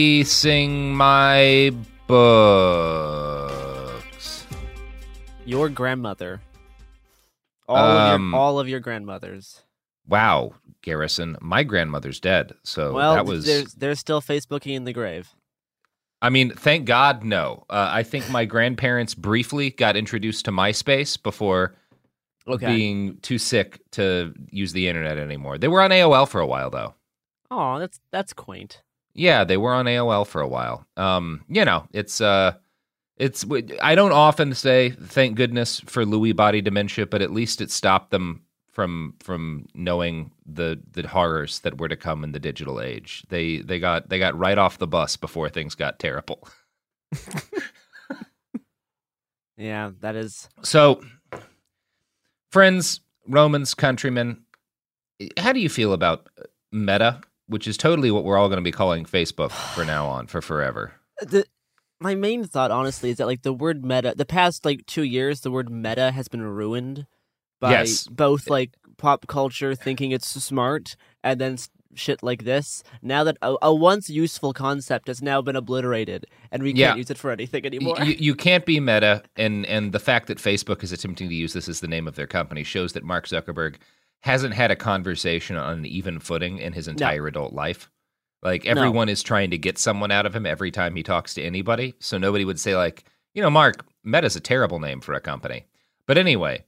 facing my books? Your grandmother. All Um, of your all of your grandmothers. Wow, Garrison, my grandmother's dead, so well, that was. they're, they're still Facebooking in the grave. I mean, thank God, no. Uh, I think my grandparents briefly got introduced to MySpace before Okay. being too sick to use the internet anymore. They were on AOL for a while, though. Oh, that's that's quaint. Yeah, they were on AOL for a while. Um, you know, it's uh it's I don't often say thank goodness for Lewy body dementia, but at least it stopped them from from knowing the the horrors that were to come in the digital age. They they got they got right off the bus before things got terrible. Yeah, that is. So, friends, Romans, countrymen, how do you feel about Meta, which is totally what we're all going to be calling Facebook for now on, for forever? The, my main thought, honestly, is that like the word meta, the past like two years, the word meta has been ruined by Yes. both like pop culture thinking it's smart and then shit like this. Now that a, a once useful concept has now been obliterated and we Yeah. can't use it for anything anymore. You, you can't be meta, and and the fact that Facebook is attempting to use this as the name of their company shows that Mark Zuckerberg hasn't had a conversation on an even footing in his entire adult life. Like No. everyone is trying to get someone out of him every time he talks to anybody. So nobody would say like, you know, Mark, Meta's a terrible name for a company. But anyway,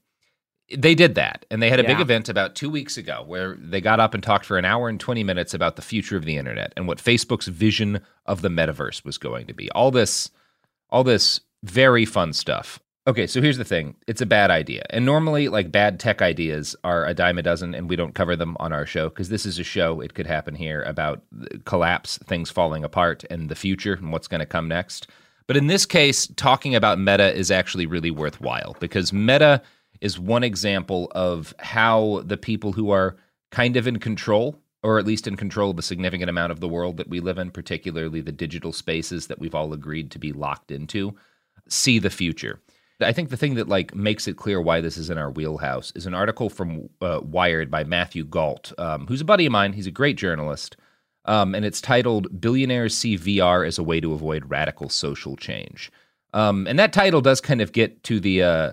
they did that, and they had a big event about two weeks ago where they got up and talked for an hour and twenty minutes about the future of the internet and what Facebook's vision of the metaverse was going to be. All this all this very fun stuff. Okay, so here's the thing. It's a bad idea. And normally, like, bad tech ideas are a dime a dozen, and we don't cover them on our show because this is a show, it could happen here, about collapse, things falling apart, and the future and what's going to come next. But in this case, talking about meta is actually really worthwhile because meta is one example of how the people who are kind of in control, or at least in control of a significant amount of the world that we live in, particularly the digital spaces that we've all agreed to be locked into, see the future. I think the thing that like makes it clear why this is in our wheelhouse is an article from uh, Wired by Matthew Gault, um, who's a buddy of mine. He's a great journalist, um, and it's titled "Billionaires See VR as a Way to Avoid Radical Social Change." Um, and that title does kind of get to the uh,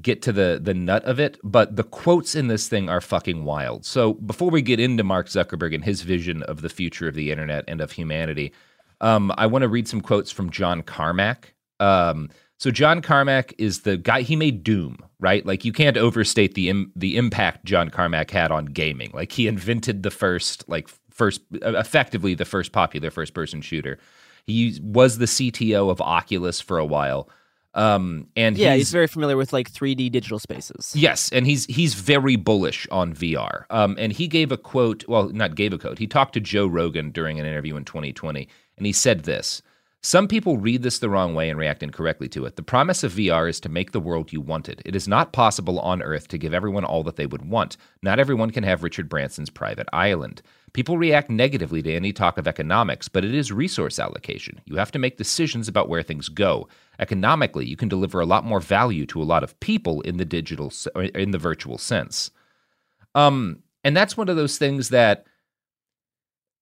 get to the the nut of it, but the quotes in this thing are fucking wild. So before we get into Mark Zuckerberg and his vision of the future of the internet and of humanity, um, I want to read some quotes from John Carmack. So John Carmack is the guy he made Doom, right? Like you can't overstate the Im- the impact John Carmack had on gaming. Like he invented the first like first effectively the first popular first person shooter. He was the CTO of Oculus for a while. Um, and yeah, he's, he's very familiar with like 3D digital spaces. Yes, and he's he's very bullish on VR. Um, and he gave a quote. Well, not gave a quote. He talked to Joe Rogan during an interview in 2020, and he said this. Some people read this the wrong way and react incorrectly to it. The promise of VR is to make the world you wanted. It is not possible on Earth to give everyone all that they would want. Not everyone can have Richard Branson's private island. People react negatively to any talk of economics, but it is resource allocation. You have to make decisions about where things go. Economically, you can deliver a lot more value to a lot of people in the digital in the virtual sense. Um, and that's one of those things that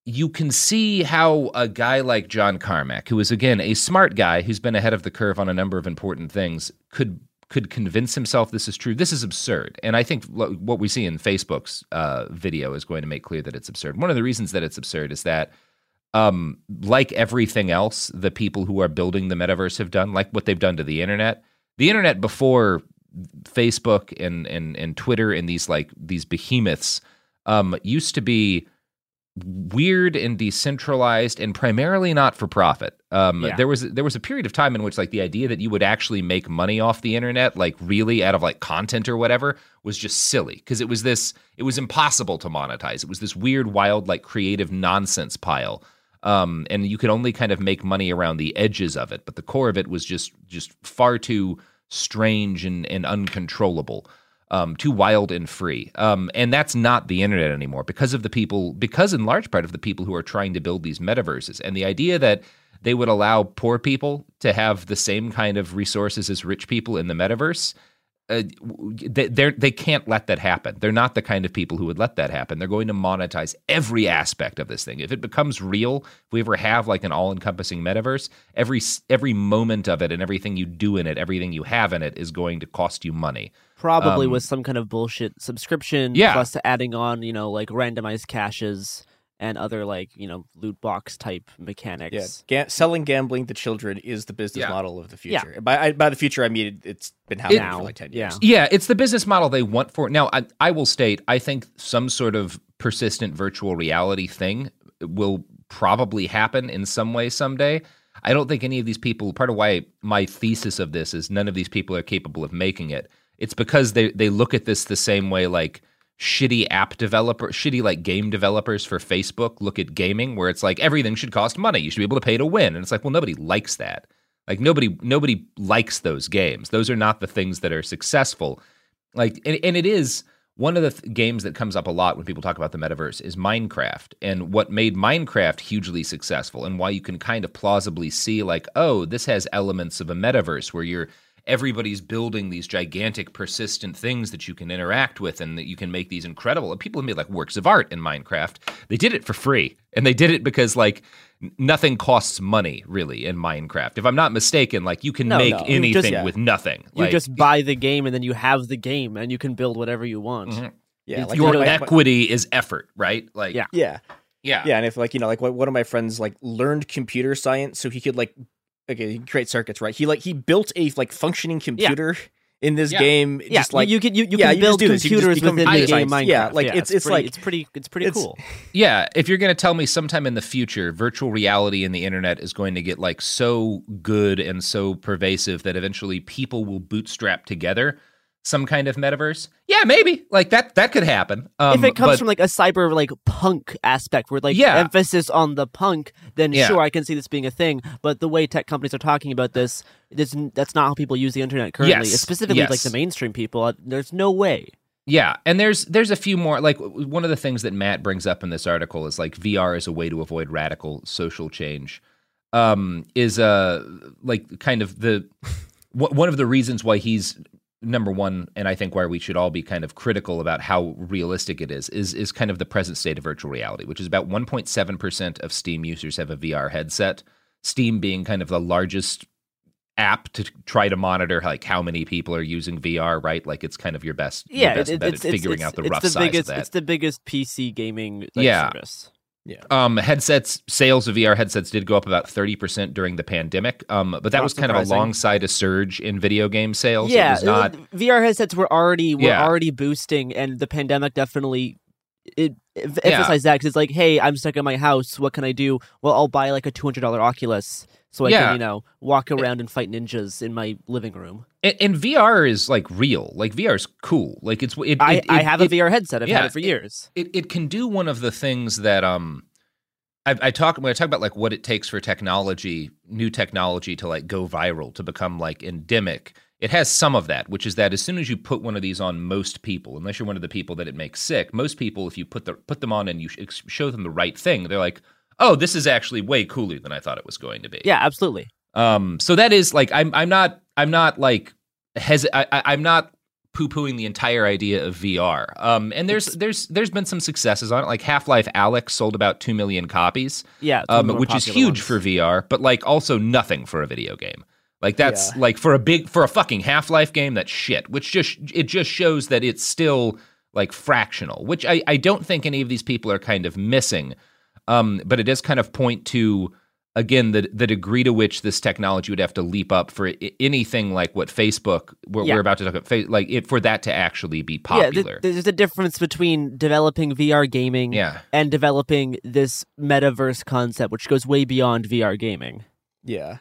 you can see how a guy like John Carmack, who is again a smart guy who's been ahead of the curve on a number of important things, could could convince himself this is true. This is absurd, and I think what we see in Facebook's uh, video is going to make clear that it's absurd. One of the reasons that it's absurd is that, um, like everything else, the people who are building the metaverse have done, like what they've done to the internet. The internet before Facebook and and and Twitter and these like these behemoths um, used to be weird and decentralized and primarily not for profit. Um, yeah. There was there was a period of time in which like the idea that you would actually make money off the internet, like really out of like content or whatever, was just silly because it was this it was impossible to monetize. It was this weird, wild, like creative nonsense pile. Um, and you could only kind of make money around the edges of it, but the core of it was just just far too strange and, and uncontrollable um, too wild and free. Um, and that's not the internet anymore because of the people, because in large part of the people who are trying to build these metaverses. And the idea that they would allow poor people to have the same kind of resources as rich people in the metaverse. Uh, they they can't let that happen. They're not the kind of people who would let that happen. They're going to monetize every aspect of this thing. If it becomes real, if we ever have like an all-encompassing metaverse, every every moment of it and everything you do in it, everything you have in it is going to cost you money probably Um, with some kind of bullshit subscription Yeah. plus adding on you know like randomized caches and other like you know loot box type Yeah, mechanics ga- selling gambling to children is the business Yeah. model of the Yeah. future. By I, by the future, I mean it, it's been happening Now, for like ten yeah. years. Yeah, it's the business model they want for it. Now, I, I will state, I think some sort of persistent virtual reality thing will probably happen in some way someday. I don't think any of these people, part of why my thesis of this is none of these people are capable of making it. It's because they, they look at this the same way like shitty app developer, shitty like game developers for Facebook look at gaming, where it's like everything should cost money. You should be able to pay to win. And it's like, well, nobody likes that. Like nobody nobody likes those games. Those are not the things that are successful. Like and, and it is one of the th- games that comes up a lot when people talk about the metaverse is Minecraft. And what made Minecraft hugely successful and why you can kind of plausibly see like, oh, this has elements of a metaverse where you're everybody's building these gigantic persistent things that you can interact with and that you can make these incredible. And people have made like works of art in minecraft. They did it for free. And they did it because like nothing costs money really in minecraft. If i'm not mistaken like you can No, make no, anything just- yeah. with nothing. You like, just buy the game and then you have the game and you can build whatever you want. Mhm. Yeah, like your my- my- equity is effort right? Like Yeah. Yeah, yeah. Yeah, and if like you know, like what one of my friends like learned computer science, so he could like okay, he could create circuits, right? He like he built a like functioning computer in this Yeah. game. Yeah, just like you can you, you yeah, can build just do this. You computers within the game. Minecraft. Yeah, like it's it's pretty, like it's pretty it's pretty it's- cool. Yeah, if you're going to tell me sometime in the future virtual reality and the internet is going to get like so good and so pervasive that eventually people will bootstrap together some kind of metaverse, yeah, maybe. Like that that could happen. Um, if it comes but- from like a cyber like punk aspect where like Yeah. emphasis on the punk then Yeah. sure i can see this being a thing but the way tech companies are talking about this this that's not how people use the internet currently Yes. specifically like the mainstream people uh, there's no way Yeah, and there's there's a few more like one of the things that Matt brings up in this article is like VR is a way to avoid radical social change. Um, is uh like kind of the one of the reasons why he's number one, and I think why we should all be kind of critical about how realistic it is is is kind of the present state of virtual reality, which is about 1.7 percent of Steam users have a VR headset. Steam being kind of the largest app to try to monitor like how many people are using VR, right? Like it's kind of your best, your yeah best it, bet it's, at figuring it's, out the rough the size biggest of that. it's the biggest pc gaming like, Yeah. service Um, headsets sales of VR headsets did go up about thirty percent during the pandemic. Um, but that Not was kind of alongside a surge in video game sales. yeah it was not. vr headsets were already were Yeah. already boosting and the pandemic definitely it, it Yeah. emphasized that because it's like hey i'm stuck in my house what can i do well i'll buy like a $200 oculus so i Yeah. can you know walk around and fight ninjas in my living room And, and VR is like real. Like VR is cool. Like it's. It, I, it, I have it- a VR headset. I've yeah, had it for years. it, it can do one of the things that um I, I talk when I talk about like what it takes for technology, new technology to like go viral to become like endemic. It has some of that, which is that as soon as you put one of these on most people, unless you're one of the people that it makes sick, most people, if you put the put them on and you sh- show them the right thing, they're like, "Oh, this is actually way cooler than I thought it was going to be." Yeah, absolutely. Um, so that is like I'm I'm not I'm not like hes- I, I'm not poo pooing the entire idea of VR. Um, and there's there's there's been some successes on it. Like Half Life Alyx sold about two million copies, Yeah, it's um, which is huge ones. for VR, but like also nothing for a video game. Like that's Yeah. like for a big for a fucking Half Life game, that's shit. Which just it just shows that it's still like fractional, which I I don't think any of these people are kind of missing. Um, but it does kind of point to again the the degree to which this technology would have to leap up for i- anything like what Facebook we're, Yeah. we're about to talk about, like it for that to actually be popular. Yeah, th- popular. there's a difference between developing VR gaming Yeah. and developing this metaverse concept, which goes way beyond VR gaming. Yeah.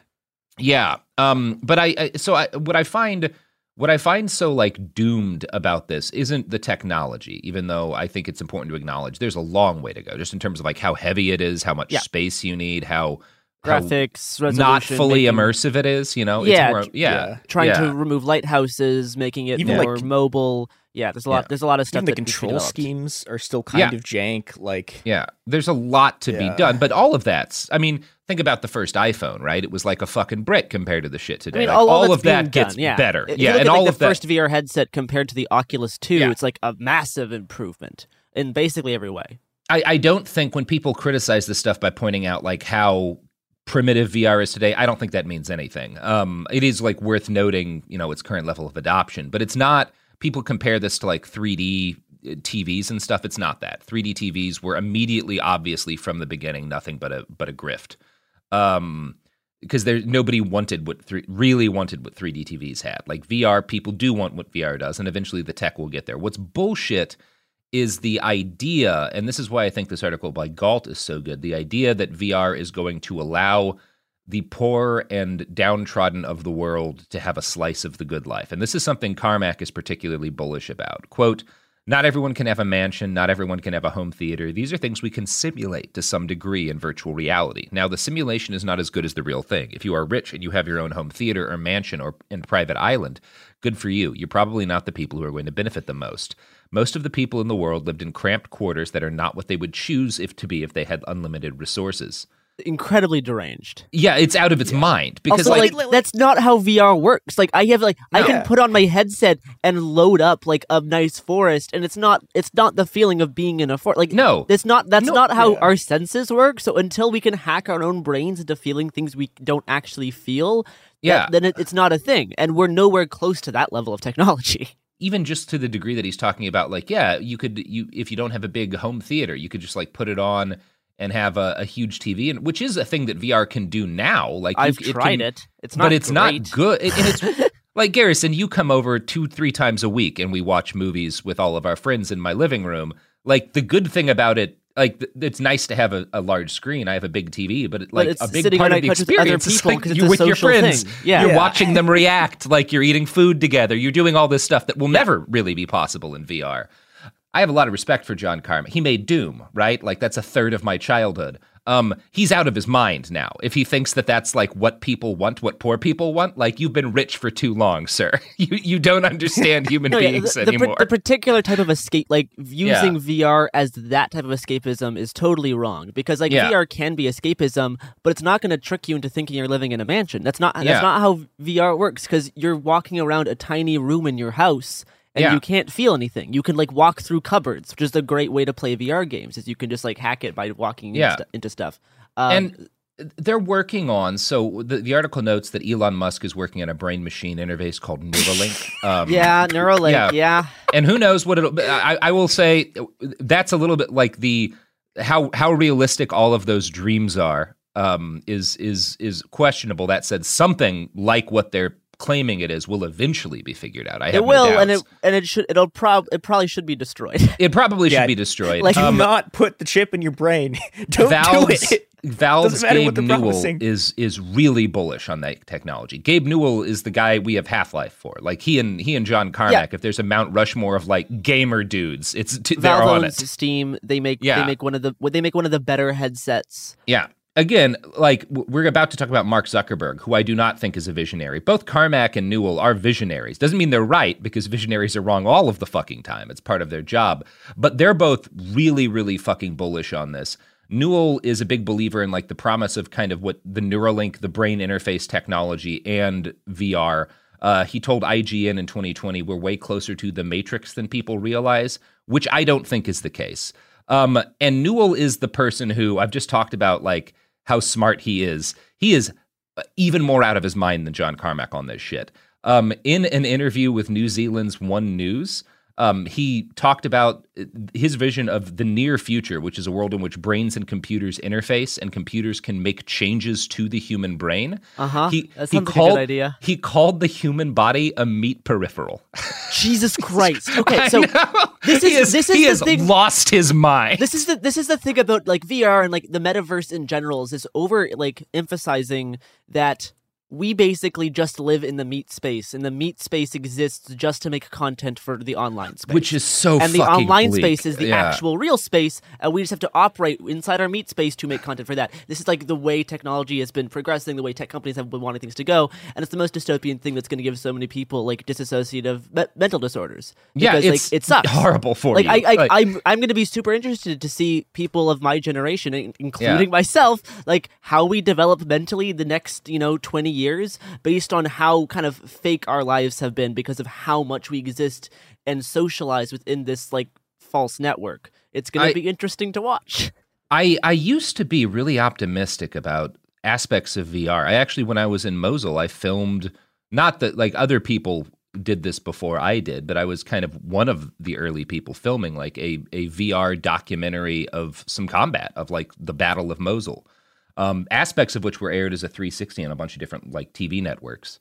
Yeah. Um but I, I so I what I find what I find so like doomed about this isn't the technology, even though I think it's important to acknowledge there's a long way to go just in terms of like how heavy it is, how much Yeah. space you need, how how Graphics, not fully making- immersive it is, you know? Yeah, It's more, yeah. yeah. Trying yeah. to remove lighthouses, making it Even, more like- mobile. Yeah, there's a lot. Yeah. There's a lot of stuff Even the that needs to be control schemes are still kind Yeah. of jank. Like Yeah, there's a lot to be done, but all of that's. I mean, think about the first iPhone, right? It was like a fucking brick compared to the shit today. I mean, Like, all, all, of that gets done, yeah. better. If yeah, and at, like, all the of that. first VR headset compared to the Oculus 2, Yeah. it's like a massive improvement in basically every way. I, I don't think when people criticize this stuff by pointing out like how primitive VR is today, I don't think that means anything. Um, it is like worth noting, you know, its current level of adoption, but it's not. People compare this to like 3D TVs and stuff. It's not that. 3D TVs were immediately, obviously, from the beginning, nothing but a but a grift. Um, because there nobody wanted what three, really wanted what 3D TVs had. Like VR, people do want what VR does, and eventually the tech will get there. What's bullshit is the idea, and this is why I think this article by Gault is so good. The idea that VR is going to allow the poor and downtrodden of the world to have a slice of the good life. And this is something Carmack is particularly bullish about. Quote, not everyone can have a mansion, not everyone can have a home theater. These are things we can simulate to some degree in virtual reality. Now, the simulation is not as good as the real thing. If you are rich and you have your own home theater or mansion or in private island, good for you. You're probably not the people who are going to benefit the most. Most of the people in the world lived in cramped quarters that are not what they would choose if to be if they had unlimited resources. Incredibly deranged. Yeah, it's out of its mind because also, like, like, that's not how VR works. Like I have like I can put on my headset and load up like a nice forest, and it's not it's not the feeling of being in a forest. Like No. it's not that's No. not how Yeah. our senses work. So until we can hack our own brains into feeling things we don't actually feel, that- Yeah. then it, it's not a thing, and we're nowhere close to that level of technology. even just to the degree that he's talking about like yeah you could you if you don't have a big home theater you could just like put it on and have a, a huge tv and which is a thing that vr can do now like I've it tried can- it. It's not but it's great. not good It- and it's like Garrison, you come over two, three times a week and we watch movies with all of our friends in my living room. Like the good thing about it, like th- it's nice to have a, a large screen. I have a big TV, but, it, like it's a big part of the a couch with other experience is like you're with your friends. thing. Yeah. You're Yeah. watching them react, like you're eating food together. You're doing all this stuff that will never really be possible in VR. I have a lot of respect for John Carmack. He made Doom, right? Like that's a third of my childhood. Um, he's out of his mind now. If he thinks that that's like what people want, what poor people want, like you've been rich for too long, sir. You you don't understand human No, beings the, the, anymore. the particular type of escape, like using VR as that type of escapism, is totally wrong. Because like Yeah. VR can be escapism, but it's not going to trick you into thinking you're living in a mansion. That's not that's Yeah. not how VR works. Because you're walking around a tiny room in your house. And Yeah. you can't feel anything. You can like walk through cupboards, which is a great way to play VR games. Is you can just like hack it by walking Yeah. into, into stuff. Um, and they're working on so the, the article notes that Elon Musk is working on a brain machine interface called Neuralink. Um, yeah, Neuralink. yeah. yeah. and who knows what it'll. I, I will say that's a little bit like the how how realistic all of those dreams are. Um, is is is questionable. That said, something like what they're claiming it is will eventually be figured out. I have It no will, and it and it should. It'll prob. It probably should be destroyed. it probably should be destroyed. like, Do Um, not put the chip in your brain. Don't Valve's, do it. Valve's Gabe Newell is is really bullish on that technology. Gabe Newell is the guy we have Half Life for. Like he and he and John Carmack. If there's a Mount Rushmore of like gamer dudes, it's t- they're Valve on owns it. Steam. They make Yeah. they make one of the they make one of the better headsets. Yeah. Again, like we're about to talk about Mark Zuckerberg, who I do not think is a visionary. Both Carmack and Newell are visionaries. Doesn't mean they're right because visionaries are wrong all of the fucking time. It's part of their job. But they're both really, really fucking bullish on this. Newell is a big believer in like the promise of kind of what the Neuralink, the brain interface technology, and VR. Uh, he told IGN in 2020 we're way closer to the Matrix than people realize, which I don't think is the case. Um, and Newell is the person who I've just talked about, like how smart he is. He is uh, even more out of his mind than John Carmack on this shit. Um, in an interview with New Zealand's One News, um, he talked about uh, his vision of the near future, which is a world in which brains and computers interface and computers can make changes to the human brain. He, That he sounds like a good called, idea. He called the human body a meat peripheral. Jesus Christ. Okay, so this he is this is he the has thing. lost his mind. This is the this is the thing about like VR and like the metaverse in general is this over like emphasizing that we basically just live in the meat space, and the meat space exists just to make content for the online space. Which is so and the online bleak. space is the Yeah. actual real space, and we just have to operate inside our meat space to make content for that. This is like the way technology has been progressing, the way tech companies have been wanting things to go, and it's the most dystopian thing that's going to give so many people like disassociative me- mental disorders. Yeah, it's like, it sucks. horrible for like, you. I, I, Like- I'm, I'm going to be super interested to see people of my generation, in- including myself, like how we develop mentally the next, you know, 20 years based on how kind of fake our lives have been because of how much we exist and socialize within this like false network. It's going to be interesting to watch. I I used to be really optimistic about aspects of VR. I actually, when I was in Mosul, I filmed not that like other people did this before I did, but I was kind of one of the early people filming like a a VR documentary of some combat of like the Battle of Mosul. Um, aspects of which were aired as a 360 on a bunch of different like TV networks.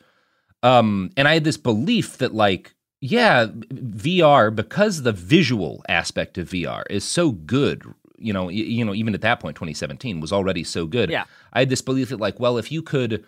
Um, and I had this belief that like yeah, VR because the visual aspect of VR is so good. You know, you know, even at that point, 2017 was already so good. Yeah. I had this belief that like, well, if you could,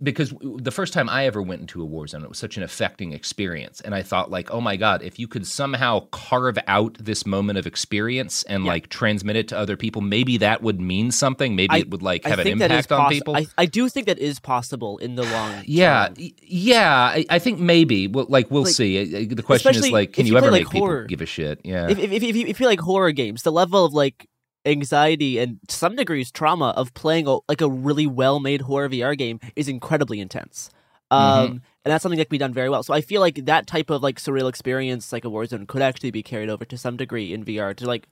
because the first time I ever went into a war zone, it was such an affecting experience, and I thought like, oh my god, if you could somehow carve out this moment of experience and like transmit it to other people, maybe that would mean something. Maybe I- it would like have an think that is impact on possi- people. I, I do think that is possible in the long Yeah, term. yeah. I, I think maybe. Well, like we'll Like, see. The question is like, can you, you play, ever like, make people give a shit? Yeah. if, if, if, if, you, if you like horror games, the level of like anxiety and to some degrees trauma of playing a, like a really well made horror VR game is incredibly intense. Um, Mm-hmm. And that's something that can be done very well. So I feel like that type of like surreal experience, like a Warzone, could actually be carried over to some degree in VR to like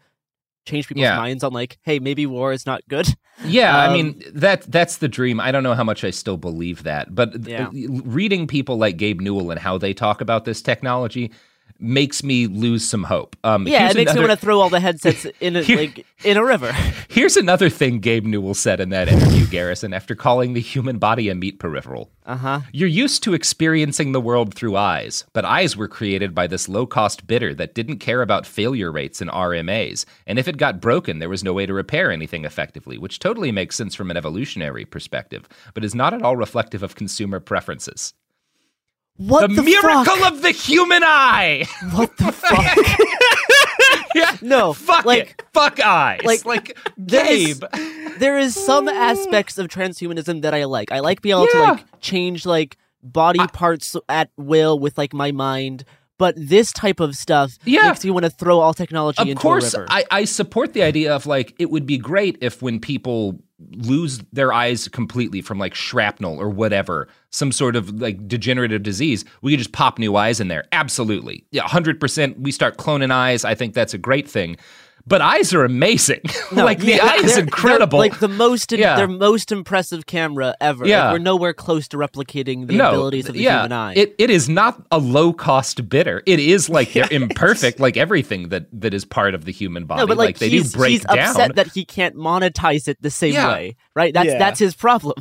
change people's Yeah. minds on like, hey, maybe war is not good. Yeah, I Um, mean that that's the dream. I don't know how much I still believe that, but th- Yeah. reading people like Gabe Newell and how they talk about this technology, makes me lose some hope. Um, Yeah, it makes me want to throw all the headsets in a, Here- like in a river. Here's another thing Gabe Newell said in that interview, Garrison, after calling the human body a meat peripheral. Uh huh. You're used to experiencing the world through eyes, but eyes were created by this low cost bidder that didn't care about failure rates and RMAs. And if it got broken, there was no way to repair anything effectively, which totally makes sense from an evolutionary perspective, but is not at all reflective of consumer preferences. What the, the, miracle fuck? of the human eye! What the fuck? yeah, No, fuck like- it. Fuck eyes. like- like there is- Gabe. there is some aspects of transhumanism that I like. I like being able to like change like body parts at will with like my mind. But this type of stuff Yeah. makes you want to throw all technology of into course a river. I, I support the idea of like it would be great if when people lose their eyes completely from like shrapnel or whatever some sort of like degenerative disease we could just pop new eyes in there absolutely yeah 100% we start cloning eyes i think that's a great thing but eyes are amazing No, like the yeah, eye is incredible they're, like the most, Yeah. their most impressive camera ever. Like, Yeah. we're nowhere close to replicating the no, abilities of the yeah, human eye. It, it is not a low cost bidder. It is like they're imperfect, like everything that, that is part of the human body. no, but like, they do break he's down. upset that he can't monetize it the same Yeah. way, right? That's Yeah. that's his problem.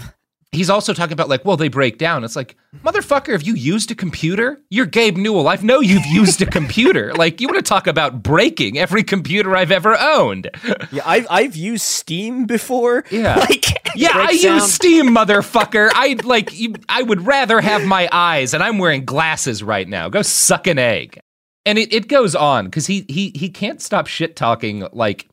He's also talking about like, well, they break down. It's like, motherfucker, have you used a computer? You're Gabe Newell. I know you've used a computer. Like, you want to talk about breaking every computer I've ever owned? Yeah, I've I've used Steam before. Yeah. like Yeah, I use. Steam, motherfucker. I like. You, I would rather have my eyes, and I'm wearing glasses right now. Go suck an egg. And it, it goes on because he he he can't stop shit talking like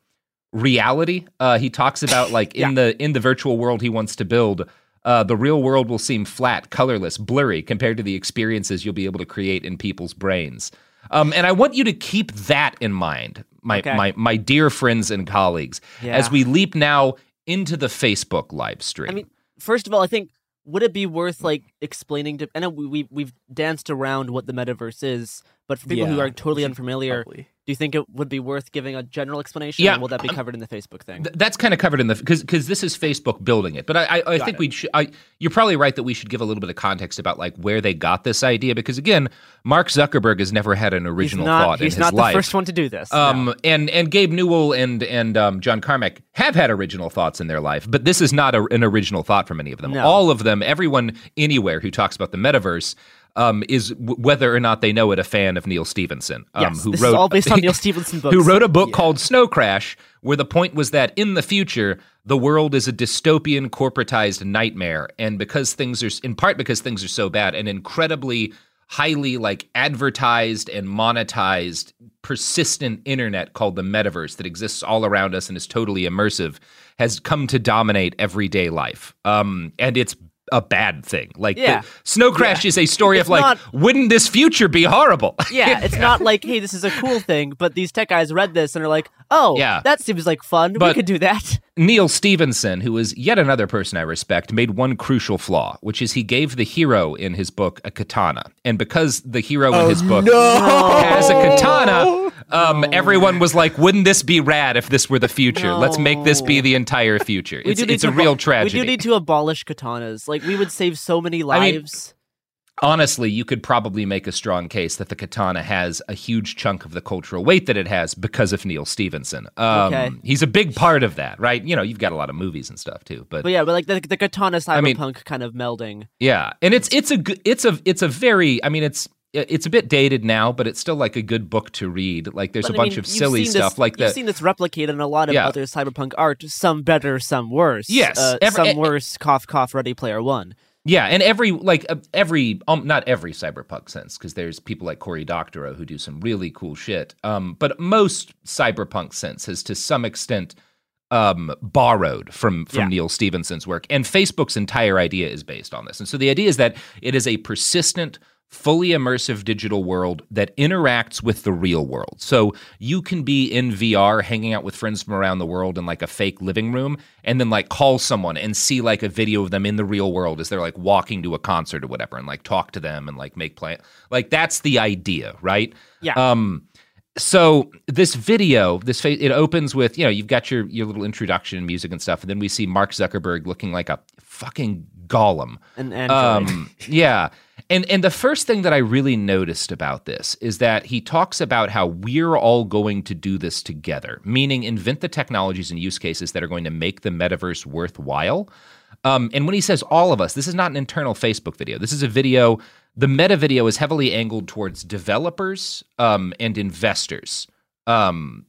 reality. Uh, he talks about like in the in the virtual world he wants to build. Uh, the real world will seem flat, colorless, blurry compared to the experiences you'll be able to create in people's brains. Um, and I want you to keep that in mind, my Okay. my my dear friends and colleagues, Yeah. as we leap now into the Facebook live stream. I mean, first of all, I think would it be worth like explaining to? I know we, we we've danced around what the metaverse is, but for people who are totally unfamiliar, probably- do you think it would be worth giving a general explanation? Yeah, or will that be covered in the Facebook thing? Th- that's kind of covered in the because because this is Facebook building it. But I I, I think we should. I, you're probably right that we should give a little bit of context about like where they got this idea because again, Mark Zuckerberg has never had an he's original not. thought he's in not his the life. first one to do this. Um, no. and and Gabe Newell and and um, John Carmack have had original thoughts in their life, but this is not a, an original thought from any of them. No. All of them, everyone anywhere who talks about the metaverse. Um, is w- whether or not they know it a fan of Neil Stephenson, um, yes, who this wrote is all based on Neil Stephenson books. who wrote a book called Snow Crash, where the point was that in the future, the world is a dystopian, corporatized nightmare. And because things are, in part because things are so bad, an incredibly highly like advertised and monetized, persistent internet called the metaverse that exists all around us and is totally immersive has come to dominate everyday life. Um, and it's a bad thing. Like, Yeah. the, Snow Crash is a story It's of like, not- wouldn't this future be horrible? Yeah, it's not like, hey, this is a cool thing, but these tech guys read this and are like, oh, Yeah. that seems like fun. we could do that. Neil Stephenson, who is yet another person I respect, made one crucial flaw, which is he gave the hero in his book a katana. And because the hero in his Oh, book has a katana, um, everyone was like, wouldn't this be rad if this were the future? Let's make this be the entire future. It's, it's a real abo- tragedy. We do need to abolish katanas. Like, we would save so many mean, lives. honestly, you could probably make a strong case that the katana has a huge chunk of the cultural weight that it has because of Neil Stephenson. Um, Okay. He's a big part of that, right? You know, you've got a lot of movies and stuff too, but but yeah, but like the, the katana cyberpunk mean- kind of melding. yeah, and it's it's a it's a it's a very I mean it's it's a bit dated now, but it's still like a good book to read. Like there's But a I bunch mean, of silly stuff this, like You've seen this replicated in a lot of Yeah. other cyberpunk art. Some better, some worse. Yes, uh, every- some worse. Cough, cough. Ready Player One. Yeah, and every like uh, every um not every cyberpunk sense because there's people like Cory Doctorow who do some really cool shit. Um, but most cyberpunk sense has to some extent um borrowed from from Yeah. Neil Stephenson's work, and Facebook's entire idea is based on this. And so the idea is that it is a persistent. Fully immersive digital world that interacts with the real world. So you can be in VR hanging out with friends from around the world in like a fake living room and then like call someone and see like a video of them in the real world as they're like walking to a concert or whatever and like talk to them and like make plan like that's the idea, right? Yeah. Um so this video, this fa- it opens with you know you've got your your little introduction and music and stuff, and then we see Mark Zuckerberg looking like a fucking golem. An android. Um, yeah, And and the first thing that I really noticed about this is that he talks about how we're all going to do this together, meaning invent the technologies and use cases that are going to make the metaverse worthwhile. Um, and when he says all of us, this is not an internal Facebook video. This is a video. The meta video is heavily angled towards developers um, and investors. Um,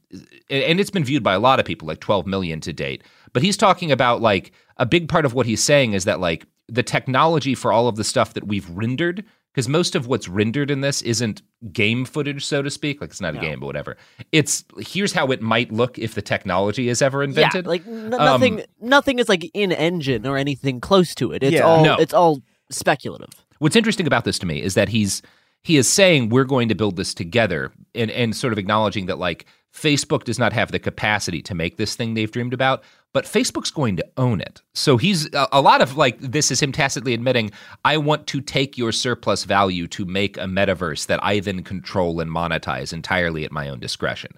and it's been viewed by a lot of people, like 12 million to date. But he's talking about like a big part of what he's saying is that like the technology for all of the stuff that we've rendered, because most of what's rendered in this isn't game footage, so to speak. Like it's not a game, but whatever. It's here's how it might look if the technology is ever invented. Yeah, like n- Um, nothing. nothing is like in engine or anything close to it. It's Yeah. all. No. It's all speculative. What's interesting about this to me is that he's he is saying we're going to build this together and and sort of acknowledging that like Facebook does not have the capacity to make this thing they've dreamed about, but Facebook's going to own it. So he's a, lot of like this is him tacitly admitting I want to take your surplus value to make a metaverse that I then control and monetize entirely at my own discretion.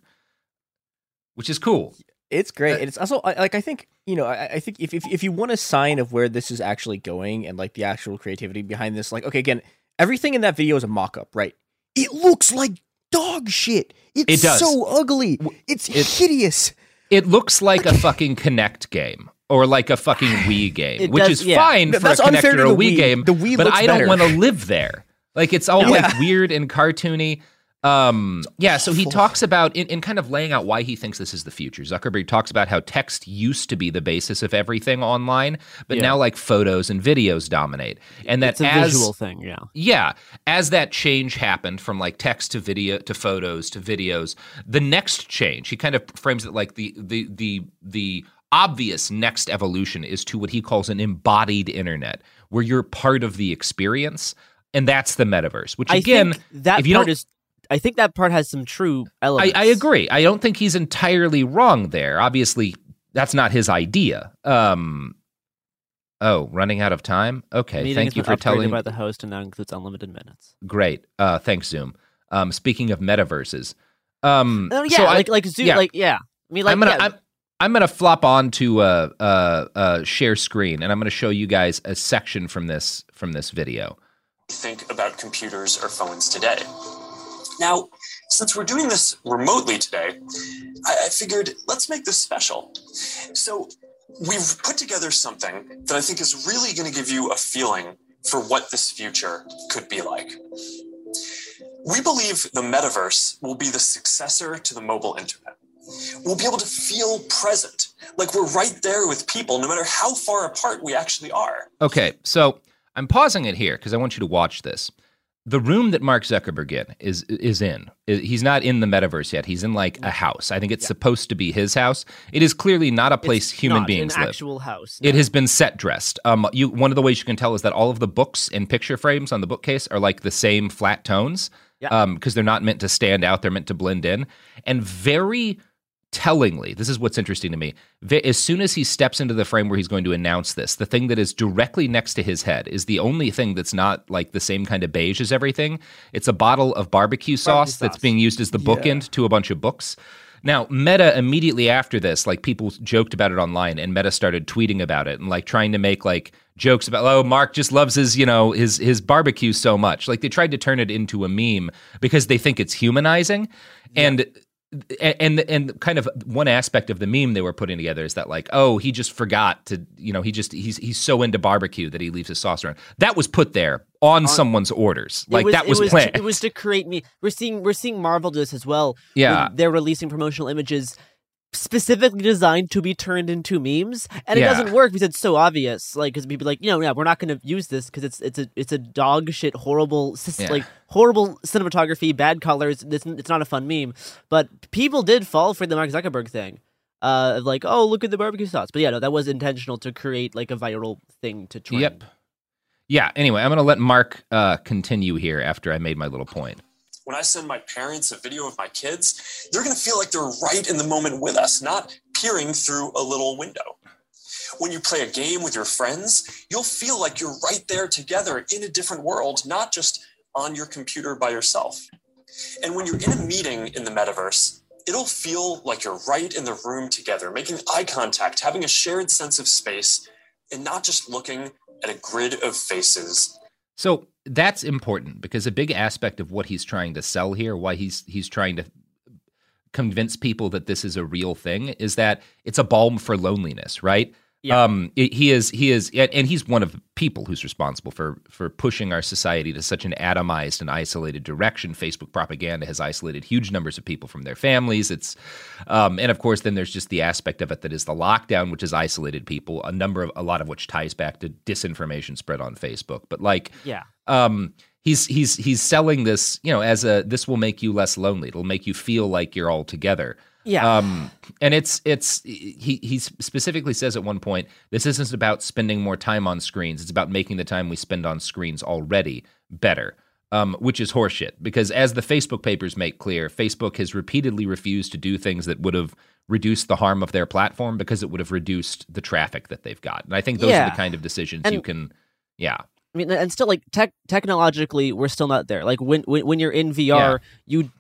Which is cool. It's great. Uh, and it's also like I think you know I, I think if, if if you want a sign of where this is actually going and like the actual creativity behind this, like okay, again, everything in that video is a mock-up, right? It looks like dog shit. It's It does. so ugly. It's it- hideous. It looks like a fucking Kinect game. Or like a fucking Wii game, It which does- is yeah. fine for a that's unfair Kinect or a Wii, Wii. game. The Wii but I don't want to live there. Like it's all like weird and cartoony. Um, yeah, so he talks about in, in kind of laying out why he thinks this is the future. Zuckerberg talks about how text used to be the basis of everything online, but Yeah. now like photos and videos dominate, and that It's a as visual thing. Yeah. yeah, as that change happened from like text to video to photos to videos, the next change, he kind of frames it like the the the the obvious next evolution is to what he calls an embodied internet, where you're part of the experience, and that's the metaverse. Which again, that if you part don't, is. I think that part has some true elements. I, I agree. I don't think he's entirely wrong there. Obviously, that's not his idea. Um, oh, running out of time. Okay, Meeting thank you for telling. upgraded by the host and now includes unlimited minutes. Great. Uh, thanks, Zoom. Um, speaking of metaverses, um, Oh yeah, so I- like like Zoom, yeah. like yeah. I mean, like I'm gonna yeah, I'm, I'm gonna flop on to uh, uh, uh, share screen, and I'm gonna show you guys a section from this from this video. think about computers or phones today. Now, since we're doing this remotely today, I, I figured let's make this special. So, we've put together something that I think is really going to give you a feeling for what this future could be like. We believe the metaverse will be the successor to the mobile internet. We'll be able to feel present, like we're right there with people, no matter how far apart we actually are. Okay, so I'm pausing it here because I want you to watch this. The room that Mark Zuckerberg in is is in. He's not in the metaverse yet. He's in like a house. I think it's supposed to be his house. It is clearly not a place it's human not beings an live. actual house. It has been set dressed. Um, you one of the ways you can tell is that all of the books and picture frames on the bookcase are like the same flat tones. Yeah. Um, because they're not meant to stand out; they're meant to blend in. And very tellingly, this is what's interesting to me. As soon as he steps into the frame where he's going to announce this, the thing that is directly next to his head is the only thing that's not like the same kind of beige as everything. It's a bottle of barbecue sauce that's sauce. being used as the bookend to a bunch of books. Now, Meta immediately after this, like people joked about it online, and Meta started tweeting about it and like trying to make like jokes about, oh, Mark just loves his, you know, his his barbecue so much. Like they tried to turn it into a meme because they think it's humanizing, and and and kind of one aspect of the meme they were putting together is that like oh he just forgot to you know he just he's he's so into barbecue that he leaves his sauce around that was put there on, someone's orders like that was, was planned To, it was to create me. We're seeing we're seeing Marvel do this as well. Yeah. They're releasing promotional images specifically designed to be turned into memes, and it Yeah. doesn't work because it's so obvious. Like, because people are like, you know, yeah, we're not going to use this because it's it's a it's a dog shit horrible Yeah. like horrible cinematography, bad colors. It's it's not a fun meme. But people did fall for the Mark Zuckerberg thing. Uh, like, oh, look at the barbecue sauce. But yeah, no, that was intentional to create like a viral thing to trend. yep yeah anyway i'm gonna let mark uh continue here after i made my little point when I send my parents a video of my kids, they're going to feel like they're right in the moment with us, not peering through a little window. When you play a game with your friends, you'll feel like you're right there together in a different world, not just on your computer by yourself. And when you're in a meeting in the metaverse, it'll feel like you're right in the room together, making eye contact, having a shared sense of space, and not just looking at a grid of faces So that's important because a big aspect of what he's trying to sell here, why he's he's trying to convince people that this is a real thing, is that it's a balm for loneliness, right? Yeah. Um, he is he is and he's one of the people who's responsible for for pushing our society to such an atomized and isolated direction. Facebook propaganda has isolated huge numbers of people from their families. It's um, and of course then there's just the aspect of it that is the lockdown, which has isolated people. A number of a lot of which ties back to disinformation spread on Facebook. But like Yeah. um he's he's he's selling this you know as a this will make you less lonely it'll make you feel like you're all together Yeah. um and it's it's he he specifically says at one point this isn't about spending more time on screens it's about making the time we spend on screens already better um, which is horseshit because as the Facebook papers make clear, Facebook has repeatedly refused to do things that would have reduced the harm of their platform because it would have reduced the traffic that they've got. And I think those are the kind of decisions And- you can, yeah. I mean, and still, like tech technologically, we're still not there. Like when when, when you're in VR, Yeah. you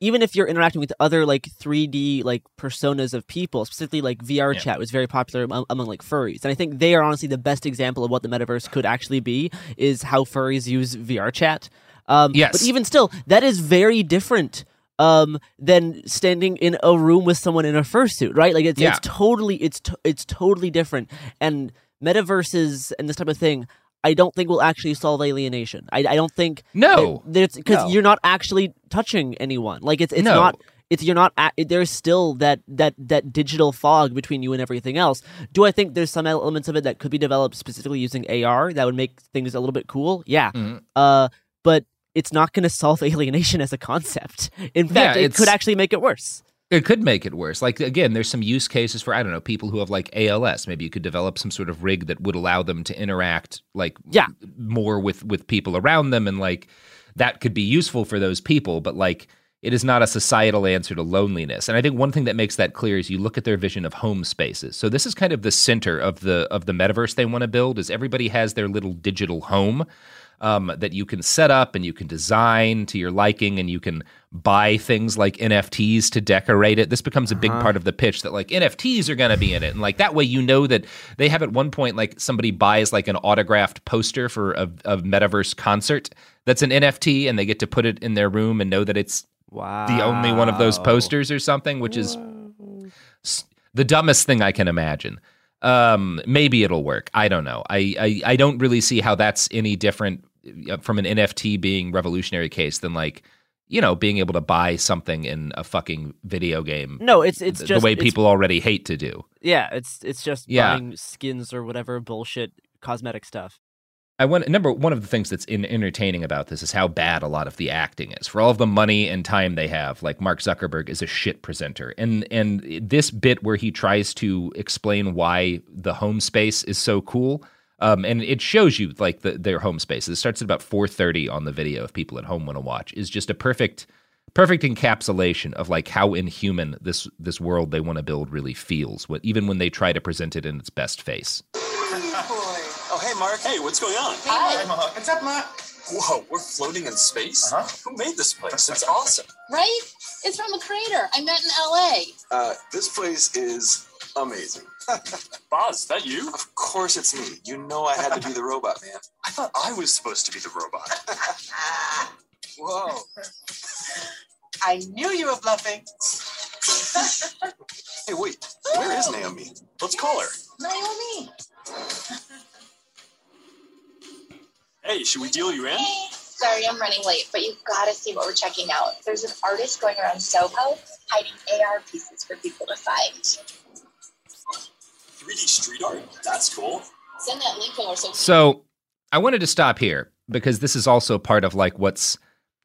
even if you're interacting with other like 3D like personas of people, specifically like VR Yeah. chat was very popular among, among like furries, and I think they are honestly the best example of what the metaverse could actually be. Is how furries use VR chat. Um, Yes. but even still, that is very different um than standing in a room with someone in a fursuit right like it's Yeah. it's totally it's to, it's totally different and metaverses and this type of thing I don't think will actually solve alienation. I, I don't think No. because No. you're not actually touching anyone. Like it's it's No. not it's you're not a- there's still that that that digital fog between you and everything else. Do I think there's some elements of it that could be developed specifically using AR that would make things a little bit cool? Yeah. Mhm. Uh, but it's not going to solve alienation as a concept. In fact, it could actually make it worse. It could make it worse. Like again, there's some use cases for I don't know people who have like ALS. Maybe you could develop some sort of rig that would allow them to interact like Yeah. more with with people around them, and like that could be useful for those people. But like it is not a societal answer to loneliness. And I think one thing that makes that clear is you look at their vision of home spaces. So this is kind of the center of the of the metaverse they want to build. Is everybody has their little digital home um, that you can set up and you can design to your liking and you can buy things like NFTs to decorate it. This becomes a big part of the pitch that like NFTs are going to be in it. And like that way you know that they have at one point like somebody buys like an autographed poster for a, a metaverse concert that's an NFT and they get to put it in their room and know that it's Wow. the only one of those posters or something, which is the dumbest thing I can imagine. Um, maybe it'll work. I don't know. I, I I don't really see how that's any different uh, from an NFT being revolutionary case than like you know being able to buy something in a fucking video game. No, it's it's the, just the way people already hate to do. Yeah, it's it's just Yeah. buying skins or whatever bullshit cosmetic stuff. I want number one of the things that's in, entertaining about this is how bad a lot of the acting is. For all of the money and time they have, like Mark Zuckerberg is a shit presenter, and and this bit where he tries to explain why the home space is so cool, um, and it shows you like the, their home space. It starts at about four thirty on the video if people at home want to watch. Is just a perfect perfect encapsulation of like how inhuman this this world they want to build really feels. What even when they try to present it in its best face. Hey, Mark. Hey, what's going on? Hi. What's up, Mark? Whoa, we're floating in space? Uh-huh. Who made this place? It's awesome. Right? It's from a crater I met in LA. Uh, this place is amazing. Boz, is that you? Of course it's me. You know I had to be the robot, man. I thought I was supposed to be the robot. Whoa. I knew you were bluffing. Hey, wait. Where is Naomi? Let's call her. Naomi. Hey, should we deal you in? Sorry, I'm running late, but you've got to see what we're checking out. There's an artist going around Soho hiding AR pieces for people to find. 3D street art? That's cool. Send that link over so So I wanted to stop here because this is also part of like what's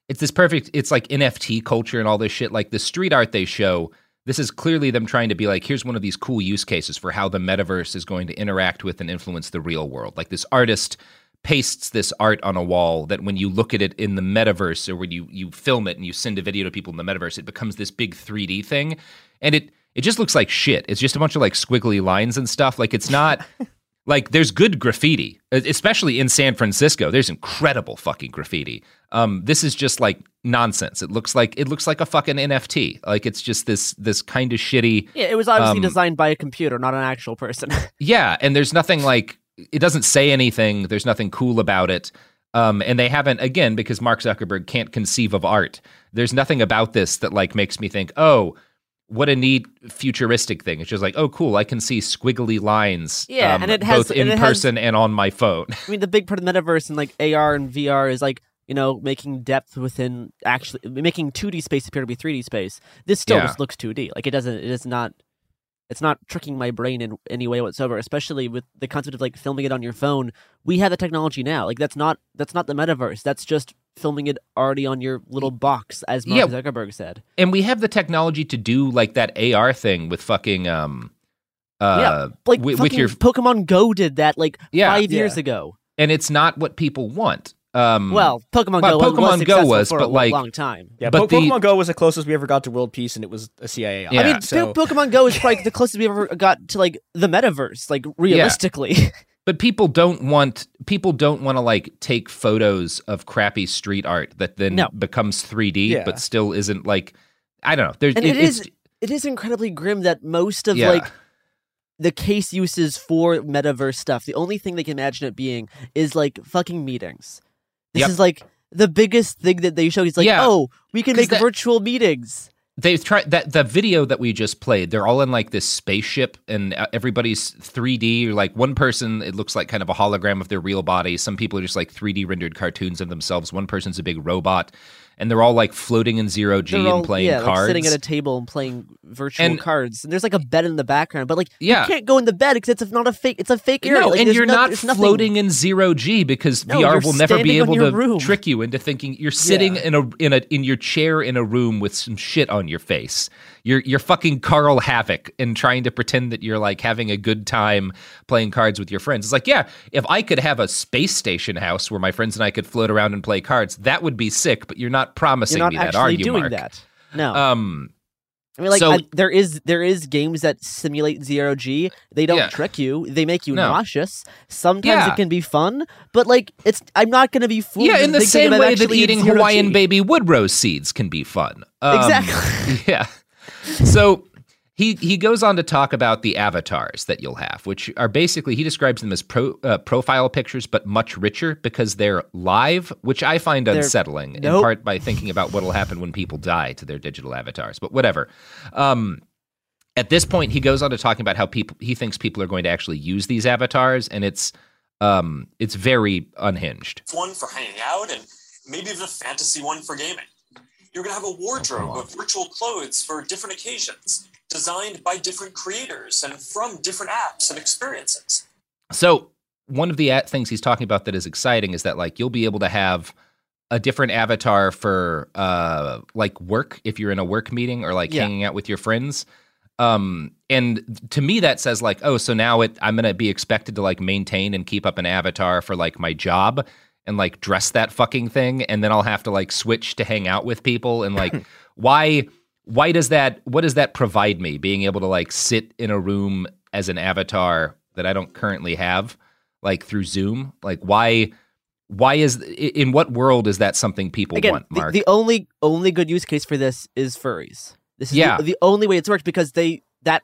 it's this perfect it's like NFT culture and all this shit. Like the street art they show, this is clearly them trying to be like, here's one of these cool use cases for how the metaverse is going to interact with and influence the real world. Like this artist pastes this art on a wall that when you look at it in the metaverse or when you you film it and you send a video to people in the metaverse, it becomes this big 3D thing. And it it just looks like shit. It's just a bunch of like squiggly lines and stuff. Like it's not like there's good graffiti, especially in San Francisco. There's incredible fucking graffiti. Um, this is just like nonsense. It looks like it looks like a fucking NFT. Like it's just this this kind of shitty. Yeah, it was obviously um, designed by a computer, not an actual person. Yeah, and there's nothing like it doesn't say anything. There's nothing cool about it. Um, and they haven't again because Mark Zuckerberg can't conceive of art. There's nothing about this that like makes me think, oh, what a neat futuristic thing. It's just like, oh, cool. I can see squiggly lines. Yeah, um, and it has- both in and it has- person and on my phone. I mean, the big part of the metaverse and like AR and VR is like you know making depth within actually making 2D space appear to be 3D space. This still Yeah. just looks 2D. Like it doesn't. It is not. It's not tricking my brain in any way whatsoever. Especially with the concept of like filming it on your phone. We have the technology now. Like that's not that's not the metaverse. That's just filming it already on your little box, as Mark Yeah. Zuckerberg said. and we have the technology to do like that AR thing with fucking um uh yeah, like with, with your Pokemon Go did that like Yeah. five years Yeah. ago. and it's not what people want. Um Well, Pokemon well, Go was Pokemon Go was, for but a like long time. Yeah, But Po- the- Pokemon Go was the closest we ever got to world peace, and it was a CIA. Yeah. I mean, so Pokemon Go is probably the closest we ever got to like the metaverse, like realistically. but people don't want people don't want to like take photos of crappy street art that then No. becomes 3D Yeah. but still isn't like I don't know. There's and it, it is it's it is incredibly grim that most of Yeah. like the case uses for metaverse stuff, the only thing they can imagine it being is like fucking meetings. This Yep. is like the biggest thing that they show. He's like, Yeah. oh, we can make that- virtual meetings. they've tried that the video that we just played they're all in like this spaceship and uh, everybody's 3d or like one person it looks like kind of a hologram of their real body some people are just like 3d rendered cartoons of themselves one person's a big robot and they're all like floating in zero g They're and all, playing yeah, cards like sitting at a table and playing virtual And- cards. And there's like a bed in the background, but like Yeah. you can't go in the bed because it's not a fake. It's a fake area. no, Like, and you're no- not floating in zero G because No, VR will never be able to room. trick you into thinking you're sitting Yeah. in a in a in your chair in a room with some shit on your face. You're you're fucking Carl Havoc and trying to pretend that you're like having a good time playing cards with your friends. It's like, yeah, if I could have a space station house where my friends and I could float around and play cards, that would be sick. But you're not promising You're not me that, are you, doing Mark? that. No. Um, I mean, like So- I, there is there is games that simulate zero g. They don't Yeah. trick you. They make you No. nauseous. Sometimes Yeah. it can be fun, but like it's. I'm not going to be fooled. yeah, in the same way that eating Hawaiian G. baby wood rose seeds can be fun. Um, Exactly. Yeah. So he he goes on to talk about the avatars that you'll have, which are basically he describes them as pro, uh, profile pictures, but much richer because they're live, which I find They're- unsettling in part by thinking about what'll happen when people die to their digital avatars. But whatever. Um, at this point, he goes on to talking about how people he thinks people are going to actually use these avatars, and it's um, it's very unhinged. one for hanging out, and maybe even a fantasy one for gaming. You're going to have a wardrobe of virtual clothes for different occasions, designed by different creators and from different apps and experiences. So one of the things he's talking about that is exciting is that like you'll be able to have a different avatar for uh like work if you're in a work meeting or like Yeah. hanging out with your friends. Um and to me that says like oh so now it I'm going to be expected to like maintain and keep up an avatar for like my job and like dress that fucking thing and then I'll have to like switch to hang out with people and like why why does that what does that provide me being able to like sit in a room as an avatar that I don't currently have like through Zoom like why why is in what world is that something people Again, want the, Mark the only only good use case for this is furries. This is Yeah. the, the only way it's worked because they that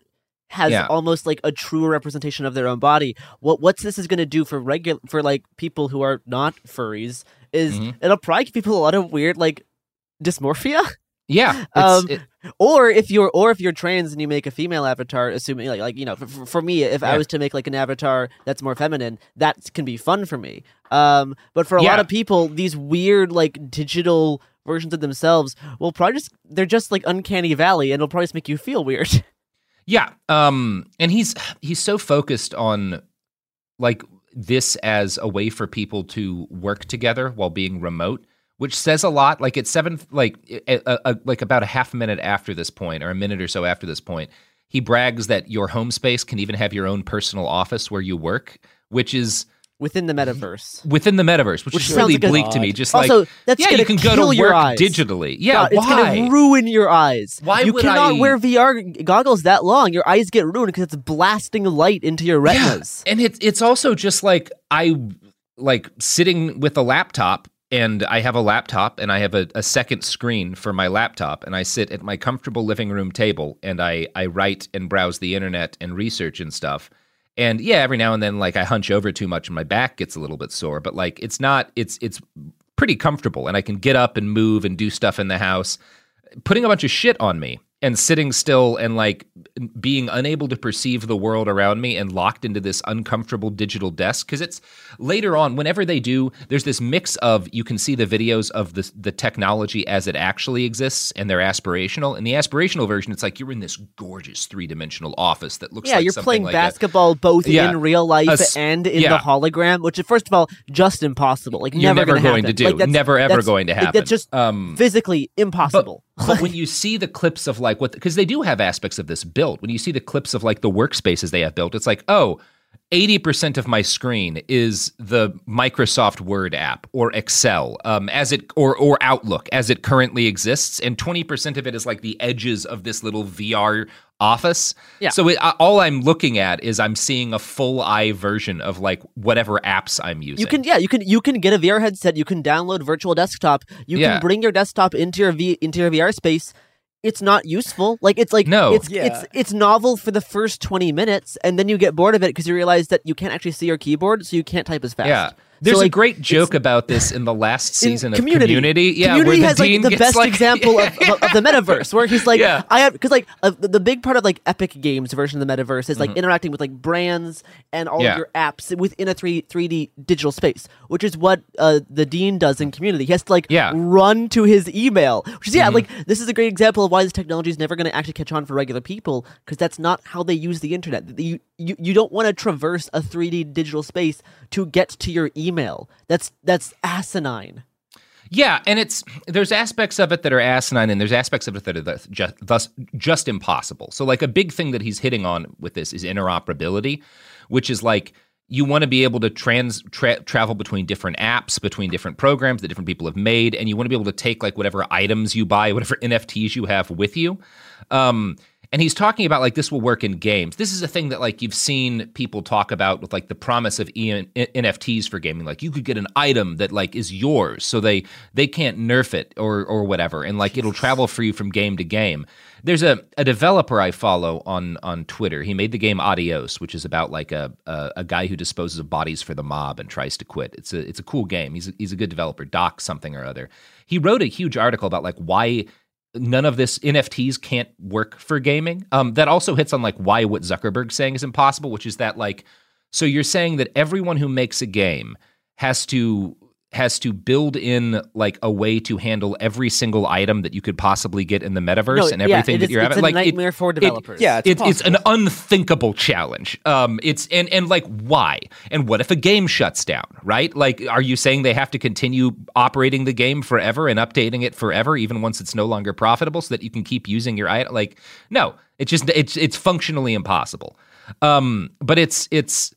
has Yeah. almost like a truer representation of their own body. What what's this is going to do for regular for like people who are not furries is Mhm. it'll probably give people a lot of weird like dysmorphia. yeah Um, it- or if you're or if you're trans and you make a female avatar assuming like like you know for, for- for me if i was to make like an avatar that's more feminine that can be fun for me um but for a lot of people these weird like digital versions of themselves will probably just they're just like uncanny valley and it'll probably just make you feel weird Yeah. Um and he's he's so focused on like this as a way for people to work together while being remote, which says a lot. Like at seven like a, a- like about a half minute after this point or a minute or so after this point, he brags that your home space can even have your own personal office where you work, which is within the mm-hmm. metaverse within the metaverse, which, Which is really like bleak to me. Just also like that's yeah, you can go to your work eyes. digitally. Yeah, God, it's gonna ruin your eyes Why you cannot I- wear vr goggles that long your eyes get ruined because it's blasting light into your retinas And it's it's also just like I like sitting with a laptop and I have a laptop and I have a, a second screen for my laptop and I sit at my comfortable living room table and I, I write and browse the internet and research and stuff. And yeah, every now and then like I hunch over too much and my back gets a little bit sore, but like it's not it's it's pretty comfortable and I can get up and move and do stuff in the house. Putting a bunch of shit on me and sitting still and like being unable to perceive the world around me and locked into this uncomfortable digital desk because it's later on whenever they do there's this mix of you can see the videos of the the technology as it actually exists and they're aspirational and the aspirational version it's like you're in this gorgeous three-dimensional office that looks yeah, like Yeah, you're playing like a- basketball both Yeah. in real life A and in yeah. the hologram, which is first of all just impossible. Like You're never, never gonna to do. Like, Never, ever going to like, happen. That's just Um, physically impossible. But when you see the clips of like what, because they do have aspects of this built. When you see the clips of like the workspaces they have built, it's like, oh, 80% of my screen is the Microsoft Word app or Excel um, as it or or Outlook as it currently exists, and 20% of it is like the edges of this little VR office. Yeah. So it, uh, all I'm looking at is I'm seeing a full eye version of like whatever apps I'm using. You can yeah, you can you can get a VR headset, you can download virtual desktop, you Yeah. can bring your desktop into your v, into your VR space. It's not useful. Like it's like No. it's Yeah. it's it's novel for the first 20 minutes and then you get bored of it because you realize that you can't actually see your keyboard so you can't type as fast. Yeah. So, There's a great joke about this in the last season of community. Community. Yeah, community has like the best like- example of, of, of the metaverse, where he's like, Yeah. I have because like uh, the, big part of like Epic Games version of the metaverse is like Mhm. interacting with like brands and all Yeah. of your apps within a three three D digital space, which is what uh, the dean does in Community. He has to like Yeah. run to his email, which is yeah, Mhm. like this is a great example of why this technology is never going to actually catch on for regular people because that's not how they use the internet. You you, you don't want to traverse a 3D digital space to get to your email. That's that's asinine. Yeah, and it's there's aspects of it that are asinine, and there's aspects of it that are just, thus just impossible. So, like a big thing that he's hitting on with this is interoperability, which is like you want to be able to trans tra- travel between different apps, between different programs that different people have made, and you want to be able to take like whatever items you buy, whatever NFTs you have with you. Um, and he's talking about like this will work in games. This is a thing that like you've seen people talk about with like the promise of EN- NFTs for gaming. Like you could get an item that like is yours, so they they can't nerf it or or whatever, and like it'll travel for you from game to game. There's a, a developer I follow on on Twitter. He made the game Adios, which is about like a, a a guy who disposes of bodies for the mob and tries to quit. It's a it's a cool game. He's a, he's a good developer. Doc something or other. He wrote a huge article about like why none of this NFTs can't work for gaming. Um, that also hits on like why what Zuckerberg's saying is impossible, which is that like, so you're saying that everyone who makes a game has to has to build in like a way to handle every single item that you could possibly get in the metaverse No, and yeah, everything it that is- you're it's having. a like it- nightmare for it- developers. Yeah, it's it- it's an unthinkable challenge. Um, it's and and like why? And what if a game shuts down? Right? Like, are you saying they have to continue operating the game forever and updating it forever, even once it's no longer profitable, so that you can keep using your item? Like, no, it's just it's it's functionally impossible. Um, but it's it's.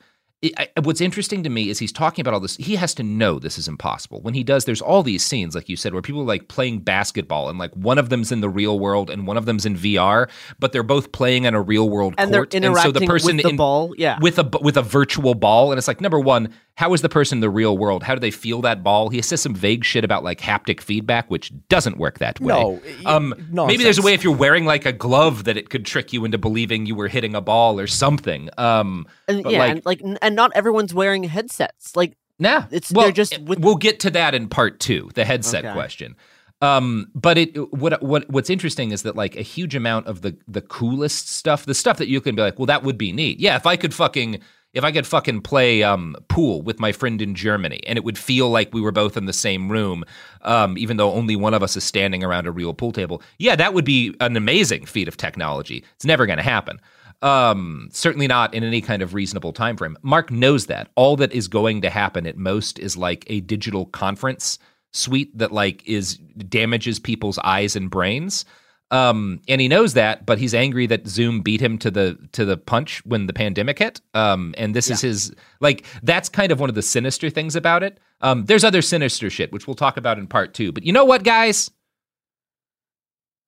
I- what's interesting to me is he's talking about all this. He has to know this is impossible. When he does, there's all these scenes, like you said, where people are like playing basketball, and like one of them's in the real world and one of them's in VR, but they're both playing in a real world And they're court. and so the interacting person with the in- ball, yeah. with a with a virtual ball, and it's like number one, how is the person in the real world? How do they feel that ball? He says some vague shit about like haptic feedback, which doesn't work that way. No, um, maybe there's a way if you're wearing like a glove that it could trick you into believing you were hitting a ball or something. Um, And but yeah, like, and like and not everyone's wearing headsets. Like Nah, it's well, they're just it- we'll get to that in part two, the headset Okay. question. Um, but it what what what's interesting is that like a huge amount of the the coolest stuff, the stuff that you can be like, well, that would be neat. Yeah, if I could fucking if I could fucking play um, pool with my friend in Germany, and it would feel like we were both in the same room, um, even though only one of us is standing around a real pool table. Yeah, that would be an amazing feat of technology. It's never going to happen. Um, certainly not in any kind of reasonable time frame. Mark knows that. All that is going to happen at most is like a digital conference suite that like is damages people's eyes and brains. Um, and he knows that, but he's angry that Zoom beat him to the to the punch when the pandemic hit. Um, and this is his like that's kind of one of the sinister things about it. Um, there's other sinister shit which we'll talk about in part two. But you know what, guys?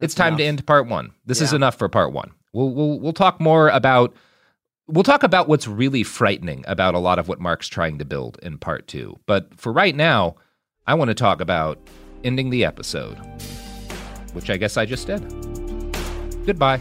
It's time to end part one. This is enough for part one. We'll we'll we'll talk more about we'll talk about what's really frightening about a lot of what Mark's trying to build in part two. But for right now, I want to talk about ending the episode, which I guess I just did. Goodbye.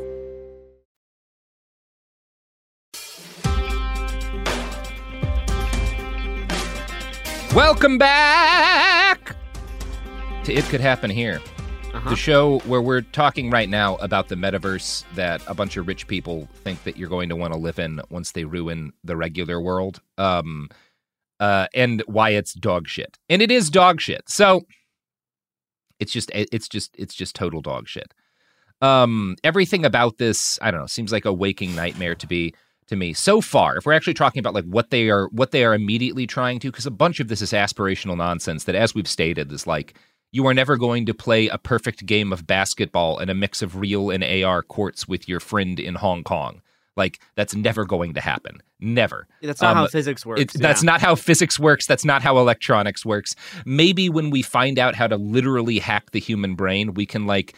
Welcome back to It Could Happen Here, Uh-huh. the show where we're talking right now about the metaverse that a bunch of rich people think that you're going to want to live in once they ruin the regular world, um, uh, and why it's dog shit, and it is dog shit. So it's just, it's just, it's just total dog shit. Um, everything about this, I don't know, seems like a waking nightmare to be to me so far if we're actually talking about like what they are what they are immediately trying to because a bunch of this is aspirational nonsense that as we've stated is like you are never going to play a perfect game of basketball in a mix of real and AR courts with your friend in Hong Kong like that's never going to happen never That's not Um, how physics works. it's- That's not how physics works. That's not how electronics works. Maybe when we find out how to literally hack the human brain, we can like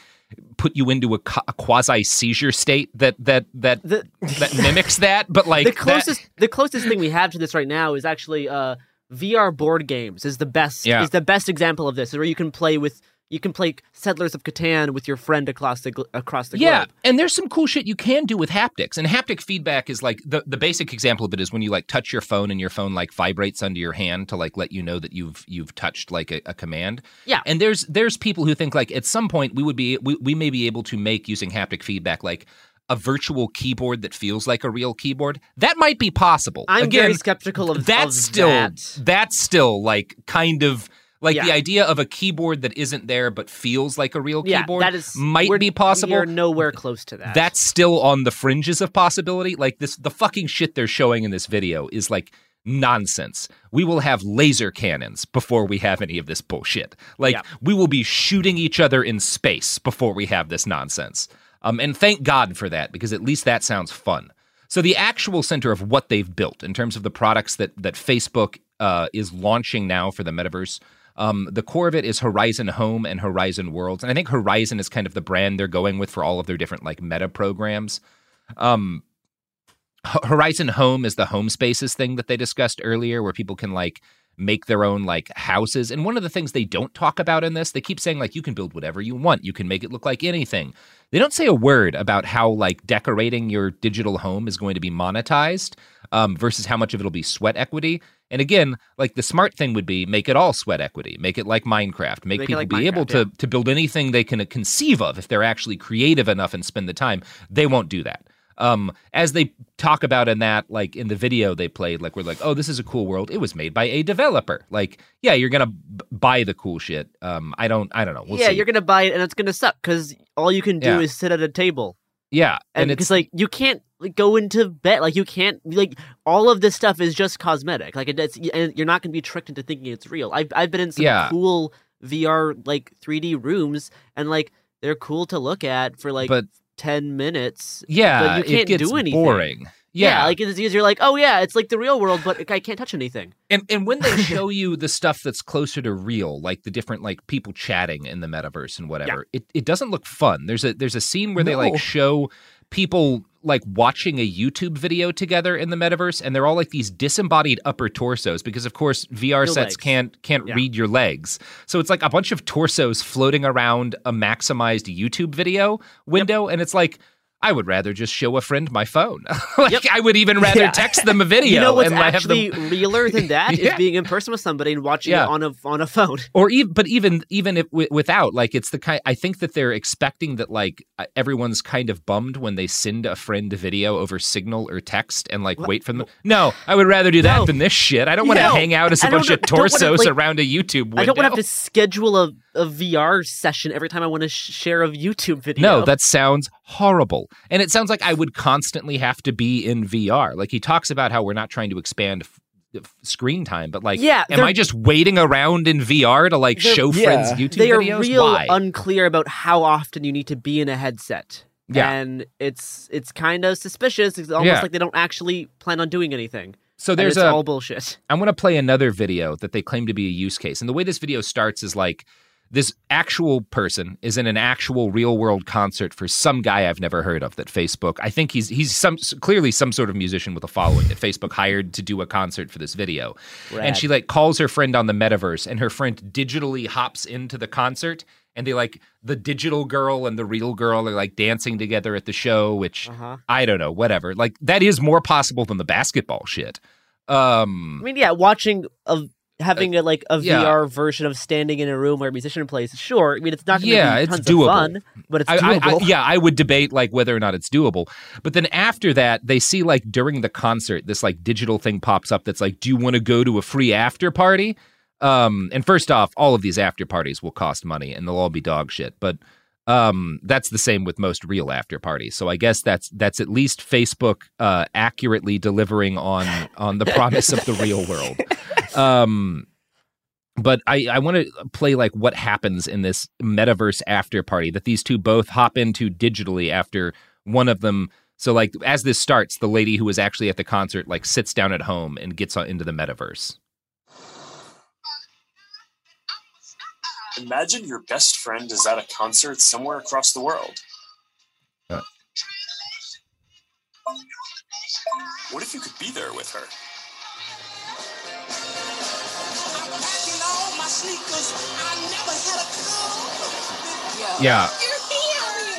put you into a, a quasi seizure state that that that that mimics that. But like the that- closest the closest thing we have to this right now is actually uh VR board games is the best Yeah. is the best example of this where you can play with you can play Settlers of Catan with your friend across the across the yeah, globe. and there's some cool shit you can do with haptics. And haptic feedback is like the, the basic example of it is when you like touch your phone and your phone like vibrates under your hand to like let you know that you've you've touched like a, a command. Yeah. And there's there's people who think like at some point we would be we, we may be able to make using haptic feedback like a virtual keyboard that feels like a real keyboard. That might be possible. I'm Again, very skeptical of that's of still that. that's still like kind of like the idea of a keyboard that isn't there but feels like a real Yeah, keyboard that is might be possible. You're nowhere close to that. That's still on the fringes of possibility. Like this, the fucking shit they're showing in this video is like nonsense. We will have laser cannons before we have any of this bullshit. Like Yeah. we will be shooting each other in space before we have this nonsense. Um, and thank God for that because at least that sounds fun. So the actual center of what they've built in terms of the products that that Facebook uh, is launching now for the metaverse. Um, the core of it is Horizon Home and Horizon Worlds, and I think Horizon is kind of the brand they're going with for all of their different like meta programs. Um, Horizon Home is the home spaces thing that they discussed earlier, where people can like make their own like houses. And one of the things they don't talk about in this, they keep saying like you can build whatever you want, you can make it look like anything. They don't say a word about how like decorating your digital home is going to be monetized um, versus how much of it'll be sweat equity. And again, like the smart thing would be make it all sweat equity, make it like Minecraft, make, Make people like be able to yeah. to build anything they can conceive of if they're actually creative enough and spend the time. They won't do that. Um, as they talk about in that, like in the video they played, like we're like, oh, this is a cool world. It was made by a developer. Like, yeah, you're gonna b- buy the cool shit. Um, I don't, I don't know. We'll yeah, see. you're gonna buy it and it's gonna suck because all you can do Yeah. is sit at a table. Yeah, and and it's like you can't like, go into bed like you can't like all of this stuff is just cosmetic like it, it's and you're not going to be tricked into thinking it's real i've, I've been in some Yeah. cool vr like 3d rooms and like they're cool to look at for like But- 10 minutes yeah, but you can't it gets do anything boring. Yeah, Yeah, like it's you're like oh yeah it's like the real world but i can't touch anything And and when they show you the stuff that's closer to real, like the different like people chatting in the metaverse and whatever, it, it doesn't look fun. There's a there's a scene where they like show people like watching a YouTube video together in the metaverse, and they're all like these disembodied upper torsos because of course VR No sets legs. can't can't Yeah. read your legs. So it's like a bunch of torsos floating around a maximized YouTube video window, and it's like. I would rather just show a friend my phone. like Yep. I would even rather Yeah. text them a video. you know what's and have them- actually realer than that is Yeah. being in person with somebody and watching Yeah. it on a on a phone or even but even even if, wi- without like it's the kind i think that they're expecting that like everyone's kind of bummed when they send a friend a video over signal or text and like wait for them no i would rather do that No. than this shit i don't want to No. hang out as a bunch of don't wanna, torsos like- around a youtube window I don't want to have to schedule a, a VR session every time I want to sh- share a YouTube video. No, that sounds horrible. And it sounds like I would constantly have to be in VR. Like he talks about how we're not trying to expand f- screen time, but like, Yeah, am I just waiting around in VR to like show friends Yeah. YouTube they are videos? real Why? unclear about how often you need to be in a headset. Yeah. and it's it's kind of suspicious. It's almost Yeah. like they don't actually plan on doing anything. so there's it's a all bullshit. I'm going to play another video that they claim to be a use case. And the way this video starts is like this actual person is in an actual real world concert for some guy I've never heard of that Facebook. I think he's he's some clearly some sort of musician with a following that Facebook hired to do a concert for this video. And she like calls her friend on the metaverse and her friend digitally hops into the concert and they like the digital girl and the real girl are like dancing together at the show which Uh-huh. I don't know, whatever. Like that is more possible than the basketball shit. Um I mean, yeah, watching a having a like a yeah. VR version of standing in a room where a musician plays. Sure, I mean it's not going to Yeah, be it's tons doable. of fun, but it's I, I- I- yeah, I would debate like whether or not it's doable. But then after that, they see like during the concert, this like digital thing pops up that's like, "Do you want to go to a free after party?" Um, and first off, all of these after parties will cost money, and they'll all be dog shit. But um, that's the same with most real after parties. So I guess that's that's at least Facebook uh, accurately delivering on on the promise of the real world. Um, but I, I want to play like what happens in this metaverse after party that these two both hop into digitally after one of them. So like as this starts, the lady who was actually at the concert like sits down at home and gets into the metaverse. Imagine your best friend is at a concert somewhere across the world. Uh. What if you could be there with her? Yeah.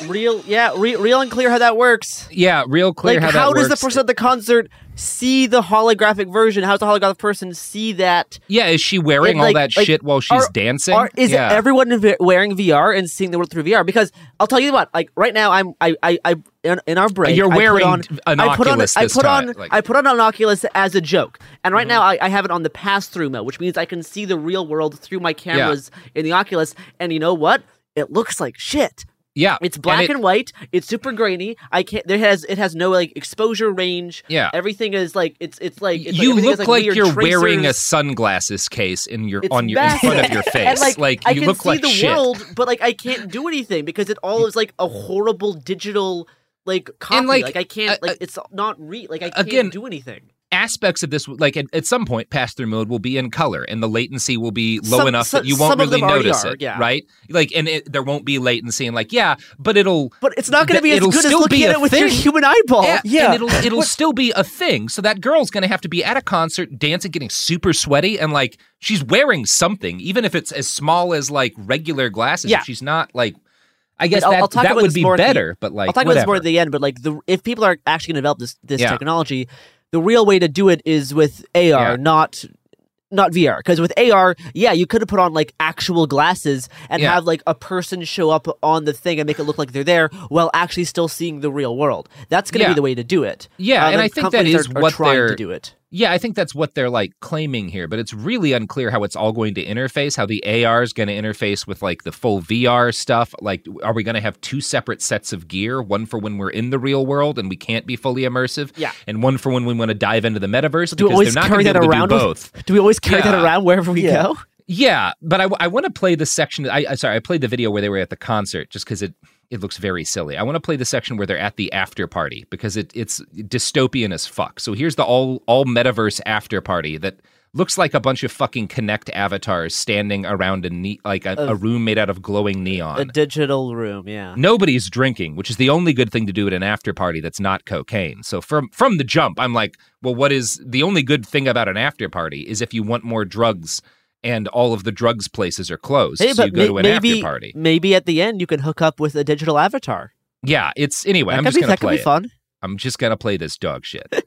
Real, yeah, re- real unclear how that works. Yeah, real clear like, how that how does the person at the concert see the holographic version? How does the holographic person see that? Yeah, is she wearing And, all like- that like, shit while she's are- dancing? Are, is yeah. everyone v- wearing VR and seeing the world through VR? Because I'll tell you what, like right now, I'm I I, I in, in our break. You're I put wearing on, an I put on, Oculus I put on like- I put on an Oculus as a joke, and right Mm-hmm. now I, I have it on the pass through mode, which means I can see the real world through my cameras in the Oculus. And you know what? It looks like shit. Yeah, It's black and, it- white. It's super grainy. I can't. There has it has no like exposure range. Yeah. everything is like it's it's like it's you like, look has, like, weird you're wearing a sunglasses case in your It's on your in front of your And, face. like, I you can look see like the shit. world, but like I can't do anything because it all is like a horrible digital like copy. like, like, I can't like it's not re like I can't again, do anything. Aspects of this, like at, at some point, pass through mode will be in color, and the latency will be low Some- enough so- that you won't really notice are, it, yeah. right? Like, and it, there won't be latency, and like, yeah, but it'll. But it's not going to be as good as looking be at a it with your human eyeball. Yeah, and it'll it'll still be a thing. So that girl's gonna have to be at a concert, dancing, getting super sweaty, and like she's wearing something, even if it's as small as like regular glasses. Yeah. If she's not like, I guess I'll- that I'll talk that about would be more the- better. But like, I'll talk whatever. about this more at the end. But like, the if people are actually going to develop this this Yeah. technology, the real way to do it is with AR, Yeah. not not VR. Because with AR, yeah, you could have put on like actual glasses and Yeah. have like a person show up on the thing and make it look like they're there while actually still seeing the real world. That's going to Yeah. be the way to do it. Yeah, Uh, and the I think that is are, are what trying they're to do it. Yeah, I think that's what they're like claiming here, but it's really unclear how it's all going to interface, how the AR is going to interface with like the full VR stuff. Like, are we going to have two separate sets of gear, one for when we're in the real world and we can't be fully immersive, Yeah. and one for when we want to dive into the metaverse? Do we because always they're not carry going to that be able around? to do with- both. do we always carry that around wherever we Yeah. go? Yeah, but I, want to play the section. I, I sorry, I played the video where they were at the concert just because it it looks very silly. I want to play the section where they're at the after party because it it's dystopian as fuck. So here's the all all metaverse after party that looks like a bunch of fucking Kinect avatars standing around a ne- like a, A- a room made out of glowing neon. A digital room, yeah. Nobody's drinking, which is the only good thing to do at an after party that's not cocaine. So from from the jump, I'm like, well, what is the only good thing about an after party is if you want more drugs and all of the drugs places are closed, Hey, so you but go may- to an maybe after party. maybe at the end you can hook up with a digital avatar. Yeah, it's anyway. That I'm just be- gonna that could play be it. fun. I'm just gonna play this dog shit.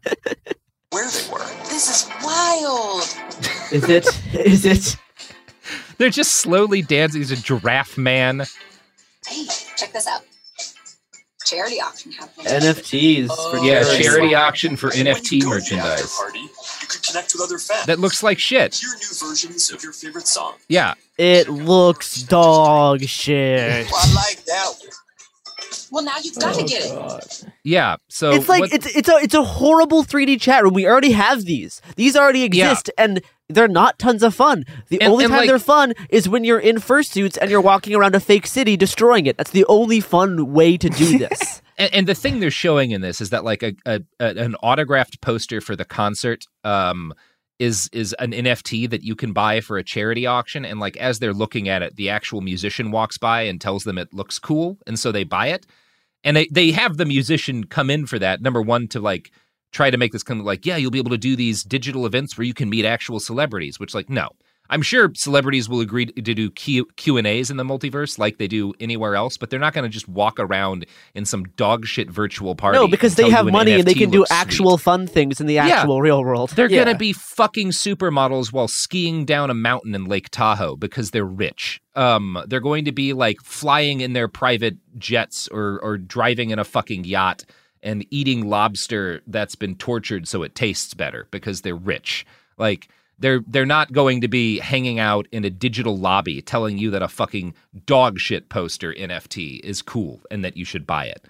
Where they were. This is wild. Is it? Is it? They're just slowly dancing. He's a giraffe man. Hey, check this out. Charity auction happening. NFTs for yeah, charity. charity auction for When NFT go to the after merchandise. Party, you could connect with other fans. That looks like shit. Hear new versions of your favorite song. Yeah, It looks dog shit. I like that one. Well, now you've got to get it. yeah. So it's like what- it's it's a it's a horrible 3D chat room. We already have these. These already exist, and they're not tons of fun. The And- only and, time like- they're fun is when you're in fursuits and you're walking around a fake city destroying it. That's the only fun way to do this. and, and the thing they're showing in this is that like a, a, a an autographed poster for the concert um is is an NFT that you can buy for a charity auction and like as they're looking at it the actual musician walks by and tells them it looks cool and so they buy it. And they they have the musician come in for that number 1 to like try to make this kind of like yeah you'll be able to do these digital events where you can meet actual celebrities which like no I'm sure celebrities will agree to do Q, and A's in the multiverse like they do anywhere else, but they're not going to just walk around in some dog shit virtual party. no, because they have an money and they can do looks sweet. actual fun things in the Yeah. actual real world. They're Yeah. going to be fucking supermodels while skiing down a mountain in Lake Tahoe because they're rich. Um, they're going to be like flying in their private jets or or driving in a fucking yacht and eating lobster that's been tortured so it tastes better because they're rich. Like they're they're not going to be hanging out in a digital lobby telling you that a fucking dog shit poster NFT is cool and that you should buy it.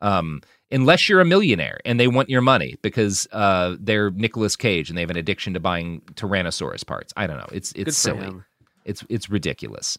Um, unless you're a millionaire and they want your money because uh, they're Nicolas Cage and they have an addiction to buying Tyrannosaurus parts. I don't know. It's it's silly. him. It's it's ridiculous.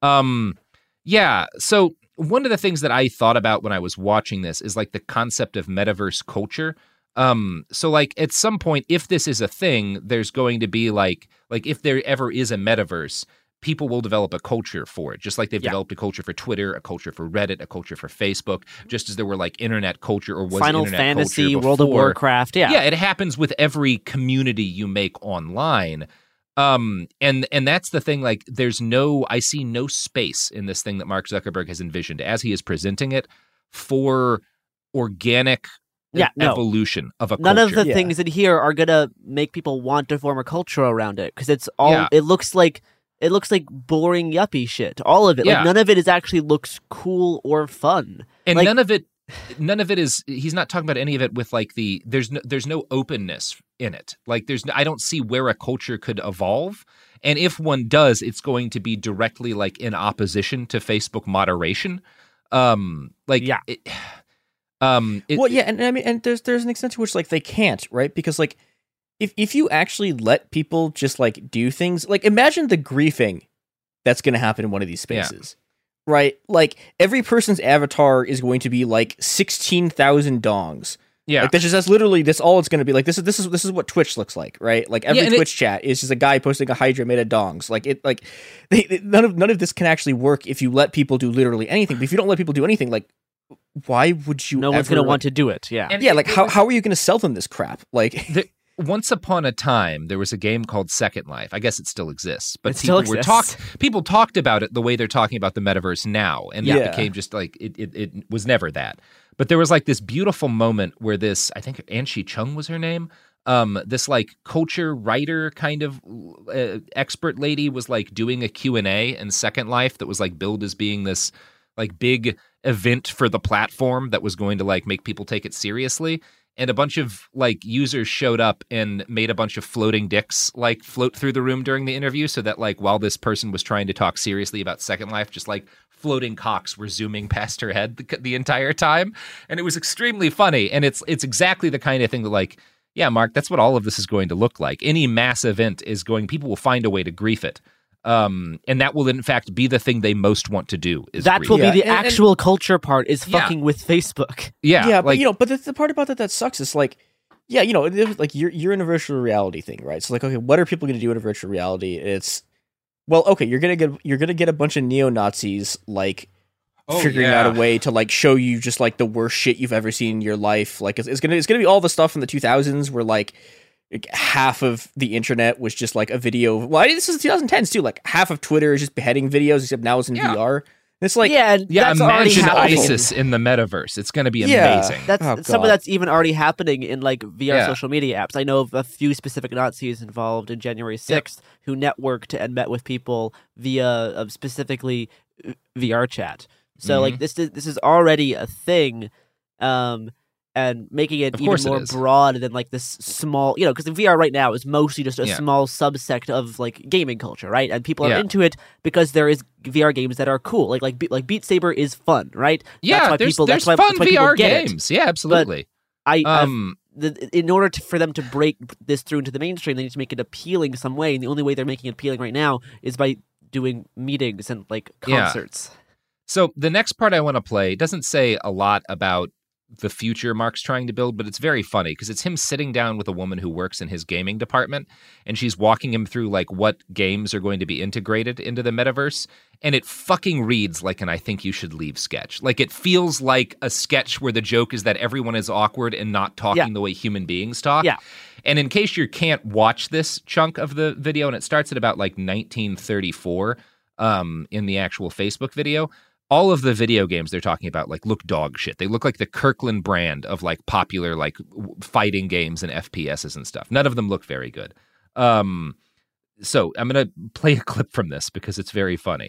Um, yeah. So one of the things that I thought about when I was watching this is like the concept of metaverse culture. Um, so like at some point, if this is a thing, there's going to be like like if there ever is a metaverse, people will develop a culture for it, just like they've Yeah. developed a culture for Twitter, a culture for Reddit, a culture for Facebook, just as there were like internet culture or was Final internet Fantasy, World of. Warcraft. Yeah. Yeah, it happens with every community you make online. Um, and and that's the thing. Like, there's no, I see no space in this thing that Mark Zuckerberg has envisioned as he is presenting it for organic Yeah, no. evolution of a None of culture. the things in here are gonna make people want to form a culture around it because it's all. Yeah. It looks like it looks like boring yuppie shit. All of it. Yeah. Like none of it is actually looks cool or fun. and Like, none of it none of it is he's not talking about any of it with like the there's no there's no openness in it like there's no, i don't see where a culture could evolve and if one does it's going to be directly like in opposition to facebook moderation um like yeah it, um it, well, yeah, and I mean, and there's there's an extent to which like they can't, right? Because like, if if you actually let people just like do things, like imagine the griefing that's going to happen in one of these Yeah. spaces, right? Like every person's avatar is going to be like sixteen thousand dongs. Yeah. like that's just that's literally that's all it's going to be. Like this is this is this is what Twitch looks like, right? Like every Yeah, and it- Twitch chat is just a guy posting a Hydra made of dongs. Like it, like they, they- none of none of this can actually work if you let people do literally anything. But if you don't let people do anything, like why would you? no one's gonna like- want to do it. Yeah. And yeah, like how, how are you going to sell them this crap? Like, the, once upon a time there was a game called Second Life. I guess it still exists, but It still people were exists. talk people talked about it the way they're talking about the metaverse now, and that Yeah. became just like it, it. It was never that. But there was like this beautiful moment where this, I think Anshe Chung was her name. Um, this like culture writer kind of uh, expert lady was like doing a Q and A in Second Life that was like billed as being this like big event for the platform that was going to like make people take it seriously. And a bunch of like users showed up and made a bunch of floating dicks like float through the room during the interview so that like while this person was trying to talk seriously about second life just like floating cocks were zooming past her head the, the entire time. And it was extremely funny. And it's it's exactly the kind of thing that like yeah mark that's what all of this is going to look like. Any mass event is going people will find a way to grief it um and that will in fact be the thing they most want to do is That grief will it. be the and- and- actual culture part. Is Yeah. fucking with Facebook. yeah yeah, but like you know, but the, the part about that that sucks is like, yeah, you know, like you're you're in a virtual reality thing, right? So like, okay, what are people going to do in a virtual reality? It's well, okay, you're gonna get you're gonna get a bunch of neo Nazis like Oh, figuring out a way to like show you just like the worst shit you've ever seen in your life. Like it's, it's gonna it's gonna be all the stuff from the 2000s where like like, half of the internet was just like a video. Of, well, I- this is 2010s too. Like half of Twitter is just beheading videos, except now it's in Yeah. VR. It's like yeah, and yeah that's imagine isis in the metaverse it's going to be Yeah. amazing That's Oh, some of that's even already happening in like VR Yeah. social media apps. I know of a few specific Nazis involved in January sixth who networked and met with people via uh, specifically uh, VR chat. So like Mhm. this is this is already a thing, um, and making it Of even course it more broad than like this small, you know, because VR right now is mostly just a Yeah. small subsect of like gaming culture, right? And people are Yeah. into it because there is VR games that are cool, like like like Beat Saber is fun, right? yeah that's why there's, people there's that's why, fun that's why vr games yeah absolutely I I've- um the, in order to, for them to break this through into the mainstream, they need to make it appealing some way. And the only way they're making it appealing right now is by doing meetings and like Yeah. concerts. So the next part I want to play doesn't say a lot about the future Mark's trying to build, but it's very funny because it's him sitting down with a woman who works in his gaming department and she's walking him through like what games are going to be integrated into the metaverse. And it fucking reads like an I think you should leave sketch. Like it feels like a sketch where the joke is that everyone is awkward and not talking Yeah. the way human beings talk. Yeah. And in case you can't watch this chunk of the video, and it starts at about like 1934 um, in the actual Facebook video, all of the video games they're talking about like look dog shit. They look like the Kirkland brand of like popular like fighting games and FPSs and stuff. None of them look very good. Um, so I'm gonna play a clip from this because it's very funny.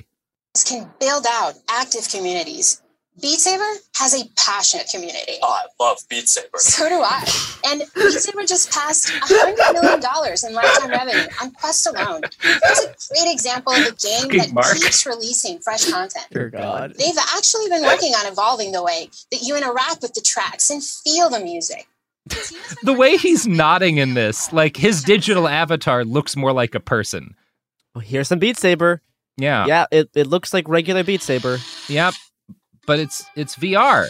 Can build out active communities. Beat Saber has a passionate community. Oh, I love Beat Saber. So do I. And Beat Saber just passed $100 million in lifetime revenue on Quest alone. It's a great example of a game Fucking that Mark. keeps releasing fresh content. Dear God. They've actually been working on evolving the way that you interact with the tracks and feel the music. The way he's nodding in this, like his digital avatar looks more like a person. Well, here's some Beat Saber. Yeah. Yeah, it, it looks like regular Beat Saber. Yep. But it's it's VR.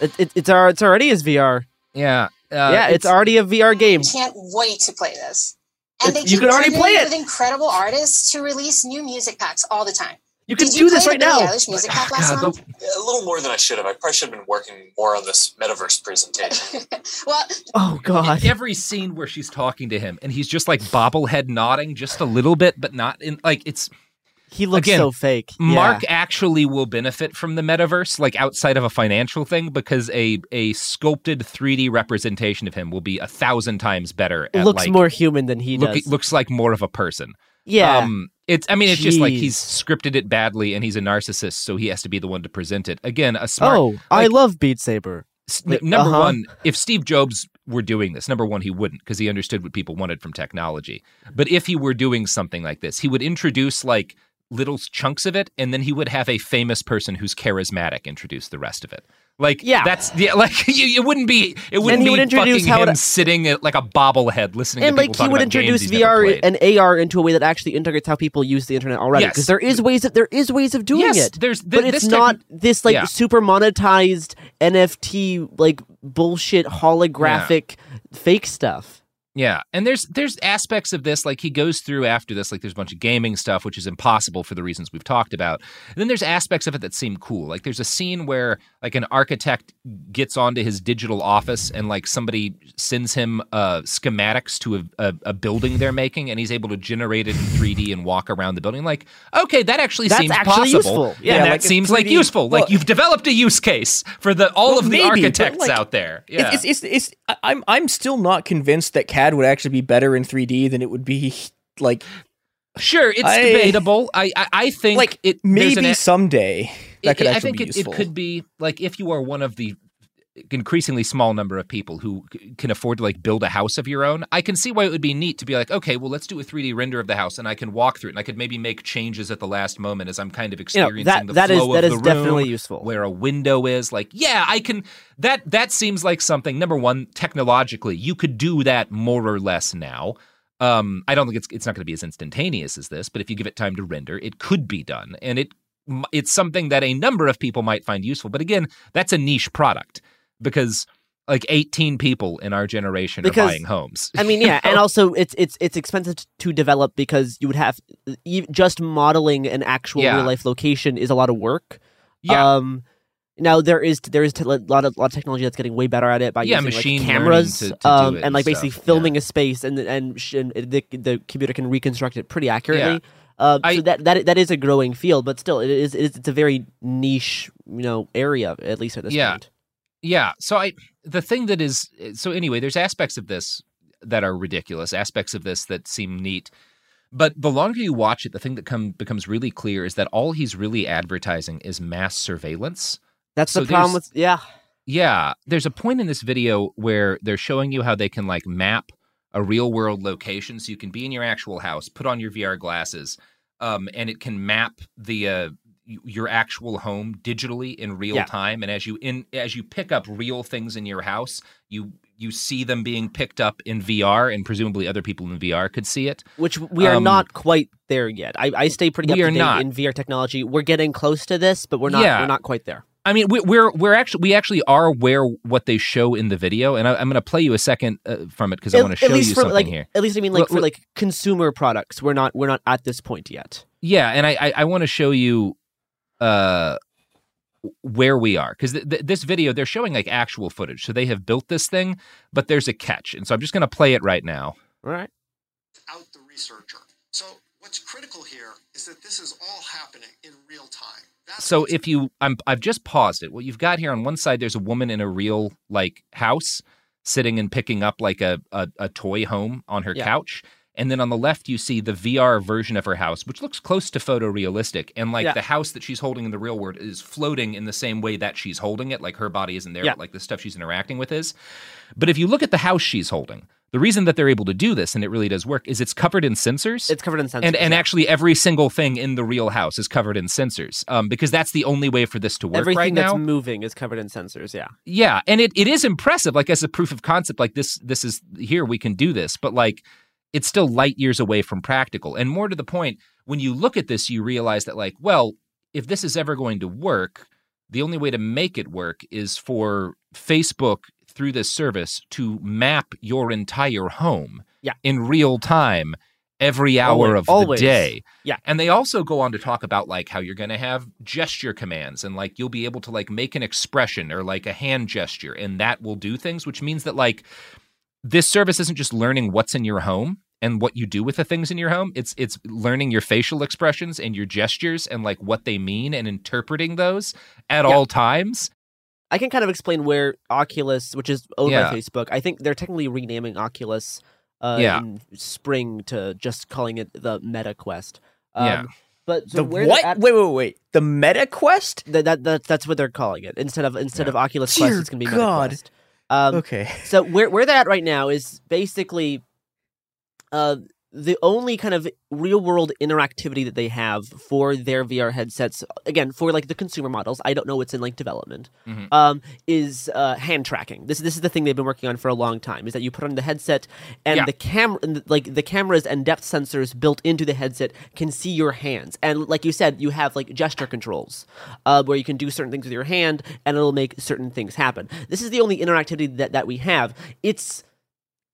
It, it, it's al- it's already is VR. Yeah. Uh, yeah, it's, already a VR game. I can't wait to play this. And they It's- you can already play it. with incredible artists to release new music packs all the time. You can Did do you this play right the now. Eilish music app last month? A little more than I should have. I probably should have been working more on this metaverse presentation. well, Oh god. Every scene where she's talking to him and he's just like bobblehead nodding just a little bit, but not in like it's He looks Again, so fake. Mark actually will benefit from the metaverse, like outside of a financial thing, because a a sculpted 3D representation of him will be a thousand times better. At looks like, more human than he look, does. looks like more of a person. Yeah. Um, it's. I mean, it's just like he's scripted it badly, and he's a narcissist, so he has to be the one to present it. Again, a smart. oh, I love Beat Saber. like, number uh-huh. one, if Steve Jobs were doing this, number one, he wouldn't because he understood what people wanted from technology. But if he were doing something like this, he would introduce like little chunks of it, and then he would have a famous person who's charismatic introduce the rest of it. Like, Yeah. that's yeah, like you, it wouldn't be it wouldn't be would fucking him to- sitting at, like a bobblehead listening and to like he would introduce VR and AR into a way that actually integrates how people use the internet already. Yes. Because there is ways that there is ways of doing Yes, it. there's- but it's not this like Yeah. super monetized NFT like bullshit holographic fake stuff. Yeah, and there's there's aspects of this like he goes through after this like there's a bunch of gaming stuff which is impossible for the reasons we've talked about. And then there's aspects of it that seem cool. Like there's a scene where like an architect gets onto his digital office and like somebody sends him uh, schematics to a, a, a building they're making and he's able to generate it in 3D and walk around the building. Like okay, that actually That's seems actually possible. useful. Yeah, and that like seems like 3D useful. well- like you've developed a use case for the all Well, of the maybe, architects like, out there. Yeah. It's, it's, it's, it's, I'm, I'm still not convinced that Would actually be better in 3D than it would be like, Sure, it's I- debatable. I, I I think like it there's an maybe someday that it- could actually I think be it, useful. it could be like if you are one of the increasingly small number of people who can afford to like build a house of your own. I can see why it would be neat to be like, okay, well, let's do a 3D render of the house, and I can walk through it, and I could maybe make changes at the last moment as I'm kind of You know, experiencing that the that is flow that of is the definitely room, useful. where a window is. Like, yeah, I can. That that seems like something. Number one, technologically, you could do that more or less now. Um, I don't think it's it's not going to be as instantaneous as this, but if you give it time to render, it could be done, and it it's something that a number of people might find useful. But again, that's a niche product because like 18 people in our generation Because- are buying homes. I mean, yeah, and also it's it's it's expensive to develop because you would have just modeling an actual Yeah. real life location is a lot of work. Yeah. Um, now there is there is a lot of lot of technology that's getting way better at it by Yeah, using machine like cameras to- to um, and like basically stuff, filming a space and and, sh- and the the computer can reconstruct it pretty accurately. Yeah. Uh, I- so that that that is a growing field, but still, it is, it is it's a very niche you know area at least at this Yeah. point. Yeah. So I the thing that is so anyway, there's aspects of this that are ridiculous, aspects of this that seem neat. But the longer you watch it, the thing that come becomes really clear is that all he's really advertising is mass surveillance. That's So the problem with yeah. Yeah, there's a point in this video where they're showing you how they can like map a real world location so you can be in your actual house, put on your VR glasses, um, and it can map the uh, your actual home digitally in real Yeah. time. And as you in as you pick up real things in your house, you you see them being picked up in VR, and presumably other people in VR could see it. which we are Um, not quite there yet. I, I stay pretty up to are date not. in VR technology. We're getting close to this, but we're not. Yeah. We're not quite there. I mean, we, we're we're actually we actually are aware what they show in the video, and I, I'm going to play you a second uh, from it because I want to show you for something like, here. At least I mean, like Well, for like consumer products, we're not we're not at this point yet. Yeah, and I I, I want to show you uh where we are because th- th- this video they're showing like actual footage, so they have built this thing, but there's a catch, and so I'm just going to play it right now. All right. out the researcher. So what's critical here is that this is all happening in real time. That's So if you I'm I've just paused it. What you've got here on one side there's a woman in a real like house sitting and picking up like a a, a toy home on her Yeah. couch. And then on the left you see the VR version of her house, which looks close to photorealistic. And like Yeah. the house that she's holding in the real world is floating in the same way that she's holding it. Like her body isn't there, Yeah. but like the stuff she's interacting with is. But if you look at the house she's holding, the reason that they're able to do this and it really does work is it's covered in sensors It's covered in sensors. and and yeah. actually every single thing in the real house is covered in sensors um, because that's the only way for this to work everything right that's now moving is covered in sensors. Yeah. yeah and it, it is impressive like as a proof of concept like this this is here we can do this but like it's still light years away from practical and more to the point when you look at this you realize that like well if this is ever going to work the only way to make it work is for facebook through this service to map your entire home Yeah. in real time every hour Always- of always. the day. Yeah. And they also go on to talk about like how you're going to have gesture commands and like you'll be able to like make an expression or like a hand gesture and that will do things, which means that like this service isn't just learning what's in your home and what you do with the things in your home. It's it's learning your facial expressions and your gestures and like what they mean and interpreting those at Yeah. all times. I can kind of explain where Oculus, which is owned Yeah. by Facebook, I think they're technically renaming Oculus uh, Yeah. in spring to just calling it the Meta Quest. Um, Yeah. But so The where what? At, Wait, wait, wait. The Meta Quest? that, that, that that's what they're calling it instead of instead Yeah. of Oculus Dear Quest. It's gonna be Meta Quest. Um, Okay. so where where they're at right now is basically uh, the only kind of real world interactivity that they have for their VR headsets. Again, for like the consumer models, I don't know what's in like development. Mhm. Um, is uh, hand tracking. This this is the thing they've been working on for a long time. Is that you put on the headset and Yeah. the camera, like the cameras and depth sensors built into the headset can see your hands. And like you said, you have like gesture controls uh, where you can do certain things with your hand and it'll make certain things happen. This is the only interactivity that, that we have. It's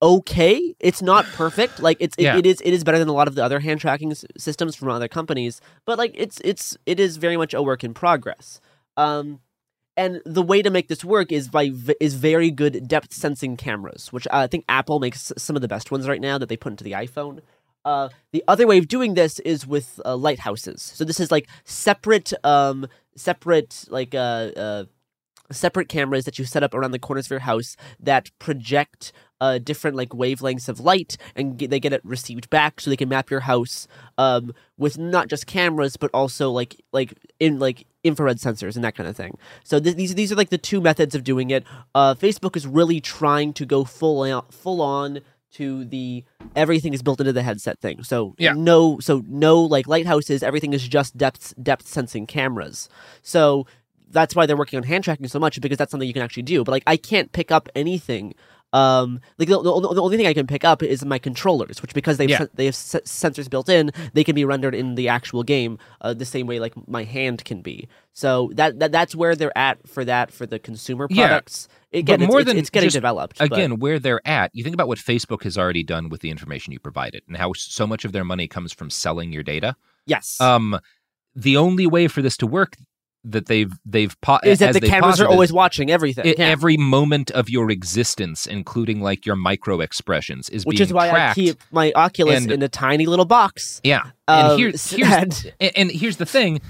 okay. It's not perfect. Like it's it, Yeah. it is it is better than a lot of the other hand tracking s- systems from other companies. But like it's it's it is very much a work in progress. Um, and the way to make this work is by v- is very good depth sensing cameras, which uh, I think Apple makes some of the best ones right now that they put into the iPhone. Uh, the other way of doing this is with uh, lighthouses. So this is like separate, um, separate like uh, uh, separate cameras that you set up around the corners of your house that project uh, different like wavelengths of light and get, they get it received back so they can map your house um, with not just cameras but also like like in like infrared sensors and that kind of thing so th- these these are like the two methods of doing it uh, facebook is really trying to go full on, full on to the everything is built into the headset thing so Yeah. no so no like lighthouses everything is just depth depth sensing cameras so that's why they're working on hand tracking so much because that's something you can actually do. But like I can't pick up anything. Um, like the, the, the only thing I can pick up is my controllers, which because they've Yeah. sen- they have s- sensors built in, they can be rendered in the actual game uh, the same way like my hand can be. So that, that that's where they're at for that for the consumer Yeah. products. Again, but more it's, than it's getting just- developed. but- Again, where they're at, you think about what Facebook has already done with the information you provided and how so much of their money comes from selling your data. yes, Um, the only way for this to work that they've they've po- is that the cameras are always watching everything. i- yeah. every moment of your existence, including like your micro expressions, is which is why tracked. I keep my Oculus and- in a tiny little box. Yeah, Um, and here's, here's and- and, and here's the thing: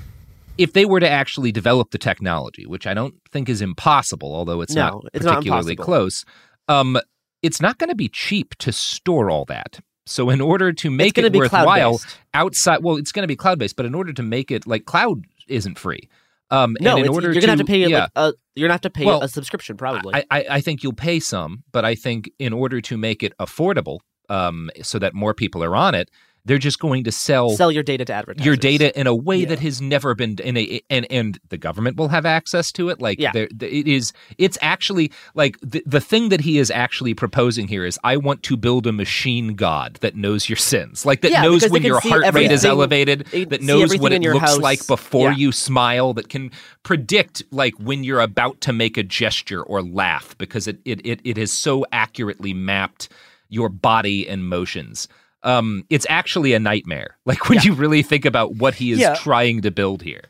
if they were to actually develop the technology, which I don't think is impossible, although it's No, not it's particularly impossible. close, um, it's not going to be cheap to store all that. So in order to make it worthwhile, cloud-based. outside, well, it's going to be cloud based, but in order to make it like cloud isn't free. Um, No, in order you're gonna have to pay yeah, like a, you're gonna have to pay Well, a subscription probably. I, I, I think you'll pay some, but I think in order to make it affordable, um, so that more people are on it, they're just going to sell Sell your data to advertisers. your data in a way Yeah. that has never been in a and and the government will have access to it. Like Yeah. it is. It's actually like the the thing that he is actually proposing here is I want to build a machine god that knows your sins, like that Yeah, knows when your heart rate is elevated, that knows what it looks house. like before you smile, that can predict like when you're about to make a gesture or laugh because it it it, it has so accurately mapped your body and motions. Um, it's actually a nightmare. Like when you really think about what he is Yeah. trying to build here.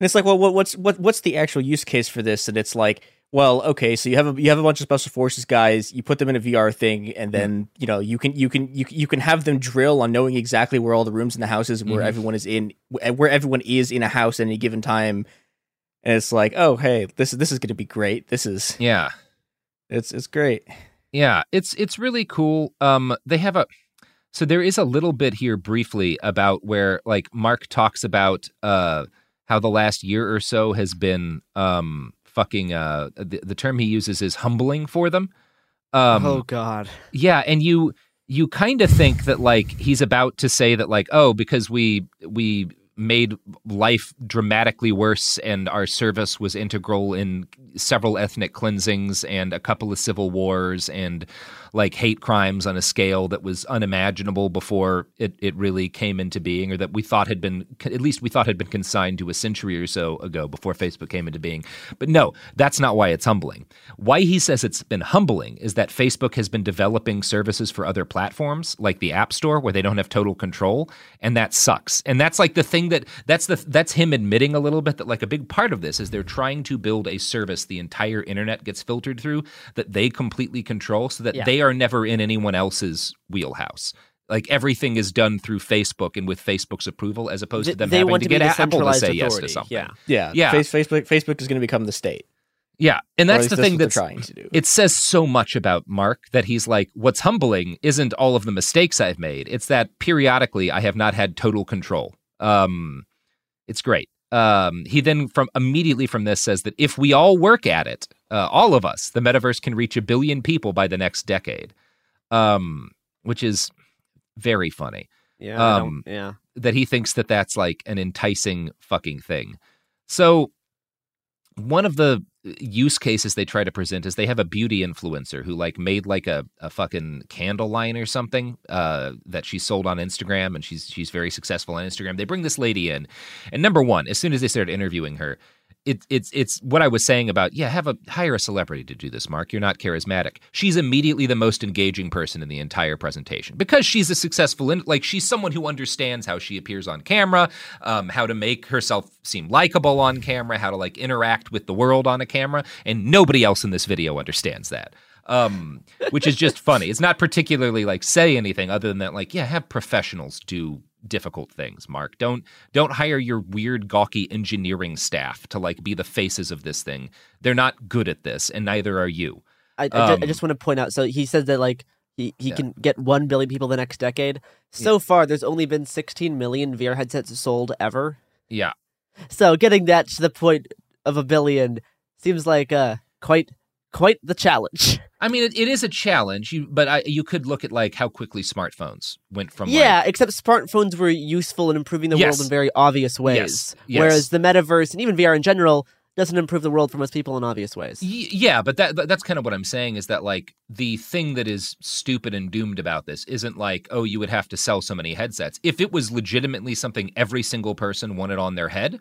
And it's like, well, what, what's what what's the actual use case for this? And it's like, well, okay, so you have a you have a bunch of special forces guys, you put them in a VR thing, and then you know you can you can you you can have them drill on knowing exactly where all the rooms in the house is, where Mhm. everyone is in, where everyone is in a house at any given time. And it's like, oh, hey, this is this is going to be great. This is Yeah. it's it's great. Yeah, it's it's really cool. Um, they have a so there is a little bit here briefly about where like Mark talks about uh how the last year or so has been um fucking uh the, the term he uses is humbling for them. Um, oh God. yeah, and you you kind of think that like he's about to say that like oh because we we made life dramatically worse and our service was integral in several ethnic cleansings and a couple of civil wars and like hate crimes on a scale that was unimaginable before it, it really came into being, or that we thought had been, at least we thought had been consigned to a century or so ago before Facebook came into being. But no, that's not why it's humbling. Why he says it's been humbling is that Facebook has been developing services for other platforms, like the App Store, where they don't have total control, and that sucks. And that's like the thing that that's the that's him admitting a little bit that like a big part of this is they're trying to build a service the entire internet gets filtered through that they completely control, so that Yeah. they are never in anyone else's wheelhouse. Like everything is done through Facebook and with Facebook's approval, as opposed to them they having want to to be get the Apple to centralized say yes to authority, something. yeah. Yeah, Yeah. Face, Facebook Facebook is going to become the state. Yeah, and that's the thing that's trying to do. It says so much about Mark that he's like, what's humbling isn't all of the mistakes I've made. It's that periodically I have not had total control. Um, it's great. Um, he then from immediately from this says that if we all work at it, uh, all of us, the metaverse can reach a billion people by the next decade. Um, which is very funny. Yeah, Um, yeah. that he thinks that that's like an enticing fucking thing. So one of the use cases they try to present is they have a beauty influencer who like made like a, a fucking candle line or something uh, that she sold on Instagram and she's she's very successful on Instagram. They bring this lady in, and number one, as soon as they started interviewing her, it, it's it's what I was saying about yeah, have a hire a celebrity to do this, Mark. You're not charismatic. She's immediately the most engaging person in the entire presentation because she's a successful in, like she's someone who understands how she appears on camera, um, how to make herself seem likable on camera, how to like interact with the world on a camera, and nobody else in this video understands that. Um, which is just funny. It's not particularly like say anything other than that, like, yeah, have professionals do difficult things, Mark. Don't don't hire your weird gawky engineering staff to like be the faces of this thing. They're not good at this, and neither are you. I, I, ju- I Um, just want to point out. So he says that like he, he can get one billion people the next decade. So far, there's only been 16 million VR headsets sold ever. Yeah. So getting that to the point of a billion seems like uh quite quite the challenge. I mean, it, it is a challenge, you, but I, you could look at like how quickly smartphones went from like, yeah, except smartphones were useful in improving the Yes. world in very obvious ways. Yes, yes. Whereas the metaverse and even VR in general doesn't improve the world for most people in obvious ways. Y- yeah, but that that- that's kind of what I'm saying is that like the thing that is stupid and doomed about this isn't like oh you would have to sell so many headsets. If it was legitimately something every single person wanted on their head,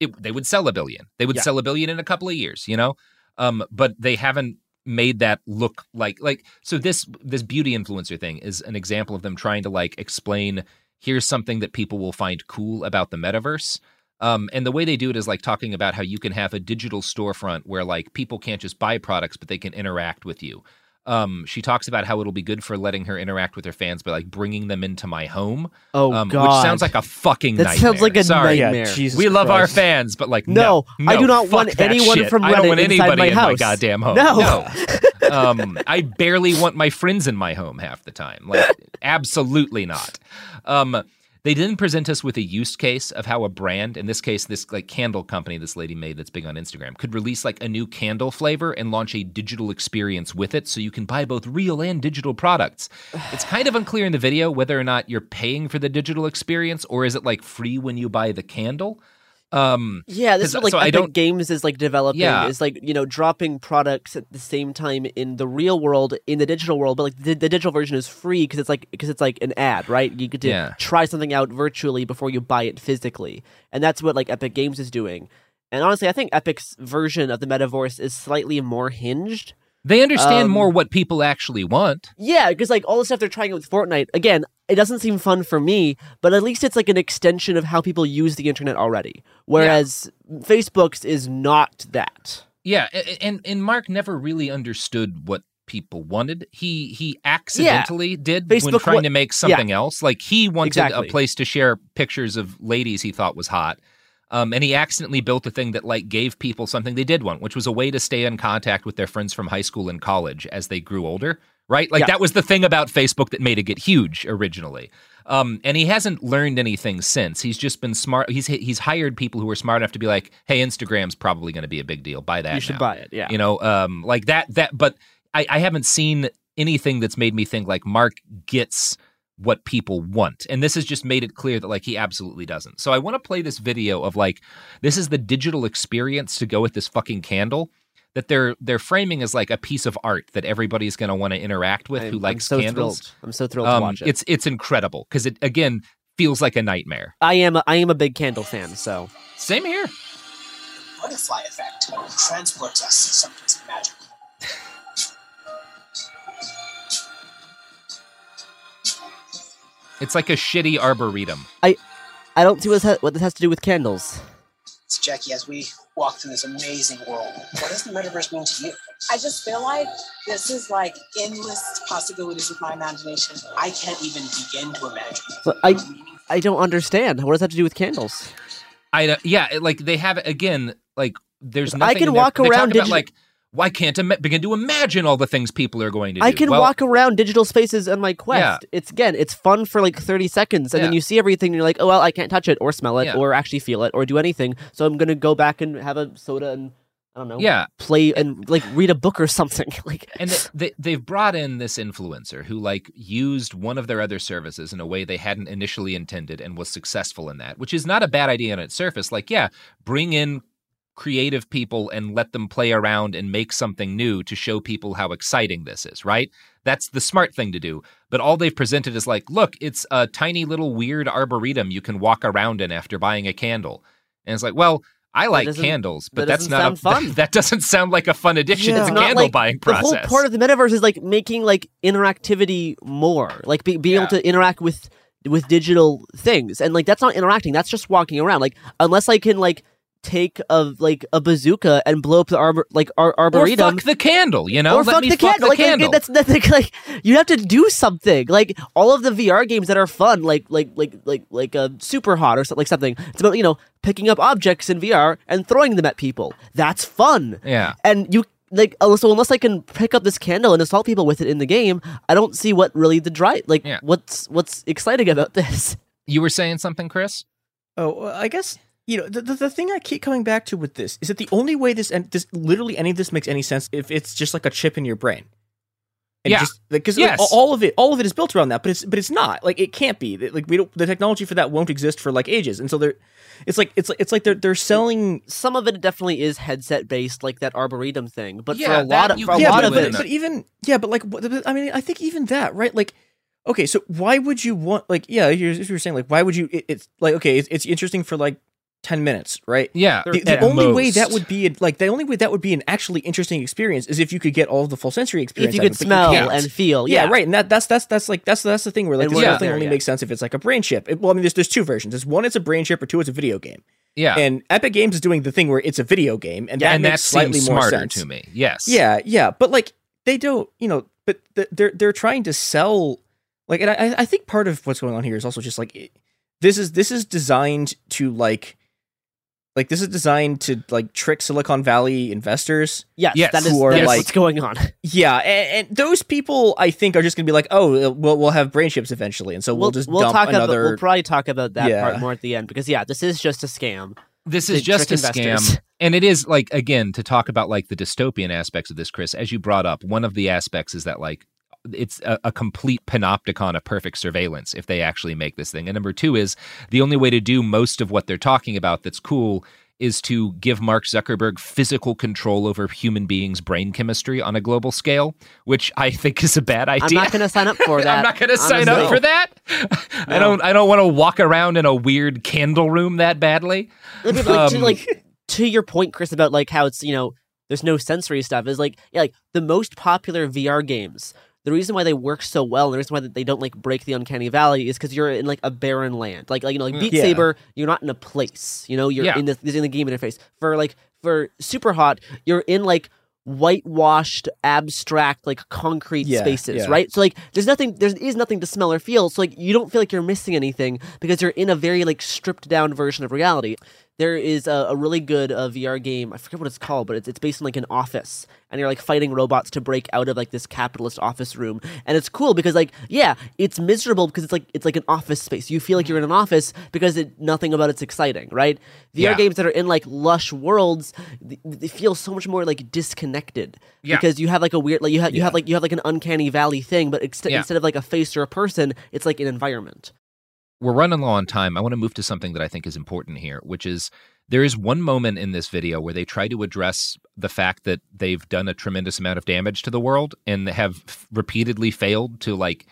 it, they would sell a billion. They would Yeah. sell a billion in a couple of years, you know. Um, but they haven't made that look like like so this this beauty influencer thing is an example of them trying to like explain here's something that people will find cool about the metaverse. Um, and the way they do it is like talking about how you can have a digital storefront where like people can't just buy products but they can interact with you um, she talks about how it'll be good for letting her interact with her fans by like bringing them into my home Oh, um, which sounds like a fucking That nightmare. sounds like a Sorry. nightmare. Yeah, Jesus we love our fans but like No, no, I do not want anyone shit. from I don't want Reddit inside anybody my in my goddamn home No. um, I barely want my friends in my home half the time. Like, absolutely not. Um, they didn't present us with a use case of how a brand, in this case, this like candle company this lady made that's big on Instagram, could release like a new candle flavor and launch a digital experience with it, so you can buy both real and digital products. It's kind of unclear in the video whether or not you're paying for the digital experience or is it like free when you buy the candle. Um, Yeah, this is what, like so I Epic don't Games is like developing. Yeah. Is like you know dropping products at the same time in the real world, in the digital world, but like the, the digital version is free because it's like because it's like an ad, right? You get to Yeah. try something out virtually before you buy it physically, and that's what like Epic Games is doing. And honestly, I think Epic's version of the metaverse is slightly more hinged. They understand Um, more what people actually want. Yeah, because like all the stuff they're trying out with Fortnite, again, it doesn't seem fun for me, but at least it's like an extension of how people use the internet already. Whereas Facebook's is not that. Yeah, and and Mark never really understood what people wanted. He he accidentally did when Facebook trying wa- to make yeah. something else. Like he wanted Exactly. a place to share pictures of ladies he thought was hot. Um, and he accidentally built a thing that like gave people something they did want, which was a way to stay in contact with their friends from high school and college as they grew older. Right? Like Yeah. that was the thing about Facebook that made it get huge originally. Um, and he hasn't learned anything since. He's just been smart. He's he's hired people who are smart enough to be like, "Hey, Instagram's probably going to be a big deal. Buy that. You should now." buy it, yeah. You know, um, like that. That. But I, I haven't seen anything that's made me think like Mark gets what people want, and this has just made it clear that like he absolutely doesn't. So I want to play this video of like this is the digital experience to go with this fucking candle. that they're they're framing as like a piece of art that everybody's going to want to interact with I'm- who I'm likes so candles. thrilled. I'm so thrilled to um, watch it. It's it's incredible because it again feels like a nightmare. I am a, I am a big candle fan, so Same here. butterfly effect transports us someplace magical. It's like a shitty arboretum. I I don't see what this, ha- what this has to do with candles. So, Jackie, as we walk through this amazing world, what does the metaverse mean to you? I just feel like this is like endless possibilities with my imagination. I can't even begin to imagine. But I I don't understand. What does that have to do with candles? I don't- yeah, like they have again like there's nothing. I can in walk they talk around about digi- like why can't I begin to imagine all the things people are going to do? I can Well, walk around digital spaces on my quest. Yeah. It's again, it's fun for like 30 seconds, and then you see everything, and you're like, oh well, I can't touch it or smell it Yeah. or actually feel it or do anything. So I'm gonna go back and have a soda and I don't know, Yeah. play and like read a book or something. like, and they, they, they've brought in this influencer who like used one of their other services in a way they hadn't initially intended and was successful in that which is not a bad idea on its surface like yeah bring in creative people and let them play around and make something new to show people how exciting this is right that's the smart thing to do but all they've presented is like look it's a tiny little weird arboretum you can walk around in after buying a candle and it's like well I like candles, but that that's doesn't a, fun. That, doesn't sound like a fun addiction. to It's a not candle like- buying The process. whole part of the metaverse is like making like interactivity more, like be, be able to interact with with digital things, and like that's not interacting. That's just walking around. Like unless I can like take a like a bazooka and blow up the arbor like ar- or fuck the candle, you know? or Let fuck me the fuck candle. the like, candle. That's that's like, like you have to do something. Like all of the VR games that are fun, like like like like like uh, super hot or so, like something. It's about you know picking up objects in VR and throwing them at people. That's fun. Yeah. And you like oh, so unless I can pick up this candle and assault people with it in the game, I don't see what really the drive like what's what's exciting about this. You were saying something, Chris? Oh, I guess you know the, the the thing I keep coming back to with this is that the only way this and this literally any of this makes any sense if it's just like a chip in your brain. And Yeah. just because Yes. all of it all of it is built around that, but it's but it's not like it can't be like we don't the technology for that won't exist for like ages, and so they're it's like it's like it's like they're they're selling Some of it definitely is headset based, like that arboretum thing. But for Yeah, a lot of for a can lot of it it, in a- but even yeah, but like I mean, I think even that right, like okay, so why would you want like yeah, you're, you were saying like why would you? It, it's like okay, it's, it's interesting for like. 10 minutes, right? Yeah, The, the at only way that would be like the only way that would be an actually interesting experience is if you could get all of the full sensory experience. If you could it, smell can't. and feel, Yeah, yeah. right. And that that's that's that's like that's that's the thing where like And this we're whole thing there only yet. makes sense if it's like a brain chip. It- well, I mean, there's there's two versions. There's one, it's a brain chip, or two, it's a video game. Yeah. And Epic Games is doing the thing where it's a video game, and Yeah, that and that makes slightly seems more sense to me. Yes. Yeah, yeah, but like they don't, you know, but th- they're they're trying to sell like, and I I think part of what's going on here is also just like it, this is this is designed to like. Like this is designed to like trick Silicon Valley investors. Yes, Yes. that is- who are that is like what's going on. Yeah, and, and those people I think are just gonna be like, oh, uh, we'll we'll have brain chips eventually, and so we'll, just dump talk another. about we'll probably talk about that Yeah. part more at the end because yeah, this is just a scam. This is just a investors. scam. And it is like again to talk about like the dystopian aspects of this, Chris, as you brought up, one of the aspects is that like it's a, a complete panopticon of perfect surveillance if they actually make this thing. And number two is the only way to do most of what they're talking about that's cool is to give Mark Zuckerberg physical control over human beings' brain chemistry on a global scale, which I think is a bad idea. I'm not going to sign up for that. I'm not going to sign up for that. I don't. I don't want to walk around in a weird candle room that badly. Like, to, Um, like to your point, Chris, about like how it's you know there's no sensory stuff is like yeah, like the most popular VR games. The reason why they work so well, and the reason why they don't like break the uncanny valley, is because you're in like a barren land. Like like you know, like Mm. Beat Yeah. Saber, you're not in a place. You know, you're Yeah. in the in the game interface. For like for Super Hot, you're in like whitewashed, abstract, like concrete Yeah, spaces, yeah. right? So like there's nothing there is nothing to smell or feel. So like you don't feel like you're missing anything because you're in a very like stripped down version of reality. There is a, a really good uh, VR game. I forget what it's called, but it's, it's based on like an office, and you're like fighting robots to break out of like this capitalist office room. And it's cool because like yeah, it's miserable because it's like it's like an office space. You feel like you're in an office because it, nothing about it's exciting, right? VR Yeah. games that are in like lush worlds, th- they feel so much more like disconnected Yeah. because you have like a weird like you have you Yeah. have like you have like an uncanny valley thing, but ex- instead of like a face or a person, it's like an environment. We're running low on time. I want to move to something that I think is important here, which is there is one moment in this video where they try to address the fact that they've done a tremendous amount of damage to the world and have f- repeatedly failed to like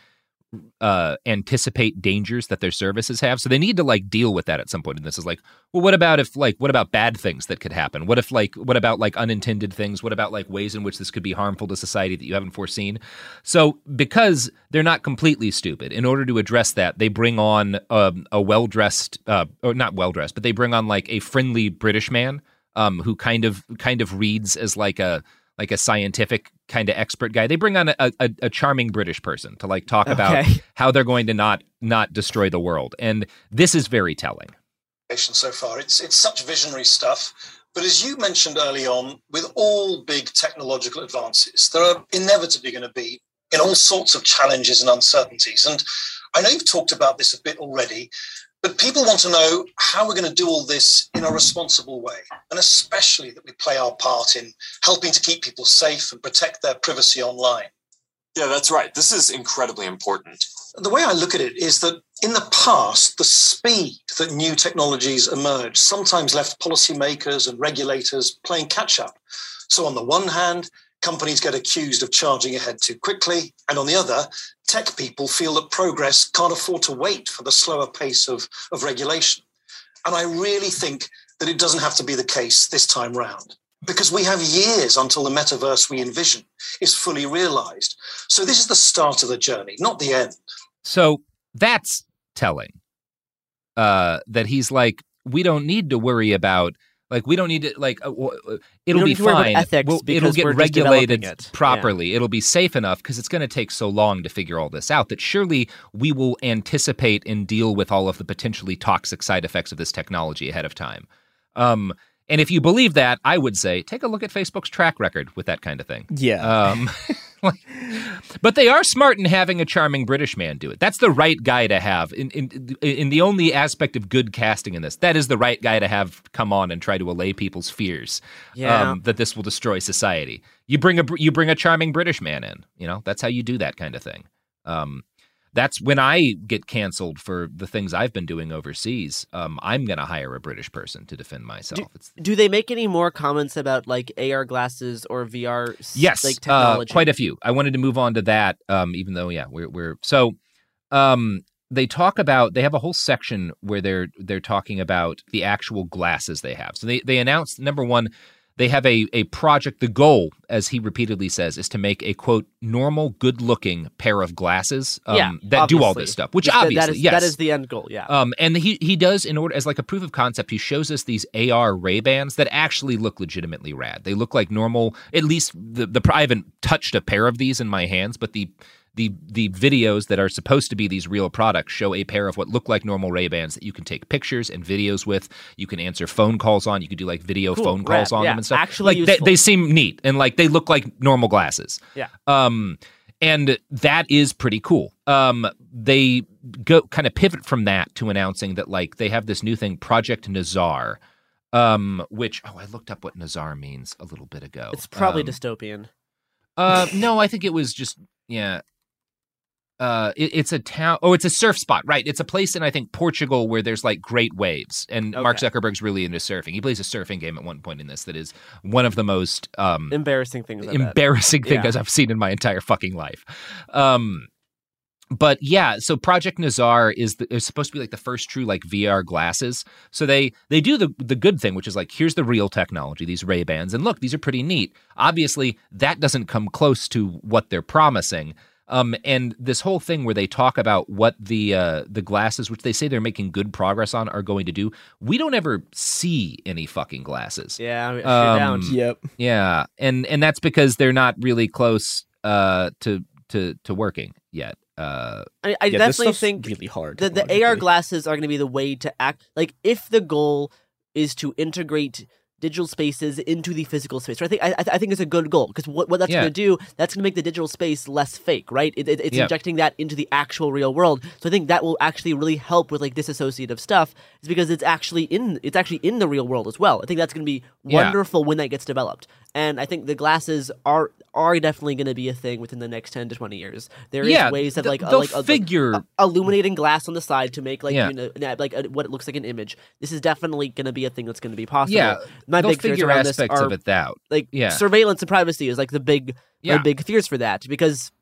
uh, anticipate dangers that their services have. So they need to like deal with that at some point. And this is like, well, what about if like, what about bad things that could happen? What if like, what about like unintended things? What about like ways in which this could be harmful to society that you haven't foreseen? So because they're not completely stupid, in order to address that, they bring on um, a well dressed, uh, or not well dressed, but they bring on like a friendly British man um, who kind of kind of reads as like a like a scientific kind of expert guy. They bring on a, a, a charming British person to like talk about how they're going to not not destroy the world, and this is very telling. so far. It's it's such visionary stuff. But as you mentioned early on, with all big technological advances, there are inevitably going to be in all sorts of challenges and uncertainties. And I know you've talked about this a bit already, but people want to know how we're going to do all this in a responsible way, and especially that we play our part in helping to keep people safe and protect their privacy online. Yeah, that's right. This is incredibly important. The way I look at it is that in the past, the speed that new technologies emerged sometimes left policymakers and regulators playing catch up. So, on the one hand, companies get accused of charging ahead too quickly. And on the other, tech people feel that progress can't afford to wait for the slower pace of, of regulation. And I really think that it doesn't have to be the case this time round because we have years until the metaverse we envision is fully realized. So, this is the start of the journey, not the end. So that's telling. Uh, that he's like, we don't need to worry about. Like we don't need to like uh, uh, it'll be need to worry about fine. ethics We'll- it'll get regulated it. properly. It'll be safe enough because it's going to take so long to figure all this out that surely we will anticipate and deal with all of the potentially toxic side effects of this technology ahead of time. Um, and if you believe that, I would say take a look at Facebook's track record with that kind of thing. Yeah. Um, but they are smart in having a charming British man do it. That's the right guy to have in, in in the only aspect of good casting in this. That is the right guy to have come on and try to allay people's fears Yeah. um, that this will destroy society. You bring a you bring a charming British man in. You know that's how you do that kind of thing. Um, that's when I get canceled for the things I've been doing overseas. Um, I'm going to hire a British person to defend myself. it's Do they make any more comments about like AR glasses or VR? Yes, like uh, quite a few. I wanted to move on to that, um, even though yeah, we're we're so. Um, they talk about they have a whole section where they're they're talking about the actual glasses they have. So they they announced number one, they have a a project. The goal, as he repeatedly says, is to make a quote normal, good looking pair of glasses um, yeah, that do all this stuff. Which That- that obviously, is, yes, that is the end goal. Yeah. um, and he he does in order as like a proof of concept. He shows us these AR Ray Bans that actually look legitimately rad. They look like normal. At least the the I haven't touched a pair of these in my hands, but the the the videos that are supposed to be these real products show a pair of what look like normal Ray Bans that you can take pictures and videos with. You can answer phone calls on. You can do like video Cool, phone calls rad, on yeah, them and stuff. actually like they, they seem neat and like they look like normal glasses. Yeah. Um, and that is pretty cool. Um, they go kind of pivot from that to announcing that like they have this new thing, Project Nazare, um, which oh, I looked up what Nazare means a little bit ago. it's probably Um, dystopian. uh, no, I think it was just yeah. Uh, it, it's a town. Oh, it's a surf spot, right? It's a place in I think Portugal where there's like great waves, and Mark Zuckerberg's really into surfing. He plays a surfing game at one point in this that is one of the most um, Embarrassing things. I embarrassing things Yeah. I've seen in my entire fucking life. Um, but yeah, so Project Nazare is the, is supposed to be like the first true like VR glasses. So they they do the the good thing, which is like here's the real technology, these Ray Bans, and look, these are pretty neat. Obviously, that doesn't come close to what they're promising. Um, and this whole thing where they talk about what the uh, the glasses, which they say they're making good progress on, are going to do, we don't ever see any fucking glasses. Yeah, I mean, Um, down. Yep. Yeah, and and that's because they're not really close uh, to to to working yet. Uh, I, I Yeah, definitely think really hard. the, the AR glasses are going to be the way to act. Like, if the goal is to integrate digital spaces into the physical space, right? I think I, I think it's a good goal because what, what that's Yeah. going to do, that's going to make the digital space less fake, right? It, it, it's Yeah. injecting that into the actual real world. So I think that will actually really help with like disassociative stuff, is because it's actually in it's actually in the real world as well. I think that's going to be Yeah. wonderful when that gets developed. And I think the glasses are are definitely going to be a thing within the next 10 to 20 years. There is Yeah, ways of like uh, they'll like uh, like, figure- illuminating glass on the side to make like Yeah. you know like a, what it looks like an image. This is definitely going to be a thing that's going to be possible. Yeah, my big fears figure around this are of it out. like Yeah. surveillance and privacy is like the big Yeah. my big fears for that because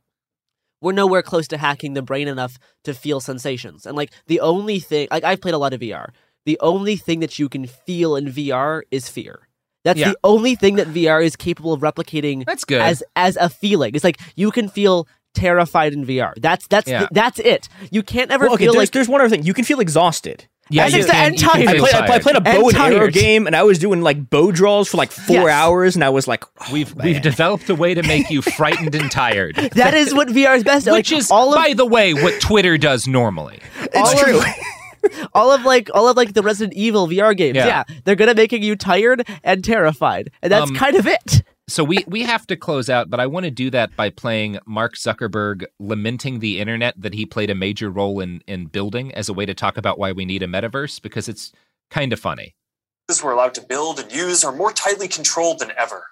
we're nowhere close to hacking the brain enough to feel sensations. And like the only thing like I've played a lot of VR. The only thing that you can feel in VR is fear. That's Yeah. the only thing that VR is capable of replicating That's good. as as a feeling. It's like you can feel terrified in VR. That's that's Yeah. that's it. You can't ever Well, okay, feel there's, like there's one other thing. You can feel exhausted. Yeah, And you it's- can- and you can I feel played, I played a bow And and, arrow game, and I was doing like bow draws for like four Yes. hours, and I was like, oh, We've we've developed a way to make you frightened and tired. that is what VR is best at. Which like, is, all of by the way, what Twitter does normally. all Of, all of like all of like the Resident Evil VR games. Yeah. Yeah, they're good at making you tired and terrified, and that's Um, kind of it. So we we have to close out, but I want to do that by playing Mark Zuckerberg lamenting the internet that he played a major role in in building as a way to talk about why we need a metaverse because it's kind of funny. we're allowed to build and use are more tightly controlled than ever.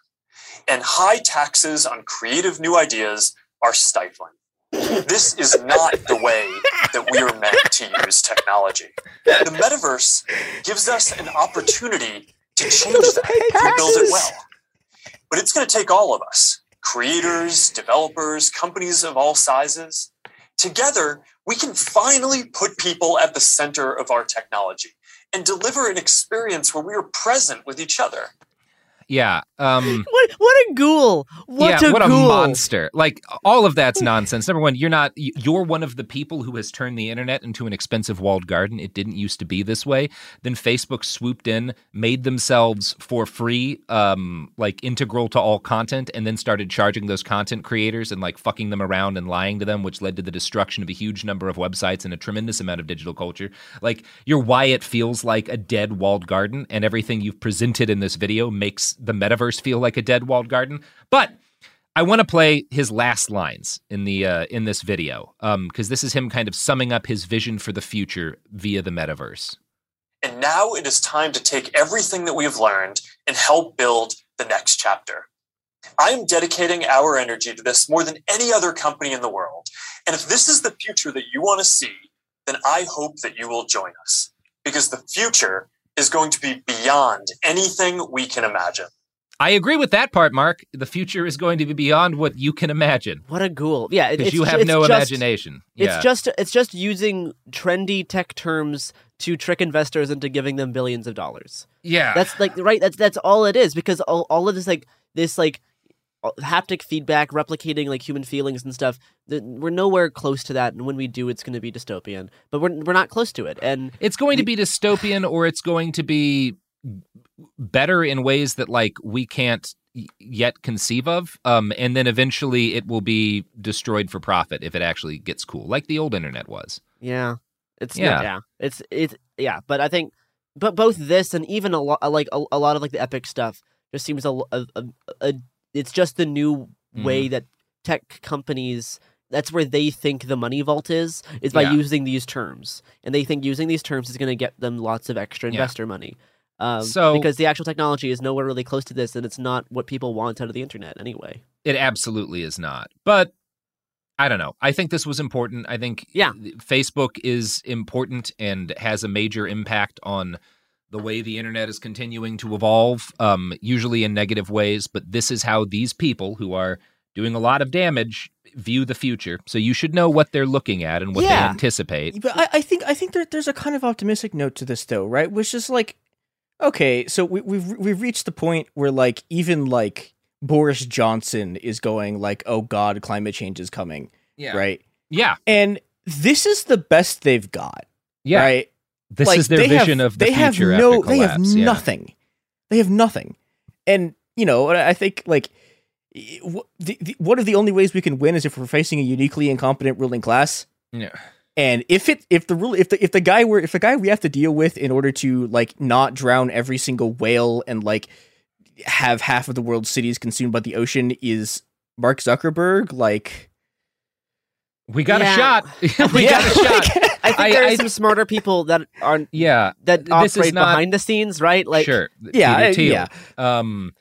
And high taxes on creative new ideas are stifling. This is not the way that we are meant to use technology. The metaverse gives us an opportunity to change that and build it well. But it's going to take all of us creators, developers, companies of all sizes. Together, we can finally put people at the center of our technology and deliver an experience where we are present with each other. Yeah. Um What what a ghoul! What yeah, a what a ghoul! monster! Like all of that's nonsense. Number one, you're not. You're one of the people who has turned the internet into an expensive walled garden. It didn't used to be this way. Then Facebook swooped in, made themselves for free, um, like integral to all content, and then started charging those content creators and like fucking them around and lying to them, which led to the destruction of a huge number of websites and a tremendous amount of digital culture. Like you're why it feels like a dead walled garden, and everything you've presented in this video makes the metaverse feel like a dead walled garden. But I want to play his last lines in the uh, in this video because this is him kind of summing up his vision for the future via the metaverse. And now it is time to take everything that we have learned and help build the next chapter. I am dedicating our energy to this more than any other company in the world. And if this is the future that you want to see, then I hope that you will join us because the future is going to be beyond anything we can imagine. I agree with that part, Mark. The future is going to be beyond what you can imagine. What a ghoul! Yeah, it- because you have it's no just- imagination. It's Yeah. just it's just using trendy tech terms to trick investors into giving them billions of dollars. Yeah. that's like right. That's that's all it is because all, all of this like this like haptic feedback replicating like human feelings and stuff. We're nowhere close to that, and when we do, it's going to be dystopian. But we're we're not close to it, and it's going to be dystopian or it's going to be better in ways that like we can't yet conceive of um and then eventually it will be destroyed for profit if it actually gets cool like the old internet was Yeah, it's Yeah. yeah, yeah, it's it's yeah. But I think, but both this and even a lot like a, a lot of like the epic stuff just seems a, a, a, a it's just the new way Mm-hmm. that tech companies. That's where they think the money vault is is by Yeah. using these terms, and they think using these terms is going to get them lots of extra Yeah. investor money. Um, So- because the actual technology is nowhere really close to this, and it's not what people want out of the internet anyway. it absolutely is not but i don't know i think this was important i think Yeah. facebook is important and has a major impact on the way the internet is continuing to evolve um, usually in negative ways but this is how these people who are doing a lot of damage view the future so you should know what they're looking at and what they anticipate But I, I think I think there, there's a kind of optimistic note to this though, right? Which is like, okay, so we, we've we've reached the point where like even like Boris Johnson is going like, oh God, climate change is coming, Yeah. right? Yeah, and this is the best they've got, Yeah. right? This is their they have- vision of the they future Have no, after they have yeah. nothing. They have nothing, and you know, I think like. i- wh- The, the, one of the only ways we can win is if we're facing a uniquely incompetent ruling class. yeah And if it if the rule if the if the guy were if the guy we have to deal with in order to like not drown every single whale and like have half of the world's cities consumed by the ocean is Mark Zuckerberg, like we got Yeah. a shot we Yeah, got a shot I think I- there are I- some smarter people that aren't yeah that this is operate not- behind the scenes, right? Like sure Yeah, Peter yeah. um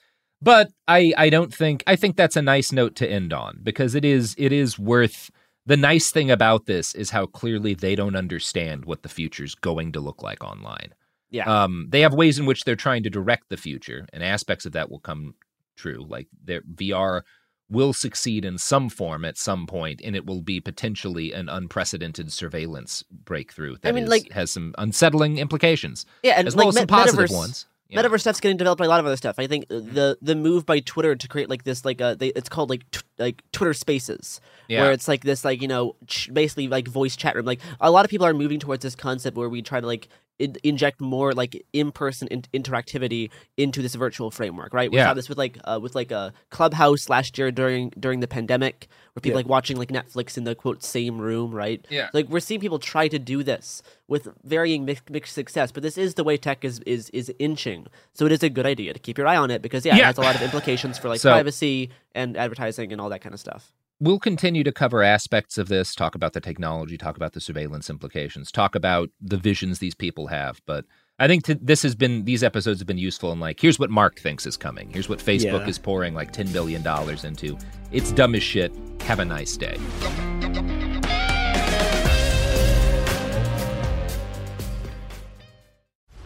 But I I don't think I think that's a nice note to end on because it is it is worth the nice thing about this is how clearly they don't understand what the future's going to look like online. Yeah. Um, they have ways in which they're trying to direct the future, and aspects of that will come true. Like their VR will succeed in some form at some point, and it will be potentially an unprecedented surveillance breakthrough that I mean, is- like- has some unsettling implications. Yeah, and as like well as some positive metaverse, ones. Metaverse stuff's getting developed by a lot of other stuff. I think the the move by Twitter to create like this like uh they, it's called like t- like Twitter Spaces, Yeah. where it's like this like you know ch- basically like voice chat room. Like a lot of people are moving towards this concept where we try to like in- inject more like in person in- interactivity into this virtual framework. Right? We Yeah. saw this with like uh, with like a Clubhouse last year during during the pandemic, where people Yeah. like watching like Netflix in the quote same room. Right? Yeah. Like we're seeing people try to do this with varying mixed, mixed success, but this is the way tech is, is is inching. So it is a good idea to keep your eye on it because yeah, it has a lot of implications for like So- privacy and advertising and all that kind of stuff. We'll continue to cover aspects of this, talk about the technology, talk about the surveillance implications, talk about the visions these people have. But I think to, this has been these episodes have been useful in like here's what Mark thinks is coming. Here's what Facebook Yeah. is pouring like ten billion dollars into. It's dumb as shit. Have a nice day.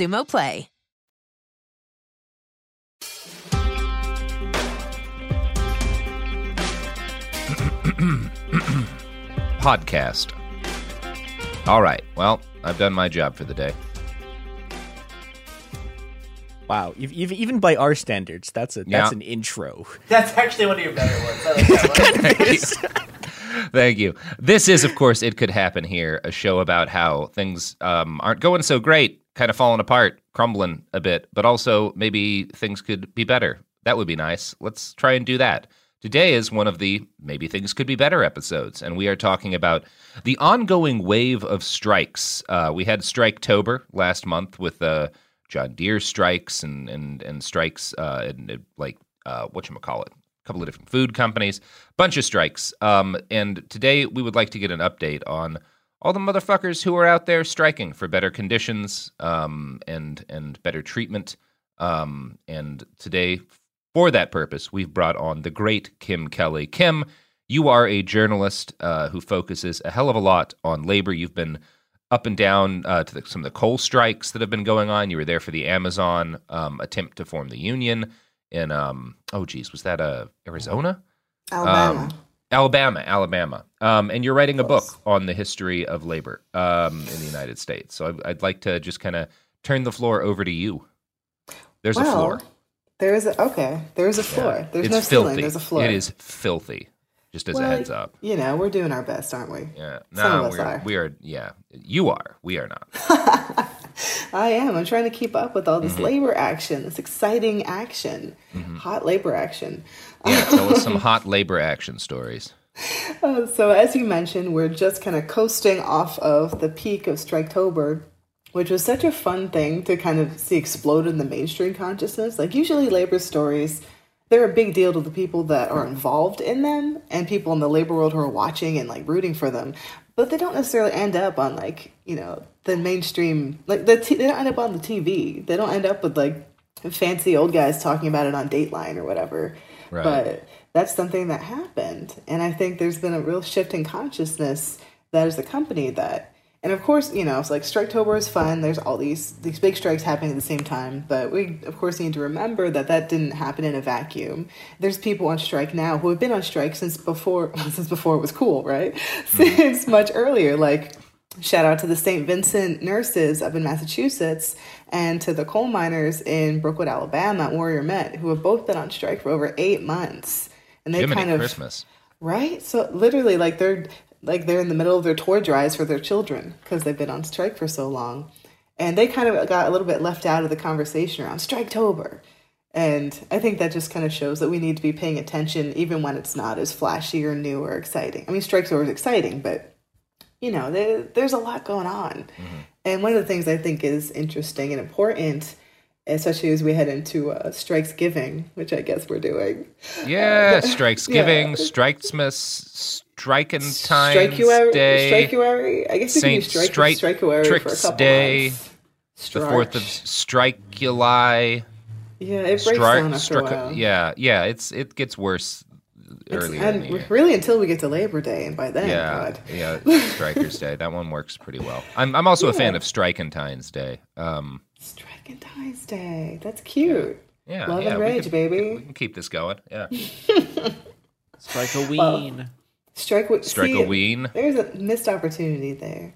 Xumo Play. Podcast. All right. Well, I've done my job for the day. Wow, ev- ev- even by our standards, that's a that's an intro. That's actually one of your better ones. I like that one. Thank you. This is, of course, It Could Happen Here, a show about how things um, aren't going so great, kind of falling apart, crumbling a bit, but also maybe things could be better That would be nice. Let's try and do that. Today is one of the maybe things could be better episodes, and we are talking about the ongoing wave of strikes. Uh, we had Striketober last month with uh, John Deere strikes and and and strikes uh, and uh, like uh, what you call it, a couple of different food companies, bunch of strikes. Um, and today we would like to get an update on all the motherfuckers who are out there striking for better conditions um, and and better treatment. Um, and today, for that purpose, we've brought on the great Kim Kelly. Kim, you are a journalist uh, who focuses a hell of a lot on labor. You've been up and down uh, to the, some of the coal strikes that have been going on. You were there for the Amazon um, attempt to form the union in um, oh geez, was that uh, Arizona? Alabama. Um, Alabama, Alabama. Um, and you're writing a book on the history of labor um, in the United States. So I'd, I'd like to just kind of turn the floor over to you. There's a floor. There is a okay. There is a floor. There's it's no filthy. ceiling. There's a floor. It is filthy. Just as Well, a heads up. You know, we're doing our best, aren't we? Yeah. Some No, of us we're, are. we are. Yeah. You are. We are not. I am. I'm trying to keep up with all this Mhm. labor action, this exciting action, Mm-hmm. hot labor action. Yeah. Tell us some hot labor action stories. Uh, so, as you mentioned, we're just kind of coasting off of the peak of Striketober, which was such a fun thing to kind of see explode in the mainstream consciousness. Like, usually, labor stories, they're a big deal to the people that are involved in them and people in the labor world who are watching and like rooting for them. But they don't necessarily end up on like, you know, the mainstream, like, the t- they don't end up on the TV. They don't end up with like fancy old guys talking about it on Dateline or whatever. Right. But that's something that happened. And I think there's been a real shift in consciousness that has accompanied that. And of course, you know, it's like Striketober is fun. There's all these these big strikes happening at the same time, but we of course need to remember that that didn't happen in a vacuum. There's people on strike now who have been on strike since before since before it was cool, right? Mm-hmm. Since much earlier. Like shout out to the St. Vincent nurses up in Massachusetts and to the coal miners in Brookwood, Alabama at Warrior Met, who have both been on strike for over eight months. And they Jiminy kind of Christmas. right. So literally, like they're like they're in the middle of their toy drives for their children because they've been on strike for so long, and they kind of got a little bit left out of the conversation around Striketober. And I think that just kind of shows that we need to be paying attention even when it's not as flashy or new or exciting. I mean, Striketober is exciting, but you know, there, there's a lot going on. Mm-hmm. And one of the things I think is interesting and important, especially as we head into uh, Strikes Giving, which I guess we're doing. Yeah. Strikes Yeah. giving, Strikesmas, Striking Times Strikeuary, Day. Strikeuary. I guess we can do Saint strike, Strike Strikeuary for a couple Day. months. The fourth of Strikuli. Yeah, it breaks Strike- down after a Strike- while. Yeah, yeah. It's it gets worse earlier in the and year. really until we get to Labor Day, and by then, yeah, God. yeah. Strikers Day. That one works pretty well. I'm I'm also a fan Yeah. of Strikentines Day. Um, Valentine's Day. That's cute. yeah, Love yeah, and we rage, can- baby. We can keep this going. Yeah. Strike a ween. Strike with Strike a ween. There's a missed opportunity there.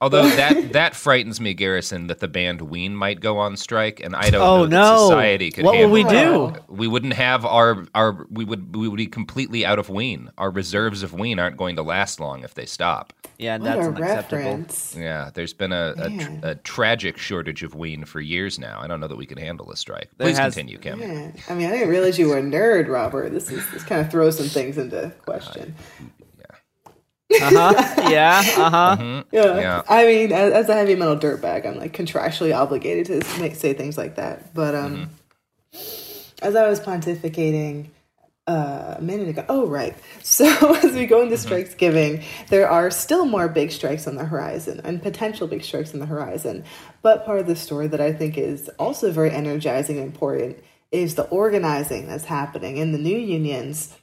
Although that that frightens me, Garrison, that the band Ween might go on strike, and I don't Oh, know that no. society could. What will we do? that. We wouldn't have our our we would we would be completely out of Ween. Our reserves of Ween aren't going to last long if they stop. Yeah, What that's a unacceptable. reference. Yeah, there's been a, a, tr- a tragic shortage of Ween for years now. I don't know that we can handle a strike. There Please has- continue, Kim. Yeah. I mean, I didn't realize you were a nerd, Robert. This is this kind of throws some things into question. Uh huh. Yeah. Uh huh. Mhm. Yeah. Yeah. I mean, as, as a heavy metal dirtbag, I'm like contractually obligated to make, say things like that. But um, as I was pontificating uh, a minute ago, oh right. So as we go into strikes giving, there are still more big strikes on the horizon and potential big strikes on the horizon. But part of the story that I think is also very energizing and important is the organizing that's happening in the new unions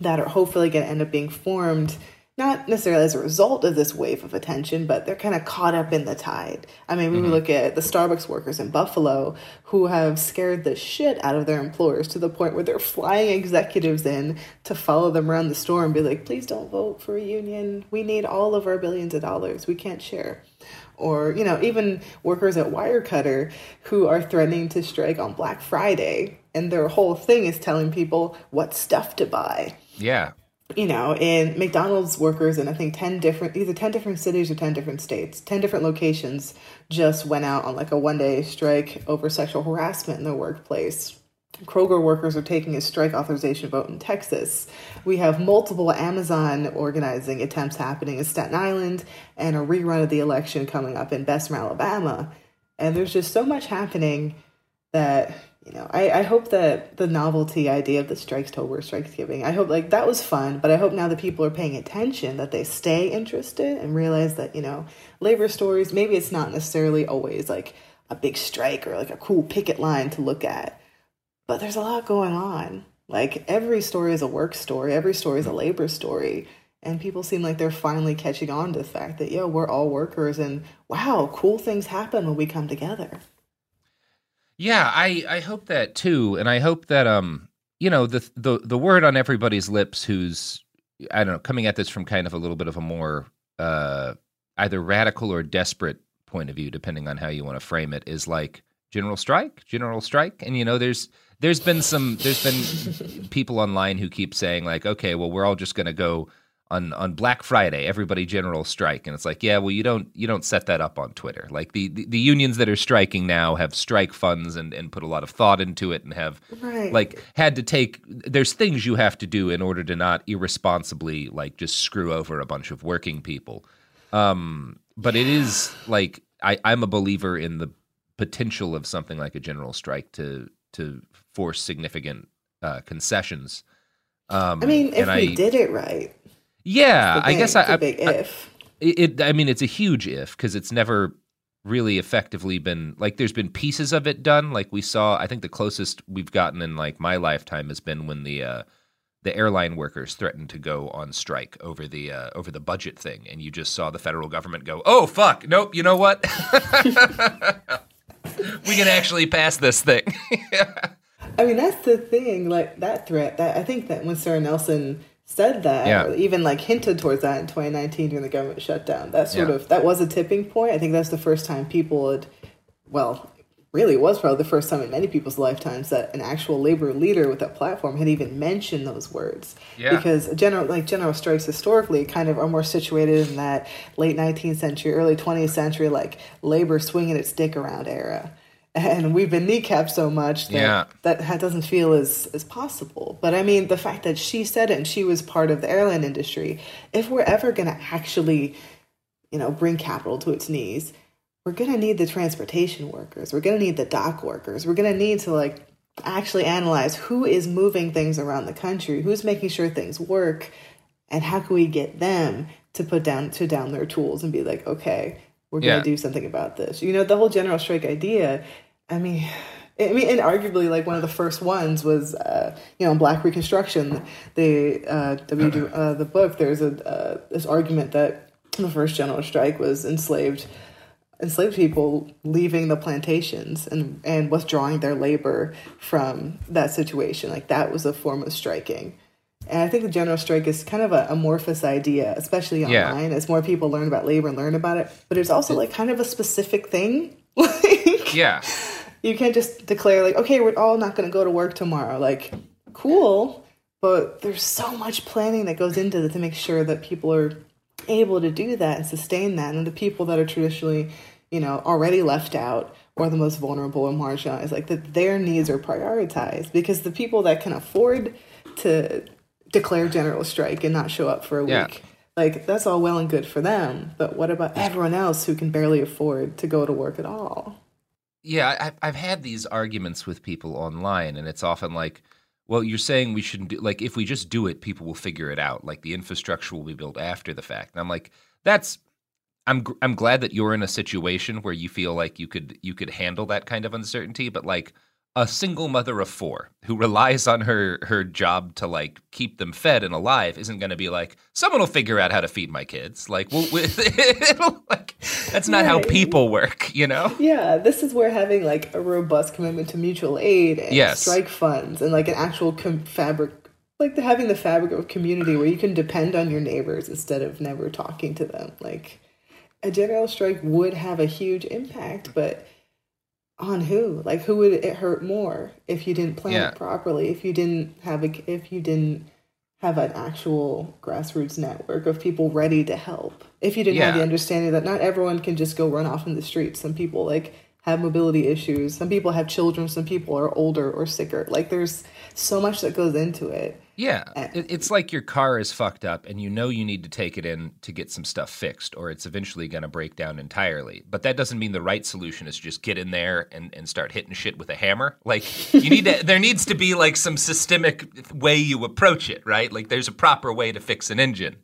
that are hopefully going to end up being formed not necessarily as a result of this wave of attention, but they're kind of caught up in the tide. I mean, we Mm-hmm. look at the Starbucks workers in Buffalo who have scared the shit out of their employers to the point where they're flying executives in to follow them around the store and be like, please don't vote for a union. We need all of our billions of dollars. We can't share. Or, you know, even workers at Wirecutter who are threatening to strike on Black Friday. And their whole thing is telling people what stuff to buy Yeah. You know, in McDonald's workers in I think 10 different, either 10 different cities or 10 different states, 10 different locations just went out on like a one day strike over sexual harassment in their workplace. Kroger workers are taking a strike authorization vote in Texas. We have multiple Amazon organizing attempts happening in Staten Island and a rerun of the election coming up in Bessemer, Alabama. And there's just so much happening that, you know, I, I hope that the novelty idea of the strikes Tober, strikes giving, I hope like that was fun, but I hope now that people are paying attention that they stay interested and realize that, you know, labor stories, maybe it's not necessarily always like a big strike or like a cool picket line to look at but there's a lot going on. Like every story is a work story, every story is a labor story. And people seem like they're finally catching on to the fact that, yo, we're all workers and wow, cool things happen when we come together. Yeah, I, I hope that too. And I hope that um you know, the the the word on everybody's lips who's I don't know, coming at this from kind of a little bit of a more uh either radical or desperate point of view, depending on how you want to frame it, is like general strike, general strike. And you know, there's there's been some there's been people online who keep saying like, okay, well, we're all just going to go on on Black Friday, everybody general strike, and it's like, yeah, well, you don't you don't set that up on Twitter. Like the the, the unions that are striking now have strike funds and and put a lot of thought into it and have Right. like had to take. There's things you have to do in order to not irresponsibly like just screw over a bunch of working people. Um, but it is like I I'm a believer in the potential of something like a general strike to to force significant uh, concessions. Um, I mean, if we I- did it right. Yeah, I guess I, it's big I- if. It, it, I mean, it's a huge if because it's never really effectively been like. There's been pieces of it done. Like we saw, I think the closest we've gotten in like my lifetime has been when the uh, the airline workers threatened to go on strike over the uh, over the budget thing, and you just saw the federal government go, "Oh fuck, nope, you know what? we can actually pass this thing." I mean, that's the thing. Like that threat. That I think that when Sarah Nelson said that, Yeah. or even like hinted towards that in 2019 during the government shutdown, that sort Yeah. of that was a tipping point. I think that's the first time people had, well, really, was probably the first time in many people's lifetimes that an actual labor leader with that platform had even mentioned those words. Yeah. Because general like general strikes historically kind of are more situated in that late 19th century, early 20th century, like labor swinging its dick around era. And we've been kneecapped so much that Yeah. that ha- doesn't feel as as possible. But I mean, the fact that she said it and she was part of the airline industry. If we're ever going to actually, you know, bring capital to its knees, we're going to need the transportation workers. We're going to need the dock workers. We're going to need to like actually analyze who is moving things around the country, who's making sure things work, and how can we get them to put down to down their tools and be like, okay, we're going to do something about this. You know, the whole general strike idea. I mean, I mean, and arguably, like one of the first ones was, uh, you know, Black Reconstruction, the uh, W. Uh, the book. There's a uh, this argument that the first general strike was enslaved enslaved people leaving the plantations and and withdrawing their labor from that situation. Like that was a form of striking. And I think the general strike is kind of a amorphous idea, especially Yeah. online, as more people learn about labor and learn about it. But it's also like kind of a specific thing. yeah, You can't just declare like, okay, we're all not going to go to work tomorrow. Like, cool, but there's so much planning that goes into it to make sure that people are able to do that and sustain that. And the people that are traditionally, you know, already left out or the most vulnerable and marginalized, like that their needs are prioritized because the people that can afford to declare general strike and not show up for a Yeah. week. Like that's all well and good for them, but what about everyone else who can barely afford to go to work at all? Yeah, I've, I've had these arguments with people online, and it's often like, well, you're saying we shouldn't do, like, if we just do it, people will figure it out. Like, the infrastructure will be built after the fact. And I'm like, that's, I'm, I'm glad that you're in a situation where you feel like you could, you could handle that kind of uncertainty, but like, a single mother of four who relies on her her job to like keep them fed and alive isn't going to be like someone will figure out how to feed my kids like well, it'll, like that's not how people work you know Yeah, this is where having like a robust commitment to mutual aid and Yes. strike funds and like an actual com- fabric, like the, having the fabric of community where you can depend on your neighbors instead of never talking to them. Like a general strike would have a huge impact, but on who? Like who would it hurt more if you didn't plan Yeah. it properly? If you didn't have a, if you didn't have an actual grassroots network of people ready to help. If you didn't have the understanding that not everyone can just go run off in the streets. Some people like have mobility issues. Some people have children. Some people are older or sicker. Like there's so much that goes into it. Yeah, it, it's like your car is fucked up, and you know you need to take it in to get some stuff fixed, or it's eventually going to break down entirely. But that doesn't mean the right solution is just get in there and, and start hitting shit with a hammer. Like you need to, there needs to be like some systemic way you approach it, right? Like there's a proper way to fix an engine.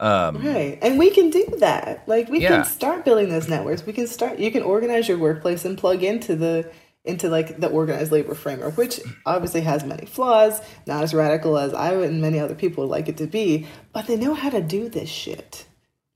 Um, Right. And we can do that. Like we Yeah. can start building those networks. We can start you can organize your workplace and plug into the into like the organized labor framework, which obviously has many flaws, not as radical as I and many other people would like it to be, but they know how to do this shit.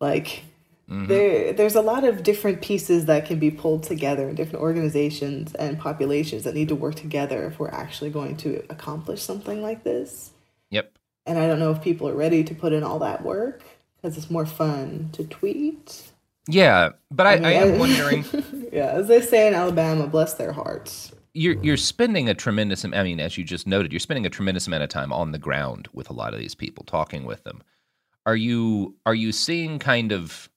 Like mm-hmm. there there's a lot of different pieces that can be pulled together in different organizations and populations that need to work together if we're actually going to accomplish something like this. Yep. And I don't know if people are ready to put in all that work because it's more fun to tweet. Yeah, but I, I, mean, am wondering. yeah, as they say in Alabama, bless their hearts. you're you're spending a tremendous I mean as you just noted you're spending a tremendous amount of time on the ground with a lot of these people talking with them are you are you seeing kind of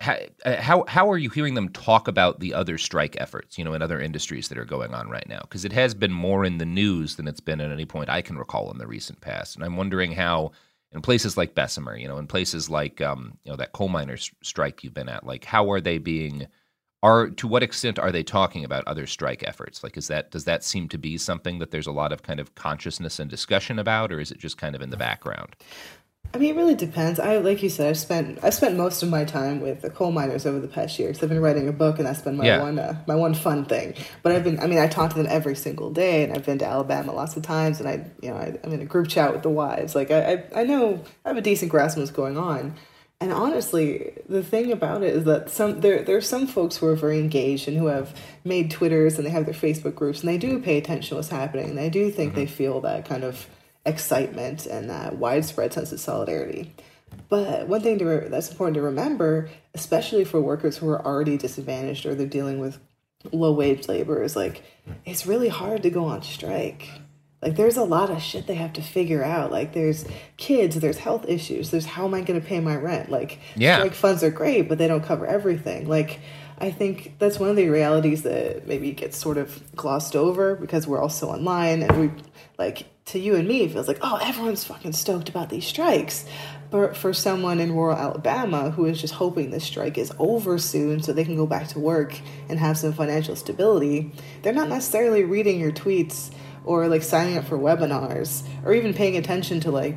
how uh, how, how are you hearing them talk about the other strike efforts you know in other industries that are going on right now because it has been more in the news than it's been at any point I can recall in the recent past and I'm wondering how in places like Bessemer you know in places like um, you know that coal miners strike you've been at like how are they being are to what extent are they talking about other strike efforts? Like is that does that seem to be something that there's a lot of kind of consciousness and discussion about or is it just kind of in the background I mean, it really depends. I like you said, I've spent I've spent most of my time with the coal miners over the past year because I've been writing a book, and that's been my Yeah. one uh, my one fun thing. But I've been, I mean, I talk to them every single day, and I've been to Alabama lots of times, and I, you know, I, I'm in a group chat with the wives. Like, I, I, I know I have a decent grasp of what's going on. And honestly, the thing about it is that some there there are some folks who are very engaged and who have made Twitters and they have their Facebook groups and they do pay attention to what's happening. And they do think they feel that kind of excitement and that widespread sense of solidarity. But one thing to re- that's important to remember, especially for workers who are already disadvantaged or they're dealing with low wage labor, is like it's really hard to go on strike. Like there's a lot of shit they have to figure out. Like there's kids, there's health issues, there's how am I going to pay my rent? Like Yeah. strike funds are great, but they don't cover everything. Like I think that's one of the realities that maybe gets sort of glossed over because we're all so online and we like to you and me feels like oh everyone's fucking stoked about these strikes. But for someone in rural Alabama who is just hoping this strike is over soon so they can go back to work and have some financial stability, they're not necessarily reading your tweets or like signing up for webinars or even paying attention to like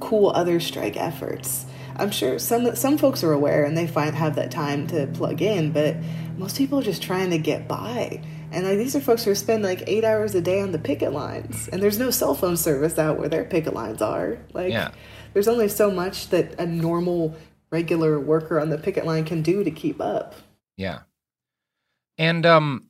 cool other strike efforts. I'm sure some some folks are aware and they find have that time to plug in, but most people are just trying to get by. And like these are folks who spend like eight hours a day on the picket lines, and there's no cell phone service out where their picket lines are. Like, Yeah. there's only so much that a normal, regular worker on the picket line can do to keep up. Yeah. And um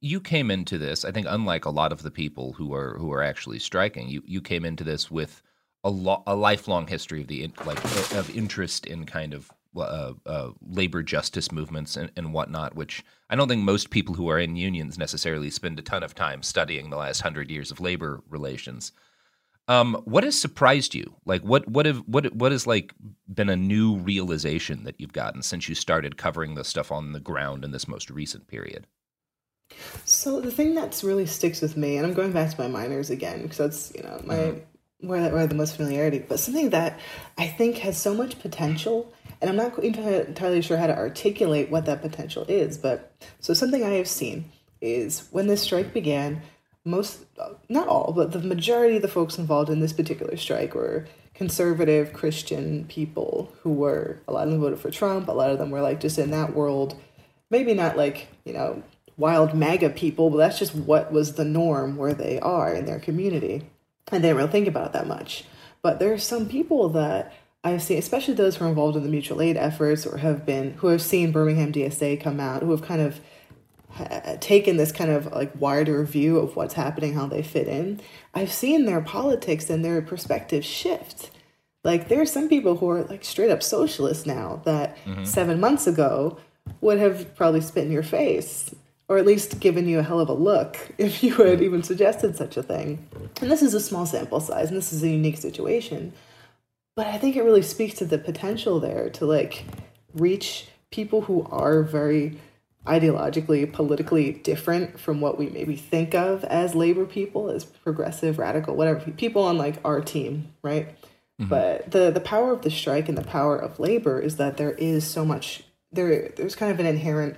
you came into this, I think unlike a lot of the people who are who are actually striking, you you came into this with a lo- a lifelong history of the in, like of interest in kind of uh, uh, labor justice movements and, and whatnot, which I don't think most people who are in unions necessarily spend a ton of time studying the last hundred years of labor relations. Um, what has surprised you? Like, what what have what what has like been a new realization that you've gotten since you started covering the stuff on the ground in this most recent period? So the thing that's really sticks with me, and I'm going back to my miners again because that's you know my where, where the most familiarity. But something that I think has so much potential, and I'm not entirely sure how to articulate what that potential is. But so something I have seen is when this strike began, most not all, but the majority of the folks involved in this particular strike were conservative Christian people who were a lot of them voted for Trump. A lot of them were like just in that world maybe not like you know wild MAGA people, but that's just what was the norm where they are in their community, and they didn't really think about it that much. But there are some people that I've seen, especially those who are involved in the mutual aid efforts or have been who have seen Birmingham DSA come out, who have kind of ha- taken this kind of like wider view of what's happening, how they fit in. I've seen their politics and their perspective shift. Like there are some people who are like straight up socialists now that Mhm. seven months ago would have probably spit in your face or at least given you a hell of a look if you had even suggested such a thing. And this is a small sample size and this is a unique situation. But I think it really speaks to the potential there to like reach people who are very ideologically, politically different from what we maybe think of as labor people, as progressive, radical, whatever people on like our team, right? Mm-hmm. But the the power of the strike and the power of labor is that there is so much there. There's kind of an inherent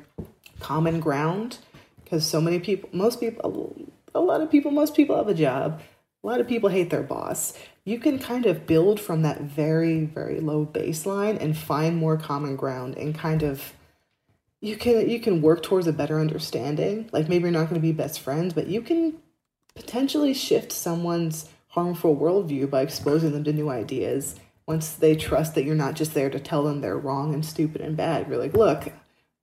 common ground because so many people, most people, a lot of people, most people have a job. A lot of people hate their boss. You can kind of build from that very, very low baseline and find more common ground and kind of you can you can work towards a better understanding. Like maybe you're not going to be best friends, but you can potentially shift someone's harmful worldview by exposing them to new ideas. Once they trust that you're not just there to tell them they're wrong and stupid and bad, you're like, look,